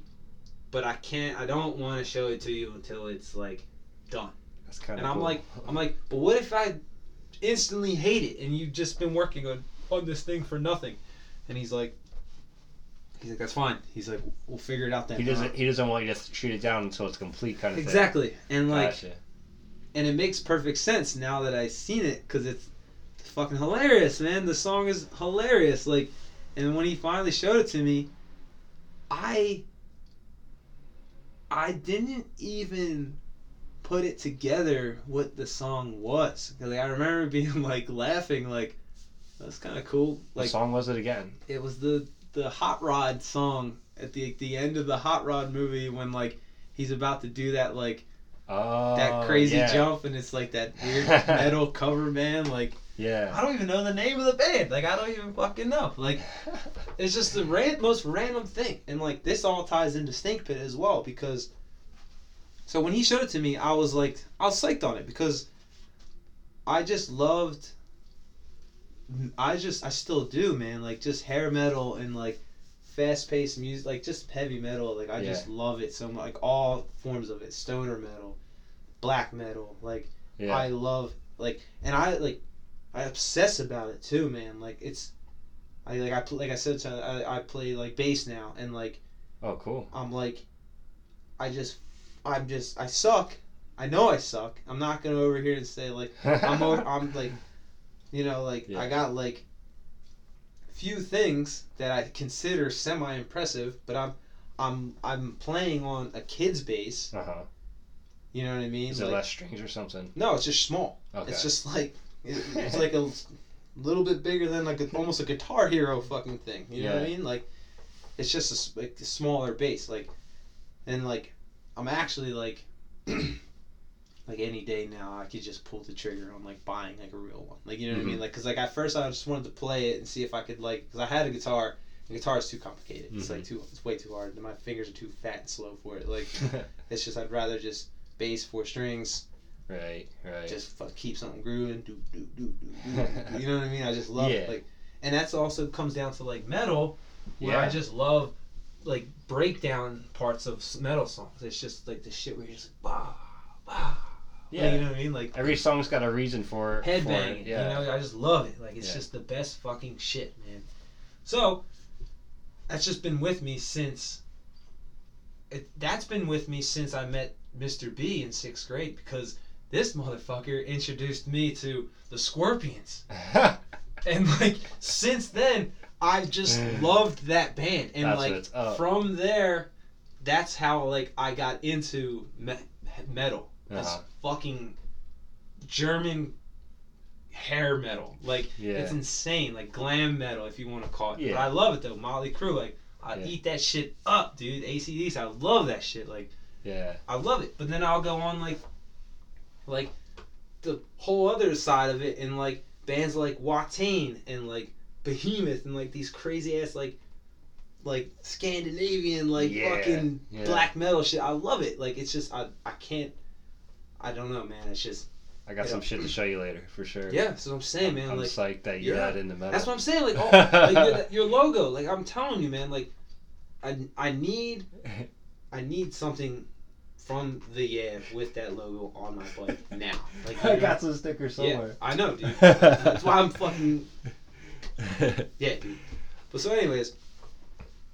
but I can't, I don't want to show it to you until it's like done. That's kind of. And I'm cool. like, I'm like, but what if I instantly hate it and you've just been working on, on this thing for nothing? And he's like, he's like, that's fine. He's like, we'll figure it out then. he doesn't he doesn't want you to shoot it down until it's complete kind of thing. Exactly. And like, Gotcha. and it makes perfect sense now that I've seen it because it's fucking hilarious, man. The song is hilarious. Like, and when he finally showed it to me, I I didn't even put it together what the song was. Like, I remember being like laughing, like that's kind of cool. What Like song was it again? it was the the Hot Rod song at the the end of the Hot Rod movie when like he's about to do that like Oh, that crazy yeah. jump and it's like that weird metal cover band like Yeah. I don't even know the name of the band like I don't even fucking know like it's just the ran- most random thing and like this all ties into Stink Pit as well because so when he showed it to me I was like I was psyched on it because I just loved I just I still do man like just hair metal and like fast paced music like just heavy metal like I just love it so much like all forms of it stoner metal black metal like yeah. I love like, and I like, I obsess about it too, man. Like it's, I like I like I said, to, I I play like bass now, and like oh, cool. I'm like, I just, I'm just I suck. I know I suck. I'm not gonna over here and say like I'm over, I'm like, you know, like Yeah. I got like, few things that I consider semi impressive, but I'm. I'm I'm playing on a kid's bass. Uh huh. You know what I mean? Is it less strings or something? no, it's just small. Okay. It's just like it's like a little bit bigger than like a, almost a Guitar Hero fucking thing. You know what I mean? Like it's just a, like a smaller bass. Like and like I'm actually like like any day now I could just pull the trigger on like buying like a real one. Like you know what I mean? Mhm. Like because like at first I just wanted to play it and see if I could like because I had a guitar. The guitar is too complicated. It's like Mhm. too. It's way too hard. My fingers are too fat and slow for it. Like it's just I'd rather just bass four strings right. Right. just fuck, keep something grooving. Do, do, do, do, do. You know what I mean? I just love Yeah. it. Like, and that's also comes down to like metal, where Yeah. I just love like breakdown parts of metal songs. It's just like the shit where you're just like, bah, bah. Yeah. Like, you know what I mean? Like Every song's got a reason for for headbanging. Yeah. You know, I just love it. Like it's Yeah. just the best fucking shit, man. So that's just been with me since. It, that's been with me since I met Mr. B in sixth grade because this motherfucker introduced me to the Scorpions, and like since then I've just loved that band, and That's what like it's up. from there, that's how like I got into me- metal. This Uh-huh. fucking German hair metal. Like Yeah. it's insane, like glam metal if you want to call it. But Yeah. I love it though. Mötley Crüe, like I Yeah. eat that shit up, dude. ACDC, I love that shit. Like Yeah. I love it. But then I'll go on like like the whole other side of it and like bands like Watain and like Behemoth and like these crazy ass like like Scandinavian like Yeah, fucking black metal shit. I love it. Like it's just I I can't I don't know, man. It's just I got Yeah. some shit to show you later for sure. yeah. That's what I'm saying, man. I'm like psyched that you yeah. had in the metal. that's what I'm saying. Like, all, oh, like your, your logo. Like I'm telling you, man. Like I I need I need something from the yeah with that logo on my bike now. Like I got some stickers yeah, somewhere. I know, dude. That's why I'm fucking yeah, dude. But so, anyways,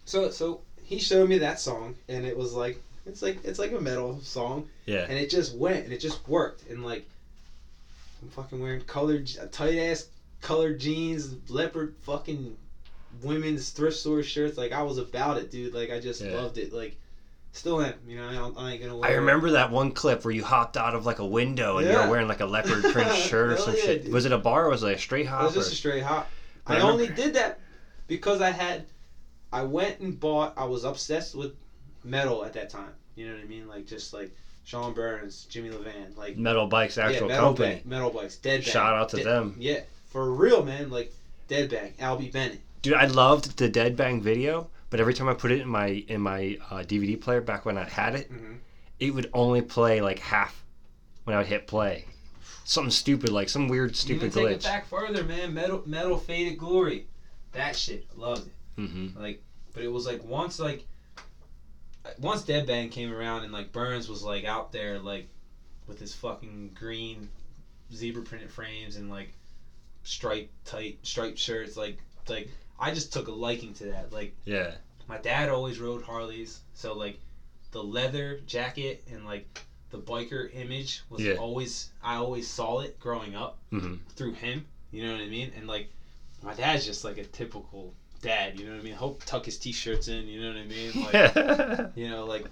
so so he showed me that song, and it was like it's like it's like a metal song, yeah. and it just went and it just worked, and like I'm fucking wearing colored tight ass colored jeans, leopard fucking women's thrift store shirts. Like I was about it, dude. Like I just Yeah. loved it. Like still am. You know, I, don't, I ain't gonna. Wear I it. remember that one clip where you hopped out of like a window and you Yeah. were wearing like a leopard print shirt or some yeah, shit. dude. Was it a bar or was it a straight It hop? was just or- a straight hop. I, I only did that because I had, I went and bought. I was obsessed with metal at that time. You know what I mean? Like just like Sean Burns, Jimmy Levan, like Metal Bikes actual yeah, metal company. Bike, metal bikes, Dead. Shout out to Dead- them. Yeah, for real, man. Like Dead Bang, Albie Bennett. Dude, I loved the Dead Bang video, but every time I put it in my in my uh, DVD player back when I had it, Mhm. it would only play like half when I would hit play. Something stupid, like some weird stupid Even take it back further, man. Metal, metal, faded glory. That shit, loved it. hmm Like, but it was like once like once Dead Bang came around and like Burns was like out there like with his fucking green zebra printed frames and like striped tight striped shirts like like I just took a liking to that like Yeah. my dad always rode Harleys so like the leather jacket and like the biker image was Yeah. always I always saw it growing up hmm through him. You know what I mean? And like, my dad's just like a typical dad. You know what I mean? Hope tuck his t-shirts in. You know what I mean? Like, yeah. you know, like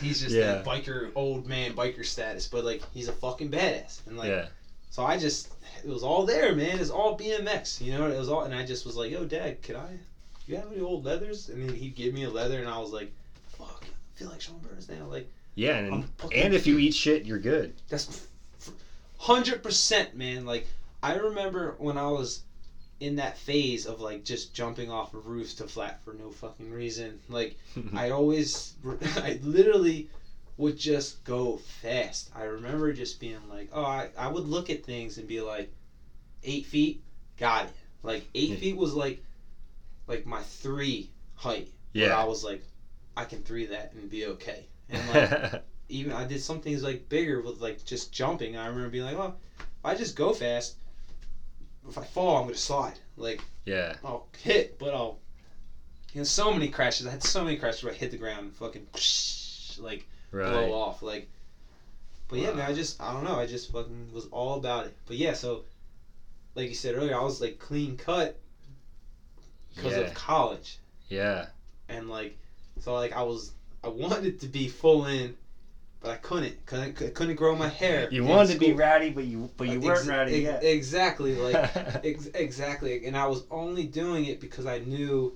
he's just Yeah. that biker, old man biker status. But like, he's a fucking badass. And like, yeah. so I just, it was all there, man. It's all BMX. You know, it was all, and I just was like, yo, dad, could I? You have any old leathers? And then he'd give me a leather, and I was like, fuck, I feel like Sean Burns now. Like, Yeah, and and if you eat shit, you're good. That's hundred percent, man. Like I remember when I was in that phase of like just jumping off of roofs to flat for no fucking reason. Like I always, I literally would just go fast. I remember just being like, oh, I, I would look at things and be like, eight feet, got it. Like eight Yeah. feet was like, like my three height. Yeah. I was like, I can three that and be okay. And like even I did some things like bigger with like just jumping. I remember being like, oh, if I just go fast, if I fall, I'm gonna slide. Like yeah. I'll hit, but I'll. You know, so many crashes. I had so many crashes where I hit the ground and fucking like Right. blow off. Like, but yeah, Wow. man, I just I don't know. I just fucking was all about it. But yeah, so like you said earlier, I was like clean cut because Yeah. of college Yeah. and like so like I was I wanted to be full in, but I couldn't couldn't couldn't grow my hair. You wanted to be school. ratty, but you but you weren't Ex- ratty ex- yet. Exactly, like ex- exactly, and I was only doing it because I knew,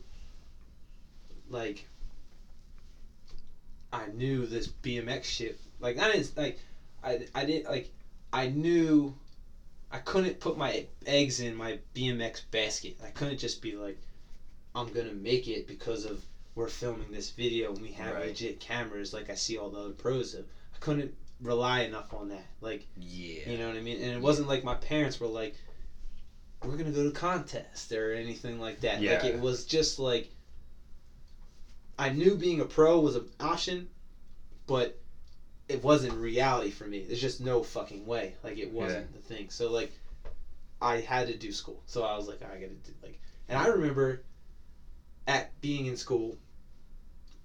like, I knew this BMX shit. Like I didn't like, I I didn't like, I knew. I couldn't put my eggs in my BMX basket. I couldn't just be like, I'm gonna make it because of we're filming this video and we have Right. legit cameras like I see all the other pros do. Couldn't rely enough on that. Like yeah. you know what I mean? And it wasn't like my parents were like, we're going to go to contest or anything like that. Like it was just like, I knew being a pro was an option, but it wasn't reality for me. There's just no fucking way. Like it wasn't the thing. So like, I had to do school. So I was like, I got to do like, and I remember at being in school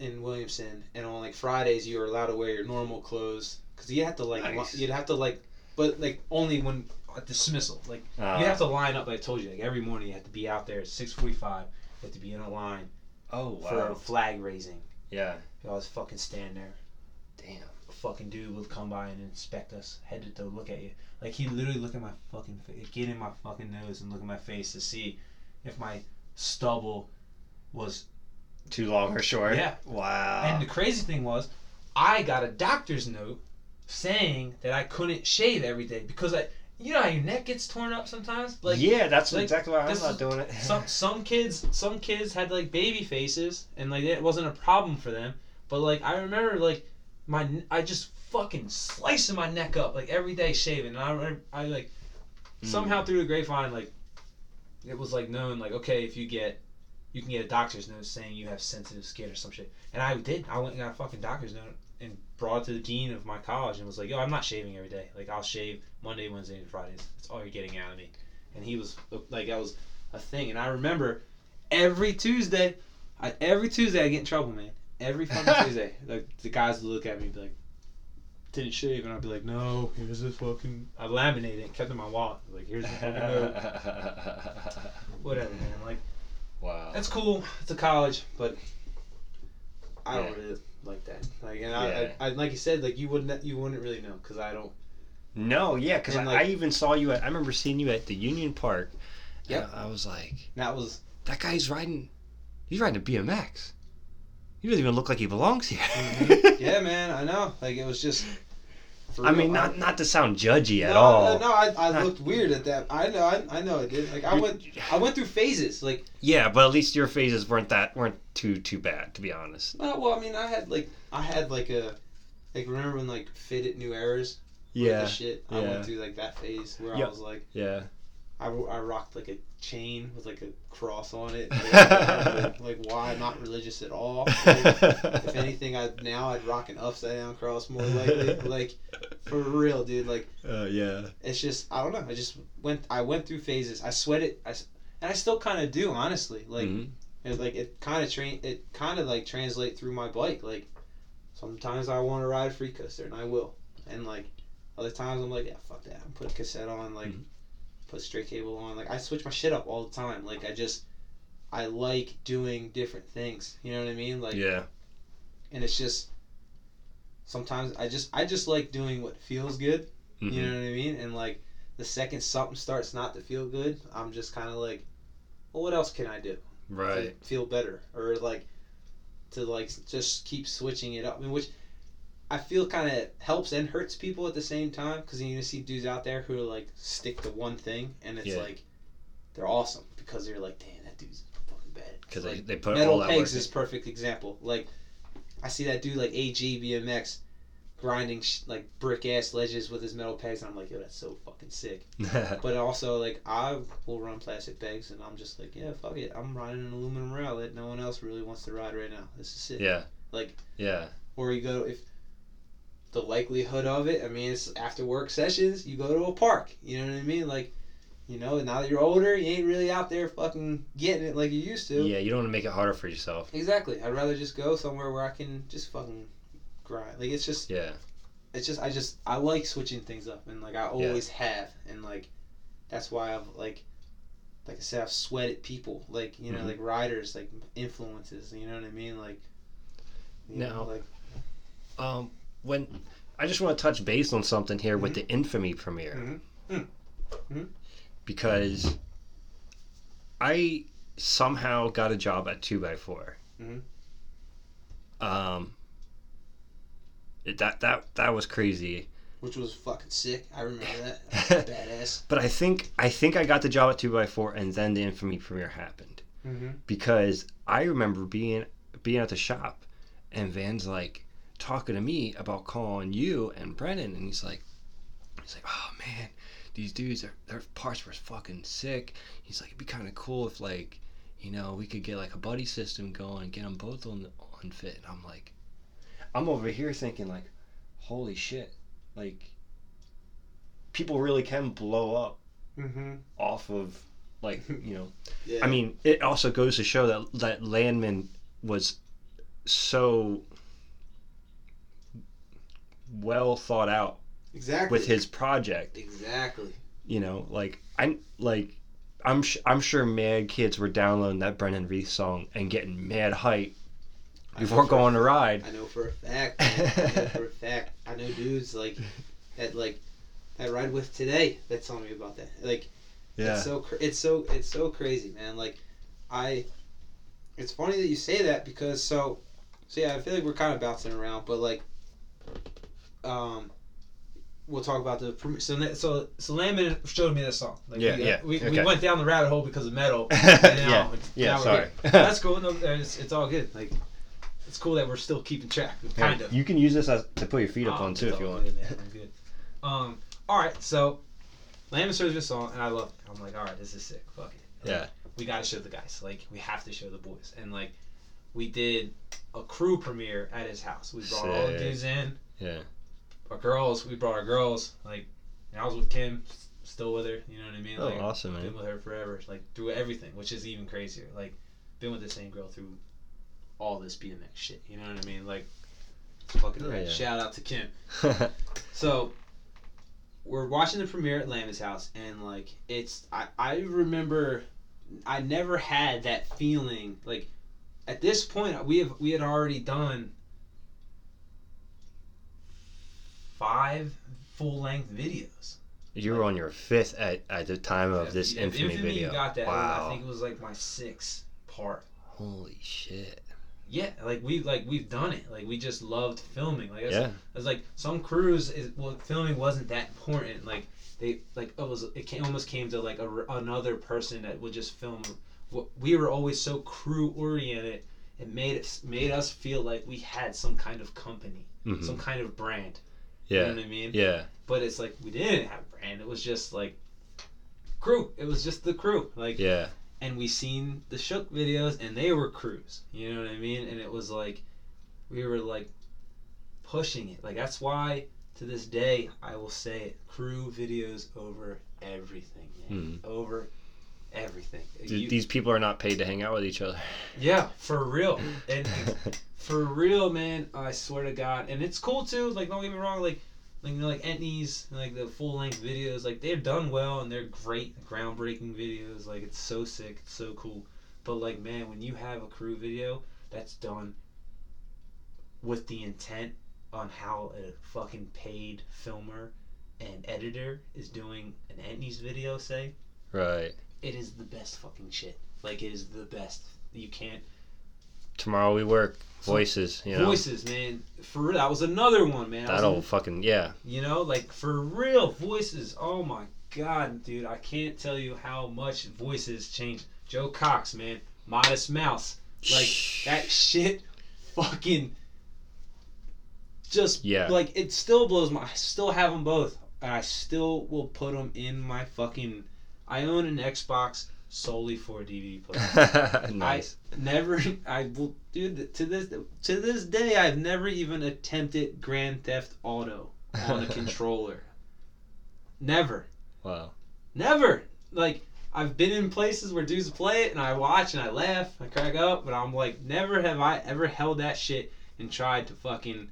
in Williamson and on like Fridays you were allowed to wear your normal clothes because you had to like li- you'd have to like but like only when at dismissal like Uh, you have to line up like I told you like every morning you have to be out there at 6:45 you have to be in a line Oh for wow. flag raising Yeah. you always fucking stand there Damn. a fucking dude would come by and inspect us head to toe, look at you. Like he literally look at my fucking face, get in my fucking nose and look at my face to see if my stubble was. Too long or short? Yeah. Wow. And the crazy thing was, I got a doctor's note saying that I couldn't shave every day because I, you know how your neck gets torn up sometimes. Like yeah, that's like, exactly why I'm not doing it. some some kids some kids had like baby faces and like it wasn't a problem for them but like i remember like my I just fucking slicing my neck up like every day shaving and i i like Mm. somehow through the grapevine like it was like known like okay if you get you can get a doctor's note saying you have sensitive skin or some shit and i did i went and got a fucking doctor's note and brought it to the dean of my college and was like yo i'm not shaving every day like i'll shave monday wednesday and fridays that's all you're getting out of me and he was like that was a thing. And I remember every Tuesday, I, every Tuesday I get in trouble, man. Every fucking Tuesday, like the guys would look at me and be like, "Didn't shave," and I'd be like, "No, here's this fucking." I laminated it, kept it in my wallet. Like, here's the fucking note. Whatever, man. Like, wow. that's cool. It's a college, but I don't Yeah. really like that. Like, and Yeah. I, I, I, like you said, like you wouldn't, you wouldn't really know because I don't. No, yeah, because I, like- I even saw you at. I remember seeing you at the Union Park. Yeah. and I was like, That was that guy's riding. He's riding a BMX. He doesn't even look like he belongs here. Mhm. yeah, man. I know. Like it was just. For I real, mean, I- not not to sound judgy at all. No, no, I, I Not- looked weird at that. I know, I, I know I did. Like I went, I went through phases. Like, Yeah, but at least your phases weren't that weren't too too bad, to be honest. no, well, I mean, I had like, I had like a, like remember when like Fitted New Eras? yeah. the shit. I yeah. went through like that phase where Yep. I was like, yeah. I, I rocked like a chain with like a cross on it. Like, like why I'm not religious at all. Like, if anything, I now I'd rock an upside down cross more likely. Like for real, dude. Like Uh, yeah. it's just I don't know. I just went. I went through phases. I sweated. I s- and I still kind of do, honestly. Like Mhm. it, like it kind of train. It kind of like translate through my bike. Like sometimes I want to ride a free coaster, and I will. And like other times I'm like, yeah, fuck that. I'm put a cassette on. Like Mhm. Put straight cable on. Like I switch my shit up all the time. Like I just I like doing different things. You know what I mean? Like yeah. and it's just sometimes I just I just like doing what feels good. Mhm. You know what I mean? And like the second something starts not to feel good, I'm just kind of like, well, what else can I do Right. to feel better or like to like just keep switching it up? I mean, which I feel kind of helps and hurts people at the same time because you see dudes out there who like stick to one thing and it's Yeah. like they're awesome because they're like, damn, that dude's fucking bad. Because Like, they, they put all Metal that Pegs is perfect example. Like, I see that dude like AG BMX grinding sh- like brick ass ledges with his metal pegs, and I'm like, yo, that's so fucking sick. But also like I will run plastic pegs, and I'm just like, yeah, fuck it, I'm riding an aluminum rail that no one else really wants to ride right now. This is sick. yeah. Like, Yeah. or you go if the likelihood of it. I mean, it's after work sessions. You go to a park. You know what I mean? Like. You know, now that you're older, you ain't really out there fucking getting it like you used to. Yeah. You don't want to make it harder for yourself. Exactly. I'd rather just go somewhere where I can just fucking grind. Like it's just Yeah. it's just I just I like switching things up and like I always have and like that's why I've like like I said I've sweated people like you know Mhm. like riders like influences you know what I mean like you Now- know, like Um. When I just want to touch base on something here with the infamy premiere. Mhm. Mm. Mhm. Because I somehow got a job at two by 4 Mhm. Um. it- That that that was crazy. which was fucking sick I remember that badass But I think I think I got the job at two by four, and then the infamy premiere happened mm-hmm. because I remember being being at the shop, and Van's like talking to me about calling you and Brennan, and he's like, he's like, oh man, these dudes are, their parts were fucking sick. He's like, it'd be kind of cool if like, you know, we could get like a buddy system going, and get them both on on fit. And I'm like, I'm over here thinking like, holy shit, like. People really can blow up Mm-hmm. off of like you know yeah i mean it also goes to show that that Lamon was so well thought out exactly with his project exactly you know like i'm like i'm sh- i'm sure mad kids were downloading that brendan reith song and getting mad hype before going to ride. I know for a fact. I know for a fact. I know dudes like that like I ride with today that tell me about that. Like Yeah. it's so cr- it's so it's so crazy, man. Like I it's funny that you say that because so so yeah, I feel like we're kind of bouncing around, but like um we'll talk about the so so so Lamon showed me this song. Like, Yeah, we, yeah, We, we went down the rabbit hole because of metal. yeah. now- Yeah. now Sorry. That's cool. No, it's, it's all good. Like it's cool that we're still keeping track. Kind of. You can use this as to put your feet up Oh, on too if you want. Good. I'm good. Um, all right, so Lamb shows me a song, and I love it. I'm like, all right, this is sick. Fuck it. Like, Yeah. We got to show the guys. Like, we have to show the boys. And like, we did a crew premiere at his house. We brought all the dudes in. Yeah. Our girls, we brought our girls. Like, and I was with Kim, still with her. You know what I mean? Oh, like, awesome, man. Been with her forever. Like through everything, which is even crazier. Like, been with the same girl through all this BMX shit. You know what I mean? Like, fucking Oh, yeah. Shout out to Kim. So we're watching the premiere at Lamb's house, and like it's I I remember I never had that feeling like at this point we have we had already done five full length videos. you were on your fifth at, at the time of this Yeah, infamy, video. got that. Wow. I think it was like my sixth part. Holy shit. Yeah, like we've like we've done it. Like we just loved filming. Like Yeah. it's like some crews is well filming wasn't that important. Like they like it was it came, almost came to like a, another person that would just film. What we were always so crew oriented. It made it made us feel like we had some kind of company, Mhm. some kind of brand. You Yeah. know what I mean? Yeah. But it's like we didn't have a brand. It was just like crew. It was just the crew. Like Yeah. and we seen the Shook videos and they were crews. You know what I mean? And it was like we were like pushing it. Like that's why to this day I will say it. Crew videos over everything, man. Hmm. Over everything. Th- You- These people are not paid to hang out with each other. yeah, for real. And for real, man, I swear to God. And it's cool too, like don't get me wrong, like like you know, like Etnies and like the full length videos, like they're done well and they're great, groundbreaking videos. Like it's so sick, it's so cool. But like man, when you have a crew video that's done with the intent on how a fucking paid filmer and editor is doing an Etnies video, say, right. It is the best fucking shit. Like it is the best. You can't Tomorrow we work. Voices, you know. voices, man. For real, that was another one, man. That'll in- fucking yeah. you know, like for real, voices. Oh my god, dude, I can't tell you how much voices changed. Joe Cox, man, Modest Mouse, like that shit, fucking, just Yeah. like it still blows my. I still have them both, and I still will put them in my fucking. I own an Xbox solely for DVD player. nice. Never, I will, dude. To this, to this day, I've never even attempted Grand Theft Auto on a controller. Never, wow. never. Like I've been in places where dudes play it, and I watch and I laugh, I crack up, but I'm like, never have I ever held that shit and tried to fucking.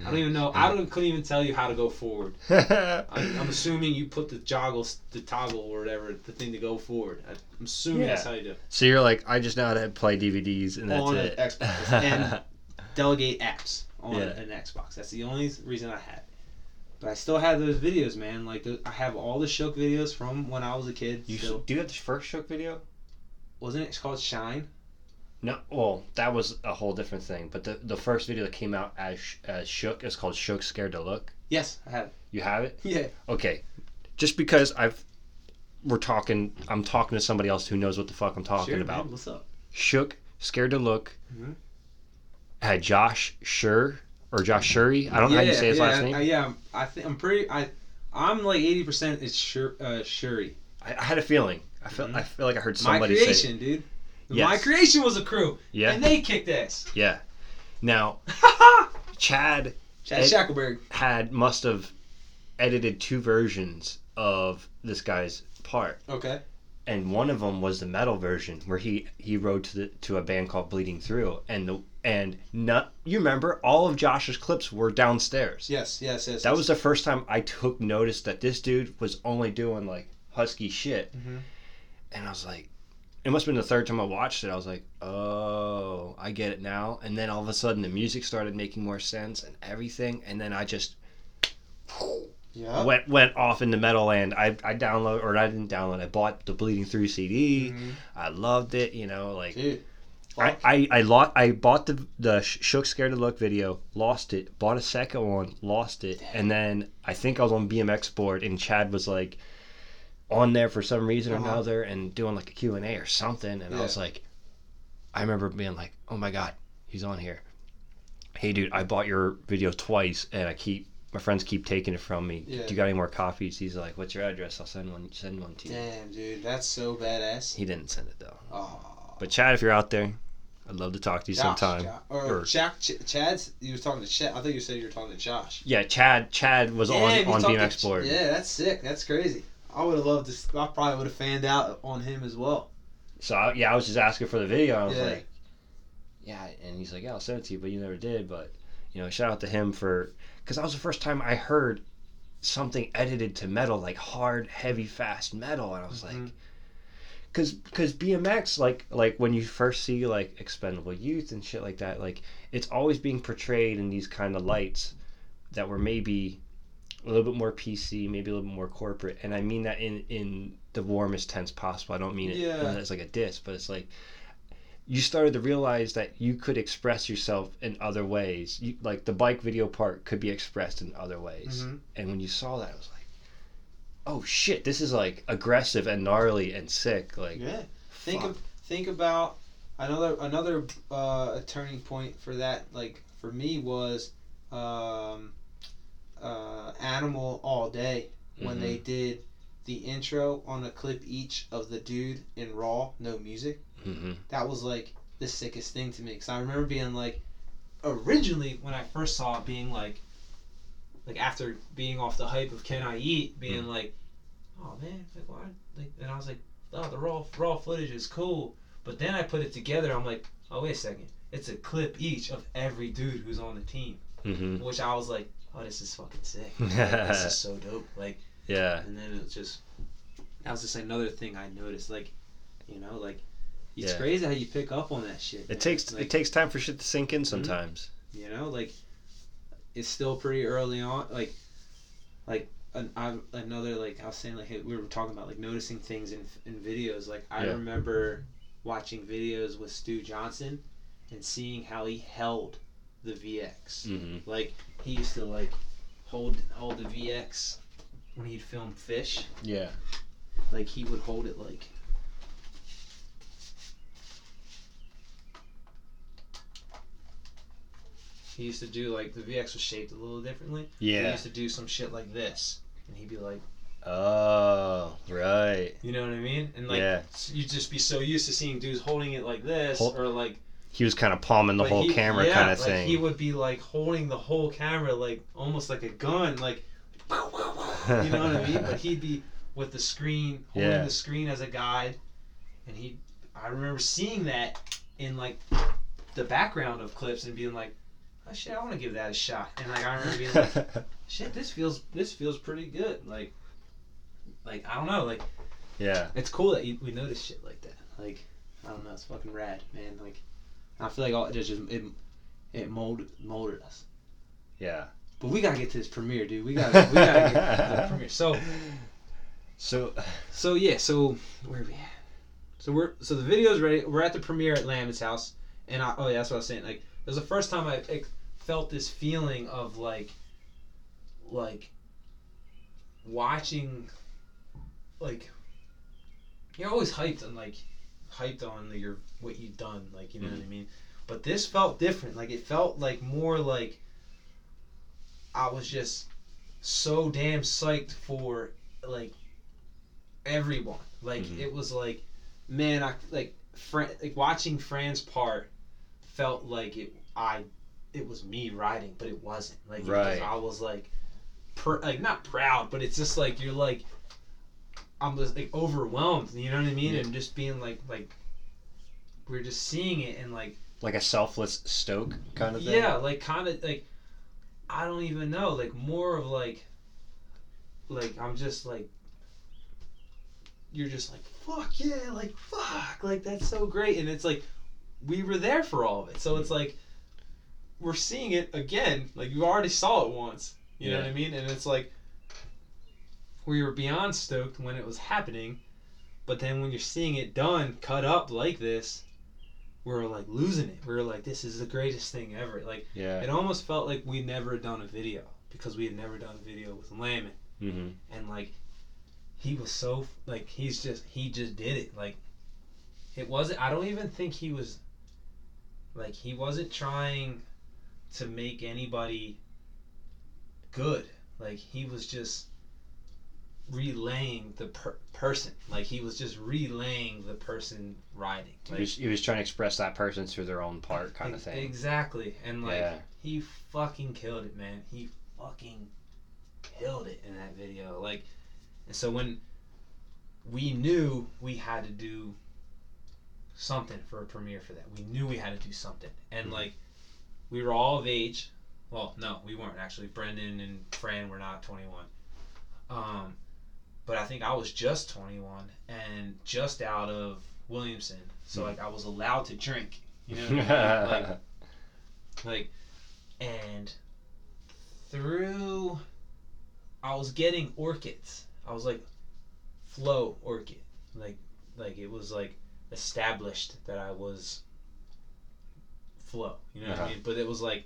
I don't even know. I don't couldn't even tell you how to go forward. I'm, I'm assuming you put the joggle, the toggle or whatever, the thing to go forward. I'm assuming yeah. that's how you do. it. so you're like, I just know how to play DVDs and that's it. On an it. Xbox. And- delegate apps on Yeah. an Xbox. That's the only reason I had. it. But I still have those videos, man. Like I have all the Shook videos from when I was a kid. you still. do you have the first Shook video? Wasn't it it's called Shine? No, well, that was a whole different thing. But the the first video that came out as as Shook is called Shook Scared to Look. Yes, I have. You have it? Yeah. Okay. Just because I've we're talking, I'm talking to somebody else who knows what the fuck I'm talking Sure, about. man. What's up? Shook Scared to Look Mhm. had Josh Sure or Josh Shuri. I don't know how you say his yeah, last name. I, yeah, I think I'm pretty. I I'm like eighty percent. It's Shur, uh, Shuri. I, I had a feeling. I felt. Mhm. I feel like I heard My somebody say. creation, dude. My creation was a crew, Yeah. and they kicked ass. Yeah. Now Chad Chad Ed- Shackleberg. had must have edited two versions of this guy's part, Okay. and one of them was the metal version where he he wrote to the to a band called Bleeding Through, and the and not you remember all of Josh's clips were downstairs. Yes, yes, yes. That was the first time I took notice that this dude was only doing like husky shit, Mhm. and I was like, it must have been the third time I watched it. I was like, oh, I get it now. And then all of a sudden, the music started making more sense and everything. And then I just Yeah. went went off into metal land. I I download or I didn't download. I bought the Bleeding Through CD. Mhm. I loved it. You know, like Dude. I. I I, I bought the the Shook Scared to Look video, lost it. Bought a second one, lost it, and then I think I was on BMX board, and Chad was like on there for some reason or Uh-huh. another, and doing like a Q and A or something, and I was like, I remember being like, oh my god, he's on here. Hey dude, I bought your video twice, and I keep my friends keep taking it from me. Yeah. Do you got any more copies? He's like, what's your address? I'll send one. Send one to you. Damn, dude, that's so badass. He didn't send it though. Oh. But Chad, if you're out there, I'd love to talk to you Josh, sometime. Jo- Or, Or- Jack, Ch- Chad's. You was talking to Chad. I thought you said you were talking to Josh. Yeah, Chad. Chad was Yeah, on on BMX to- board. Yeah, that's sick. That's crazy. I would have loved to. I probably would have fanned out on him as well. So I, yeah, I was just asking for the video. I was Yeah. like, yeah, and he's like, yeah, I'll send it to you, but you never did. But you know, shout out to him for because that was the first time I heard something edited to metal, like hard, heavy, fast metal, and I was like. Mhm. Cause, cause BMX like like when you first see like expendable youth and shit like that like it's always being portrayed in these kind of lights that were maybe a little bit more PC maybe a little bit more corporate and I mean that in in the warmest tense possible I don't mean it Yeah. as like a diss but it's like you started to realize that you could express yourself in other ways you, like the bike video part could be expressed in other ways Mhm. and when you saw that I was like oh shit this is like aggressive and gnarly and sick like Yeah. Think fuck. of think about another another uh, turning point for that. Like for me was um, uh, Animal All Day when Mhm. they did the intro on a clip each of the dude in Raw, no music. Mhm. That was like the sickest thing to me because I remember being like, originally when I first saw it, being like, like after being off the hype of Can I Eat, being like, oh man, like why? Like, and I was like, oh, the raw raw footage is cool. But then I put it together. I'm like, oh wait a second, it's a clip each of every dude who's on the team, Mhm. which I was like, oh, this is fucking sick. this is so dope. Like, yeah. and then it was just that was just another thing I noticed. Like, you know, like it's Yeah. crazy how you pick up on that shit. man. It takes like, it takes time for shit to sink in mm-hmm. sometimes. you know, like it's still pretty early on. Like, like an, I, another like I was saying, like we were talking about like noticing things in in videos. Like I Yeah. remember watching videos with Stu Johnson and seeing how he held the VX. Mm-hmm. Like he used to like hold hold the VX when he'd film fish. Yeah. Like he would hold it like. He used to do like the VX was shaped a little differently. Yeah. He used to do some shit like this, and he'd be like, Oh, right. you know what I mean? And like, Yeah. you'd just be so used to seeing dudes holding it like this, Hold- or like He was kind of palming the like whole he- camera yeah, kind of like thing. He would be like holding the whole camera, like almost like a gun, like you know what I mean? But he'd be with the screen, holding Yeah. the screen as a guide, and he. I remember seeing that in like the background of clips and being like, "Oh shit, I want to give that a shot." And like I remember being like, "Shit, this feels this feels pretty good." Like, like I don't know, like yeah. it's cool that you, we notice shit like that. Like I don't know, it's fucking rad, man. Like I feel like all it just it it molded molded us. Yeah. But we gotta get to this premiere, dude. We gotta we gotta get to the premiere. So So, so yeah, so where are we at? So we're so the video's ready. We're at the premiere at Lamb's house, and I oh yeah, that's what I was saying. Like it was the first time I like, felt this feeling of like like watching like you're always hyped on like hyped on your what you've done, like you know what I mean. But this felt different. Like it felt like more like I was just so damn psyched for like everyone. Like Mhm. it was like, man, I like Fran, like watching Fran's part felt like it. I, it was me riding, but it wasn't. Like was- Right. I was like, pr- like not proud, but it's just like you're like, I'm just like overwhelmed. You know what I mean? Yeah. And just being like like. We're just seeing it and like like a selfless stoke kind of thing. yeah, like kind of like I don't even know, like more of like like I'm just like you're just like fuck yeah like fuck like that's so great and it's like we were there for all of it so it's like we're seeing it again like you already saw it once you know what i mean and it's like we were beyond stoked when it was happening but then when you're seeing it done cut up like this we're like losing it. We were like this is the greatest thing ever. Like Yeah. it almost felt like we'd never done a video because we had never done a video with Lamon Mm-hmm. and like he was so like he's just he just did it. Like it wasn't i don't even think he was like he wasn't trying to make anybody good. Like he was just relaying the per- person. Like he was just relaying the person riding. He was, he was trying to express that person through their own part, kind of thing. exactly. And like Yeah. he fucking killed it man. He fucking killed it in that video. Like and so when we knew we had to do something for a premiere for that. We knew we had to do something. And Mhm. like we were all of age. Well no we weren't actually. Brendan and fran were not 21 um but i think i was just 21 and just out of williamson so Mhm. like i was allowed to drink you know what I mean? like like and through i was getting orchids i was like flow orchid like like it was like established that i was flow you know what Uh-huh. i mean but it was like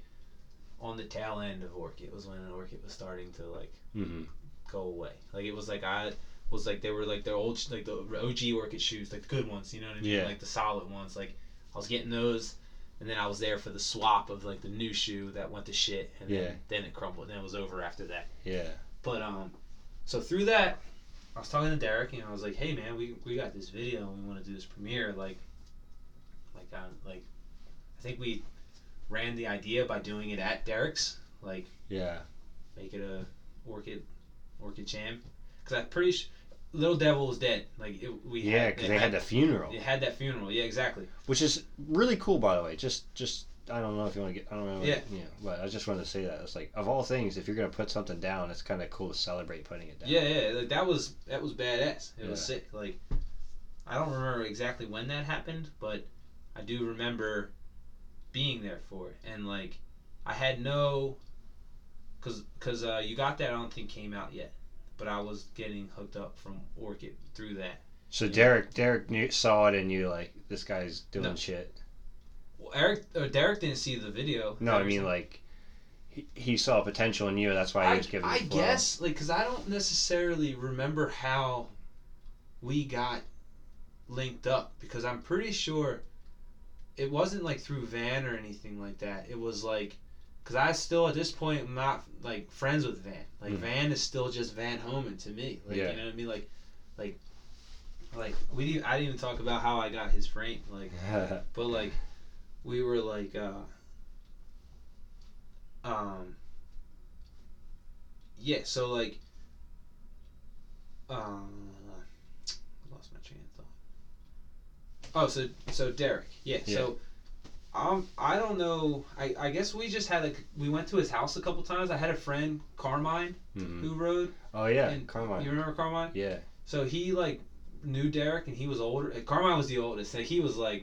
on the tail end of orchid it was when an orchid was starting to like hmm go away like it was like i was like they were like the old like the og orchid shoes like the good ones you know what i mean Yeah. like the solid ones like i was getting those and then I was there for the swap of like the new shoe that went to shit, and Yeah. then, then it crumbled, and it was over after that. Yeah. But um, so through that, I was talking to Derek, and I was like, "Hey man, we, we got this video, and we want to do this premiere. Like, like I like, I think we ran the idea by doing it at Derek's, like Yeah. make it a orchid, orchid jam, because I'm pretty sure Little Devil was dead. Like it, we Yeah, had, because it they had the funeral, it had that funeral. Yeah, exactly. which is really cool, by the way. Just, just I don't know if you want to get, I don't know. Yeah. Yeah. But I just wanted to say that it's like of all things, if you're gonna put something down, it's kind of cool to celebrate putting it down. Yeah, yeah, like that was that was badass. It was sick. Like I don't remember exactly when that happened, but I do remember being there for it. And like I had no cuz cuz uh you got that I don't think came out yet. But I was getting hooked up from Orchid through that. So. Derek, Derek knew, saw it, and you like this guy's doing No. shit. Well, Eric or Derek didn't see the video. No, I mean like he, he saw potential in you. That's why he I, was giving. I guess like cuz I don't necessarily remember how we got linked up because I'm pretty sure it wasn't like through Van or anything like that. It was like because I still at this point am not like friends with Van. Like Mhm. Van is still just Van Homan to me. Like Yeah. you know what I mean? Like like like we didn't, I didn't even talk about how I got his frame. Like but like we were like uh um yeah so like um lost my train of thought oh so so derek yeah, Yeah. so um i don't know i i guess we just had a we went to his house a couple times i had a friend carmine Mhm. who rode Oh yeah, and Carmine. you remember carmine Yeah. so he like knew Derek and he was older. Carmine was the oldest, and he was like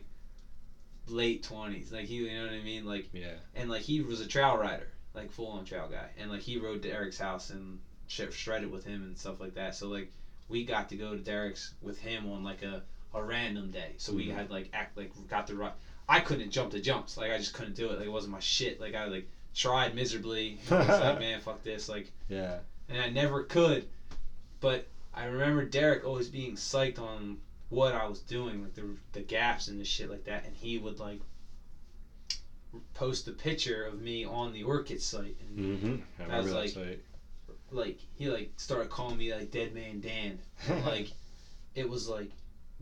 late twenties. Like he, you know what I mean? Like Yeah. and like he was a trail rider, like full on trail guy, and like he rode to Derek's house and sh- shredded with him and stuff like that. So like we got to go to Derek's with him on like a, a random day. So we Mhm. had like act like got the right. I couldn't jump the jumps. Like I just couldn't do it. Like it wasn't my shit. Like I like tried miserably. I was like man, fuck this. Like Yeah. and I never could. But I remember Derek always being psyched on what I was doing, like the the gaps and the shit like that, and he would like post a picture of me on the Orchid site, and Mm-hmm. I I was like- site. like he like started calling me like Dead Man Dan, like it was like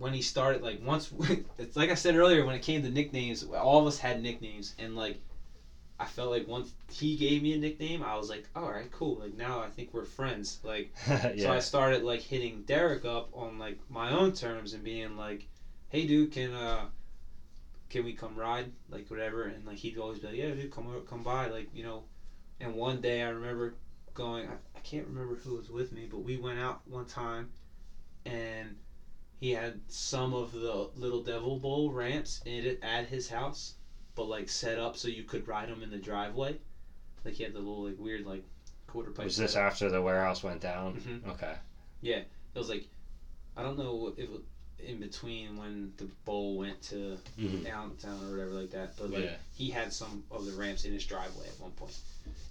when he started like once it's like I said earlier when it came to nicknames, all of us had nicknames, and like I felt like once he gave me a nickname, I was like, all right, cool. Like now I think we're friends. Like So I started like hitting Derek up on like my own terms and being like, "Hey, dude, can uh, can we come ride like whatever?" And like he'd always be like, "Yeah, dude, come o- come by." Like you know, and one day I remember going, I, I can't remember who was with me, but we went out one time, and he had some of the Little Devil Bowl ramps in it at his house, but like set up so you could ride them in the driveway. Like he had the little like weird like quarter pipe. Was this setup. after the warehouse went down? Mhm. Okay. Yeah, it was like, I don't know if it, in between when the bowl went to Mhm. downtown or whatever like that, but like Yeah. he had some of the ramps in his driveway at one point,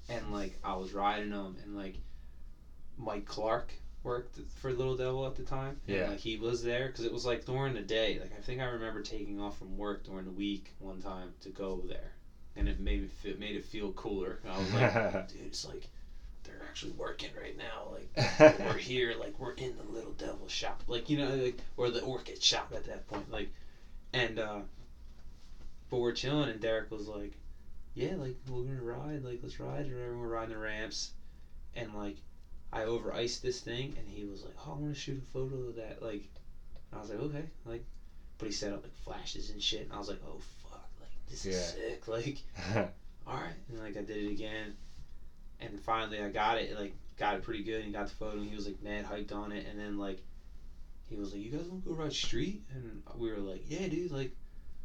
and like I was riding them, and like Mike Clark worked for Little Devil at the time. and, Yeah. like he was there because it was like during the day. Like I think I remember taking off from work during the week one time to go there, and it made me feel, made it feel cooler. I was like, dude, it's like they're actually working right now. Like we're here, like we're in the Little Devil shop, like you know, like or the Orchid shop at that point, like, and uh, but we're chilling, and Derek was like, yeah, like we're gonna ride, like let's ride, and. We're riding the ramps, and like I over iced this thing, and he was like, oh, I want to shoot a photo of that, like, and I was like, okay, like, but he set up like flashes and shit, and I was like, oh fuck, like this is Yeah. sick, like all right and like i did it again and finally i got it like got it pretty good and got the photo and he was like mad hyped on it and then like he was like you guys want to go ride street and we were like yeah dude like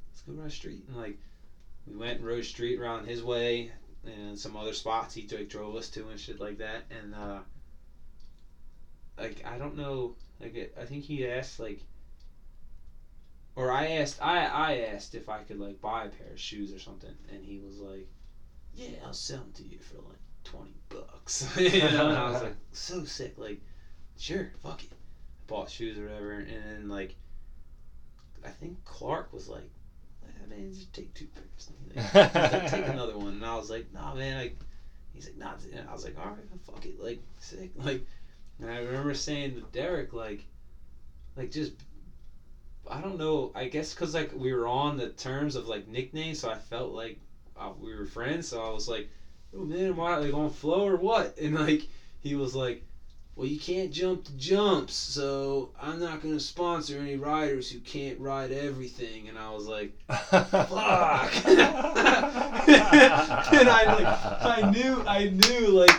let's go ride street and like we went and rode street around his way and some other spots he like drove us to and shit like that and uh like i don't know like i think he asked like or I asked I I asked if I could like buy a pair of shoes or something, and he was like, "Yeah, I'll sell them to you for like twenty bucks." you know, and I was like, "So sick!" Like, sure, fuck it. I bought shoes or whatever, and then like, I think Clark was like, "Ah, "Man, just take two pairs." Like, like, take another one, and I was like, "Nah, man." Like, he's like, "Nah." And I was like, "All right, fuck it." Like, sick. Like, and I remember saying to Derek, like, like just I don't know. I guess because like we were on the terms of like nicknames, so I felt like uh, we were friends. So I was like, "Oh man, I like on flow or what?" And like he was like, "Well, you can't jump the jumps, so I'm not gonna sponsor any riders who can't ride everything." And I was like, "Fuck!" and I like I knew I knew like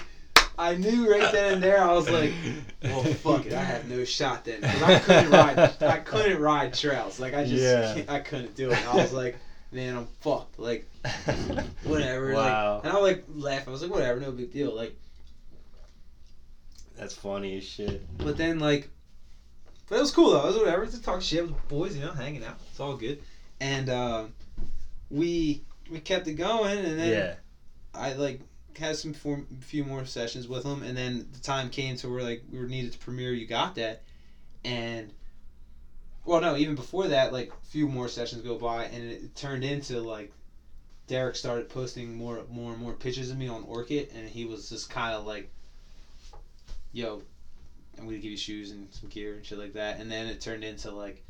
I knew right then and there. I was like, well, fuck it. I have no shot then because I couldn't ride. I couldn't ride trails. Like I just, Yeah. I couldn't do it. And I was like, man, I'm fucked. Like whatever. Wow. Like, and I like laugh. I was like, whatever, no big deal. Like, That's funny as shit. but then like, but it was cool though. It was whatever to talk shit with the boys, you know, hanging out. It's all good. And uh, we we kept it going, and then Yeah. I like had some few more sessions with him, and then the time came to where like we were needed to premiere. You got that, and well, no, even before that, like a few more sessions go by, and it turned into like Derek started posting more, more and more pictures of me on Orchid, and he was just kind of like, "Yo, I'm gonna give you shoes and some gear and shit like that," and then it turned into like.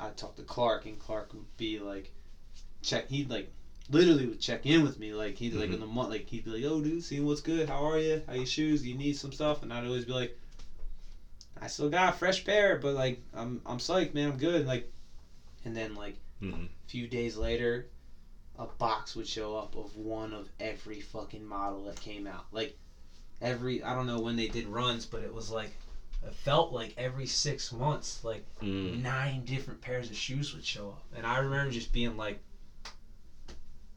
I talked to Clark, and Clark would be like, check. He'd like literally would check in with me like he'd like in the month like he'd be like oh dude see what's good. How are you how your shoes? Do you need some stuff? And I'd always be like I still got a fresh pair but like I'm I'm psyched man. I'm good. Like and then like Mhm. a few days later a box would show up of one of every fucking model that came out. Like every I don't know when they did runs but it was like it felt like every six months like Mm. nine different pairs of shoes would show up. And I remember just being like,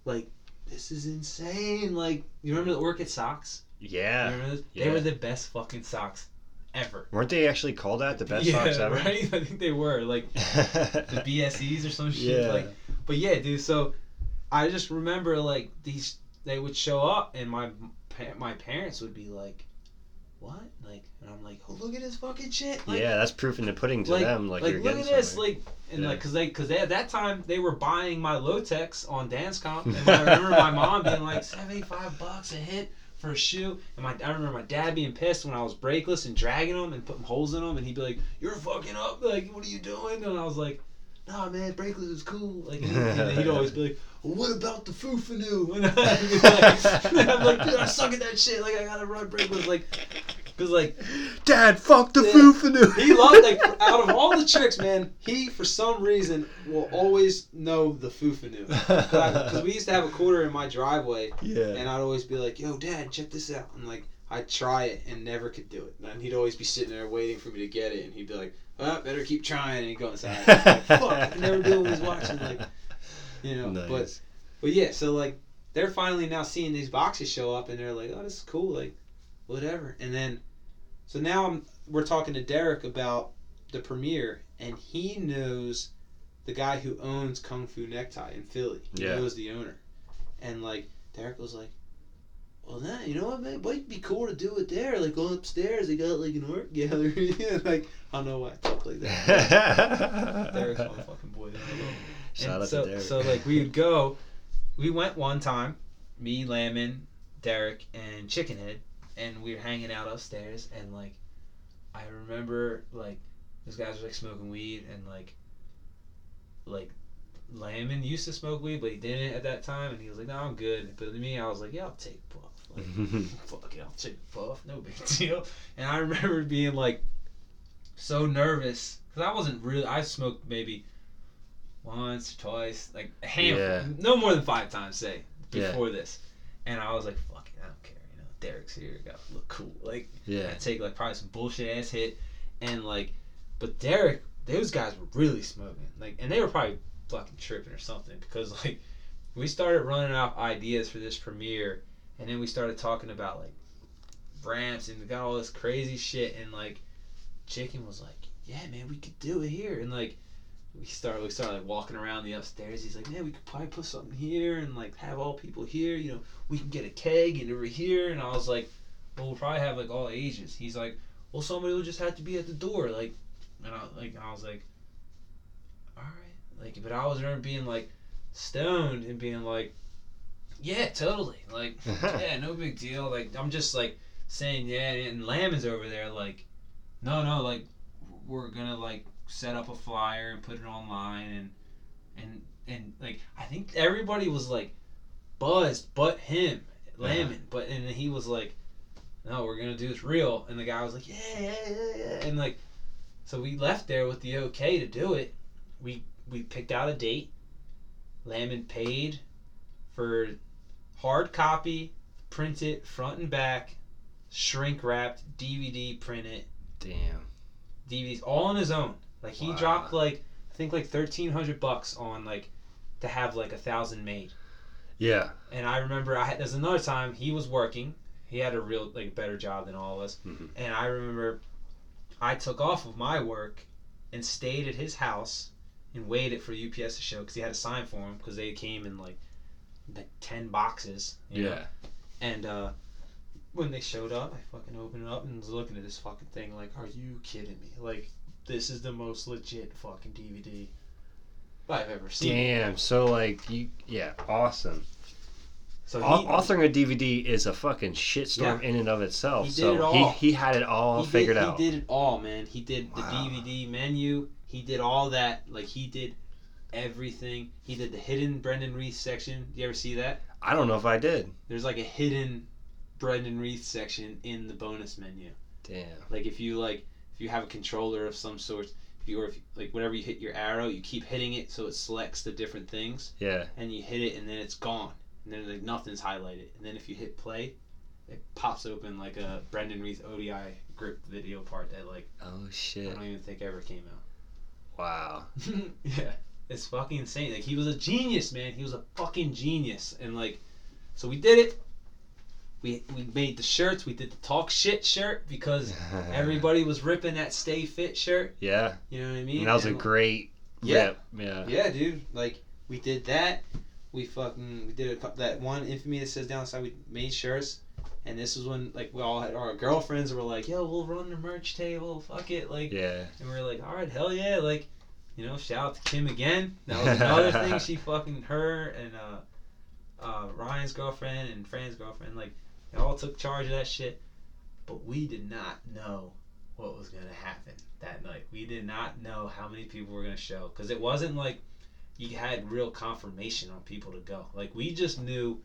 like, this is insane. Like, you remember the Orchid socks? You Yeah. They were the best fucking socks ever. Weren't they actually called that? The best yeah, socks ever? right? I think they were. Like, the BSEs or some shit. Yeah. Like, but yeah, dude. So I just remember like these. They would show up, and my my parents would be like, "What?" Like, and I'm like, "Oh, look at this fucking shit!" Like, yeah, that's proof in the pudding to like, them. Like, like look at this, somewhere. like, and Yeah. like, cause they, cause they at that time they were buying my Lotex on Dan's Comp, and I remember my mom being like seventy five bucks a hit for a shoe, and my I remember my dad being pissed when I was brakeless and dragging them and putting holes in them, and he'd be like, "You're fucking up, like, what are you doing?" And I was like. Nah, man, brakeless is cool. Like, and he'd always be like, well, "What about the Fufanu?" And be like, I'm like, "Dude, I suck at that shit. Like, I gotta run brakeless." Like, cause like Dad, fuck the Yeah. fufanu. he loved like out of all the tricks, man. He for some reason will always know the fufanu. Because we used to have a quarter in my driveway, yeah. and I'd always be like, "Yo, Dad, check this out," and like I'd try it and never could do it. And he'd always be sitting there waiting for me to get it, and he'd be like, oh, better keep trying and he'd go inside. Like, Fuck, I never do what he's watching. Like, you know, but Nice. but yeah, so like they're finally now seeing these boxes show up and they're like, oh, this is cool, like whatever. And then, so now I'm we're talking to Derek about the premiere, and he knows the guy who owns Kung Fu Necktie in Philly. He Yeah. knows the owner, and like Derek was like. Well, that you know what, man, might be cool to do it there. Like go upstairs, they got like an art gallery. like I don't know why I talk like that. Derek's my fucking boy. I love him. Shout And out so, to Derek. So like we would go, we went one time, me, Lamon, Derek, and Chickenhead, and we were hanging out upstairs, and like, I remember like those guys were like smoking weed, and like, like. Lamon used to smoke weed, but he didn't at that time, and he was like, "No, I'm good." But to me, I was like, "Yeah, I'll take puff." Like, fuck it, I'll take puff, no big deal. And I remember being like so nervous because I wasn't really. I smoked maybe once or twice, like a handful, Yeah. no more than five times, say Yeah. before this. And I was like, "Fuck it, I don't care." You know, Derek's here, got look cool. Like, yeah. I take like probably some bullshit ass hit, and like, but Derek, those guys were really smoking, like, and they were probably fucking tripping or something because like, we started running out ideas for this premiere, and then we started talking about like ramps and we got all this crazy shit, and like, Chicken was like, "Yeah, man, we could do it here," and like. We started. We started like walking around the upstairs. He's like, "Man, we could probably put something here and like have all people here. You know, we can get a keg and over here." And I was like, well, we'll probably have like all ages. He's like, well, somebody will just have to be at the door, like, and I like I was like, all right, like, but I was remember being like stoned and being like, yeah, totally, like, yeah, no big deal. Like, I'm just like saying yeah, and Lamb is over there like, no, no, like, we're gonna like set up a flyer and put it online and and and like I think everybody was like buzzed, but him, Lamon, but and he was like no, we're gonna do this real. And the guy was like, yeah, yeah, yeah, yeah. And like, so we left there with the okay to do it. We we picked out a date. Lamon paid for hard copy, print it front and back, shrink wrapped, DVD print it, Damn. DVDs all on his own. Like he Wow. dropped like I think like thirteen hundred bucks on like to have like a thousand made. Yeah. And I remember I had there's another time he was working. He had a real like better job than all of us. Mhm. And I remember I took off of my work and stayed at his house and waited for UPS to show because he had a sign for him because they came in like like ten boxes. you know? Yeah. And uh, when they showed up, I fucking opened it up and was looking at this fucking thing like, are you kidding me? Like this is the most legit fucking DVD I've ever seen. Damn. So like you, yeah, awesome. So he, Authoring a DVD is a fucking shitstorm in and of itself. He did so it all. he he had it all he figured did, out. He did it all, man. He did the Wow. DVD menu. He did all that. Like he did everything. He did the hidden Brendan Reese section. Do you ever see that? I don't know if I did. There's like a hidden Brendan Reese section in the bonus menu. Damn. Like if you like if you have a controller of some sort, if you or if like whenever you hit your arrow, you keep hitting it so it selects the different things, Yeah. and you hit it and then it's gone, and then like nothing's highlighted, and then if you hit play, it pops open like a Brendan Reese ODI grip video part that like Oh shit I don't even think ever came out. Wow. yeah, it's fucking insane. Like he was a genius, man. He was a fucking genius, and like, so we did it. We we made the shirts. We did the talk shit shirt because everybody was ripping that stay fit shirt. Yeah. You know what I mean? And that was a And, great Yeah. rip. Yeah. Yeah, dude. Like we did that. We fucking we did a, that one infamy that says down the side. We made shirts, and this was when like we all had our girlfriends were like, "Yo, we'll run the merch table. Fuck it." Like Yeah. And we are like, all right, hell yeah. Like, you know, shout out to Kim again. That was another thing. She fucking, her and uh, uh, Ryan's girlfriend and Fran's girlfriend, like, they all took charge of that shit. But we did not know what was going to happen that night. We did not know how many people were going to show. Because it wasn't like you had real confirmation on people to go. Like, we just knew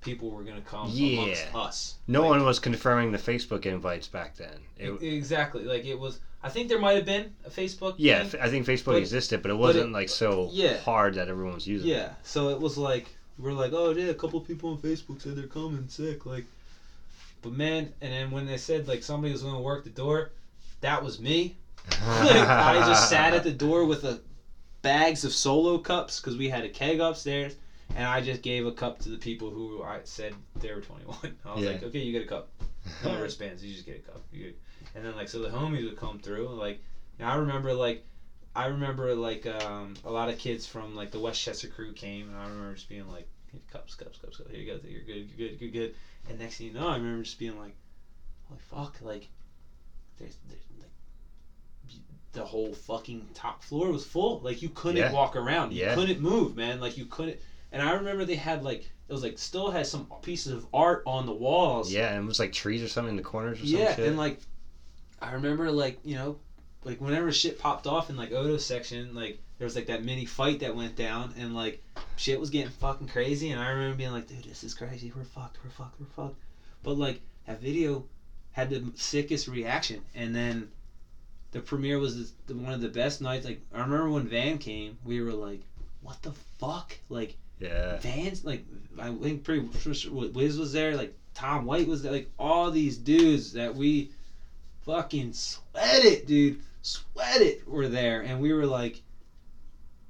people were going to come Yeah. amongst us. No Like, one was confirming the Facebook invites back then. It, Exactly. Like, it was, I think there might have been a Facebook. yeah, thing. I think Facebook But- existed, but it wasn't it- like so yeah. hard that everyone was using. it. Yeah, so it was like we're like, oh yeah, a couple people on Facebook said they're coming sick, like. But man, and then when they said like somebody was going to work the door, that was me. like, I just sat at the door with a bags of solo cups because we had a keg upstairs, and I just gave a cup to the people who I said they were 21. I was Yeah. like, okay, you get a cup. No wristbands, you just get a cup. Get... And then like so the homies would come through. Like, and I remember like. I remember like um, a lot of kids from like the Westchester crew came, and I remember just being like, cups, cups, cups, cups. Here you go. You're good. You're good. You're good. And next thing you know, I remember just being like, holy fuck, like, there's, there's like, the whole fucking top floor was full. Like you couldn't Yeah. walk around. You Yeah. couldn't move, man. Like you couldn't. And I remember they had like it was like still had some pieces of art on the walls. Yeah, and it was like trees or something in the corners or some Yeah, and like, I remember like you know, like whenever shit popped off in like Odo's section, like there was like that mini fight that went down, and like shit was getting fucking crazy, and I remember being like, dude, this is crazy. We're fucked. We're fucked. We're fucked. But like that video had the sickest reaction, and then the premiere was the, one of the best nights. Like I remember when Van came, we were like, what the fuck, like. yeah. Vans, like I think pretty sure Wiz was there, like Tom White was there, like all these dudes that we fucking sweat it, dude, sweat it were there, and we were like,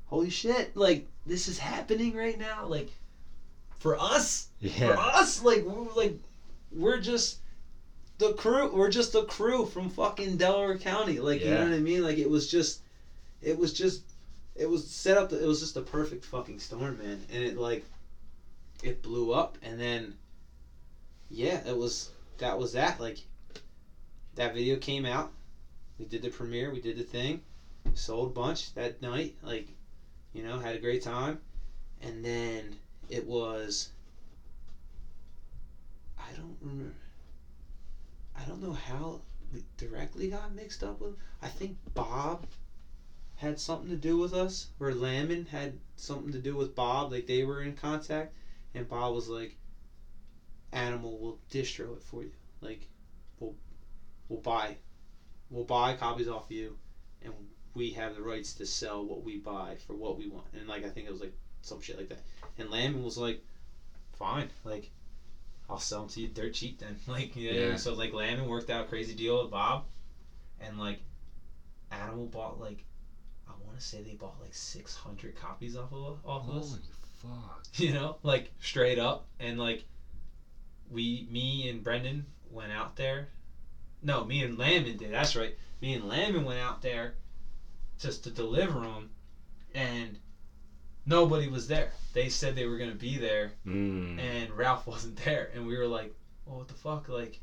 holy shit, like this is happening right now, like for us, for us, like we're like we're just the crew, we're just the crew from fucking Delaware County, like you know what I mean, like it was just, it was just it was set up. It was just a perfect fucking storm, man. And it like, it blew up, and then, yeah, it was that was that. Like, that video came out. We did the premiere. We did the thing. Sold a bunch that night. Like, you know, had a great time. And then it was. I don't remember. I don't know how we directly got mixed up with. I think Bob had something to do with us, or Lamon had something to do with Bob. Like they were in contact, and Bob was like, "Animal will distro it for you. Like, we'll we'll buy, we'll buy copies off you, and we have the rights to sell what we buy for what we want." And like I think it was like some shit like that. And Lamon was like, "Fine, like." I'll sell them to you dirt cheap then. Like yeah, Yeah. so like Lamon worked out a crazy deal with Bob, and like Animal bought like I want to say they bought like 600 copies off of off of us. Holy fuck. You know, like straight up, and like we, me and Brendan went out there. No, me and Lamon did. That's right. Me and Lamon went out there just to deliver them, and nobody was there. They said they were gonna be there, Mm. and Ralph wasn't there, and we were like, "Well, what the fuck?" Like,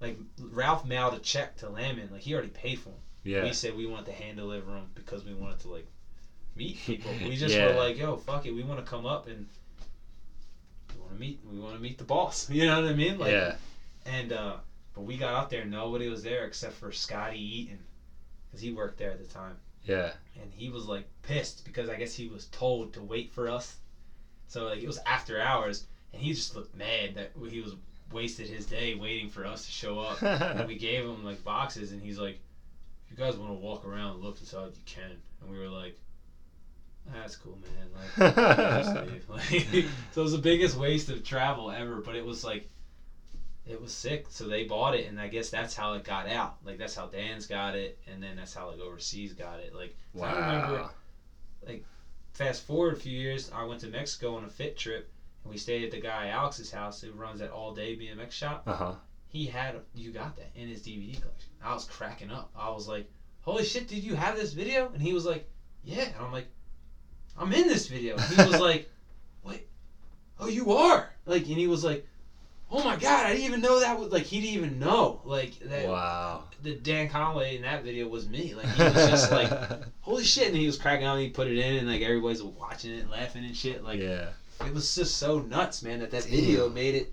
like Ralph mailed a check to Lamon, like he already paid for them. Yeah. We said we wanted to hand deliver them because we wanted to like meet people. We just Yeah. were like, "Yo, fuck it, we want to come up and we want to meet. We want to meet the boss." You know what I mean? Like, yeah. And uh, but we got out there, nobody was there except for Scotty Eaton, because he worked there at the time Yeah. and he was like pissed because I guess he was told to wait for us. So like it was after hours, and he just looked mad that he was wasted his day waiting for us to show up. and we gave him like boxes, and he's like, "If you guys want to walk around and look inside, you can." And we were like, "That's cool, man." Like. Like, so it was the biggest waste of travel ever, but it was like. It was sick, so they bought it, and I guess that's how it got out. Like that's how Dan's got it, and then that's how like overseas got it. Like I remember wow. fast forward a few years, I went to Mexico on a fit trip, and we stayed at the guy Alex's house who runs that all day BMX shop. Uh huh. He had you got that in his DVD collection. I was cracking up. I was like, "Holy shit, did you have this video?" And he was like, "Yeah." And I'm like, "I'm in this video." And he was like, "Wait, oh you are?" Like, and he was like, "Oh my god, I didn't even know that was like he didn't even know like that." Wow. The Dan Conway in that video was me. Like he was just like holy shit and he was cracking on he put it in and like everybody's watching it laughing and shit like yeah. it was just so nuts man that that video made it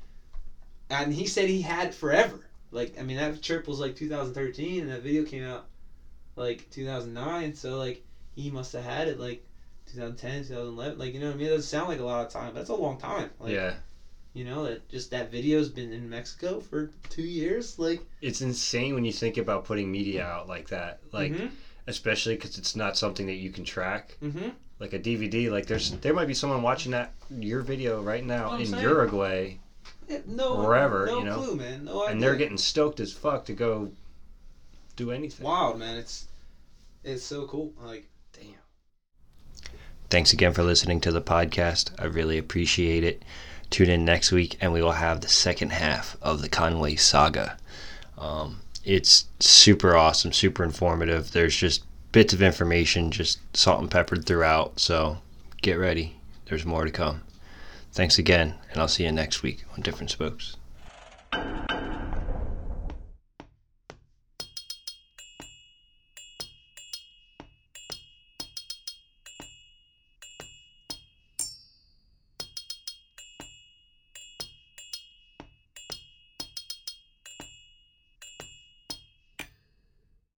and he said he had it forever like i mean that trip was like 2013 and that video came out like 2009 so like he must have had it like 2010 2011 like you know what i mean it doesn't sound like a lot of time that's a long time like yeah. You know that just that video's been in mexico for two years like It's insane when you think about putting media out like that. Like, mm-hmm, especially because it's not something that you can track. mm-hmm. Like a DVD. Like, there's there might be someone watching that your video right now That's what I'm in saying. Uruguay, no Wherever, no you know, clue man no idea. and they're getting stoked as fuck to go do anything. Wild man, it's it's so cool. Like Damn. Thanks again for listening to the podcast. I really appreciate it. Tune in next week, and we will have the second half of the Conway saga. Um, it's super awesome, super informative. There's just bits of information, just salt and peppered throughout. So get ready. There's more to come. Thanks again, and I'll see you next week on Different Spokes.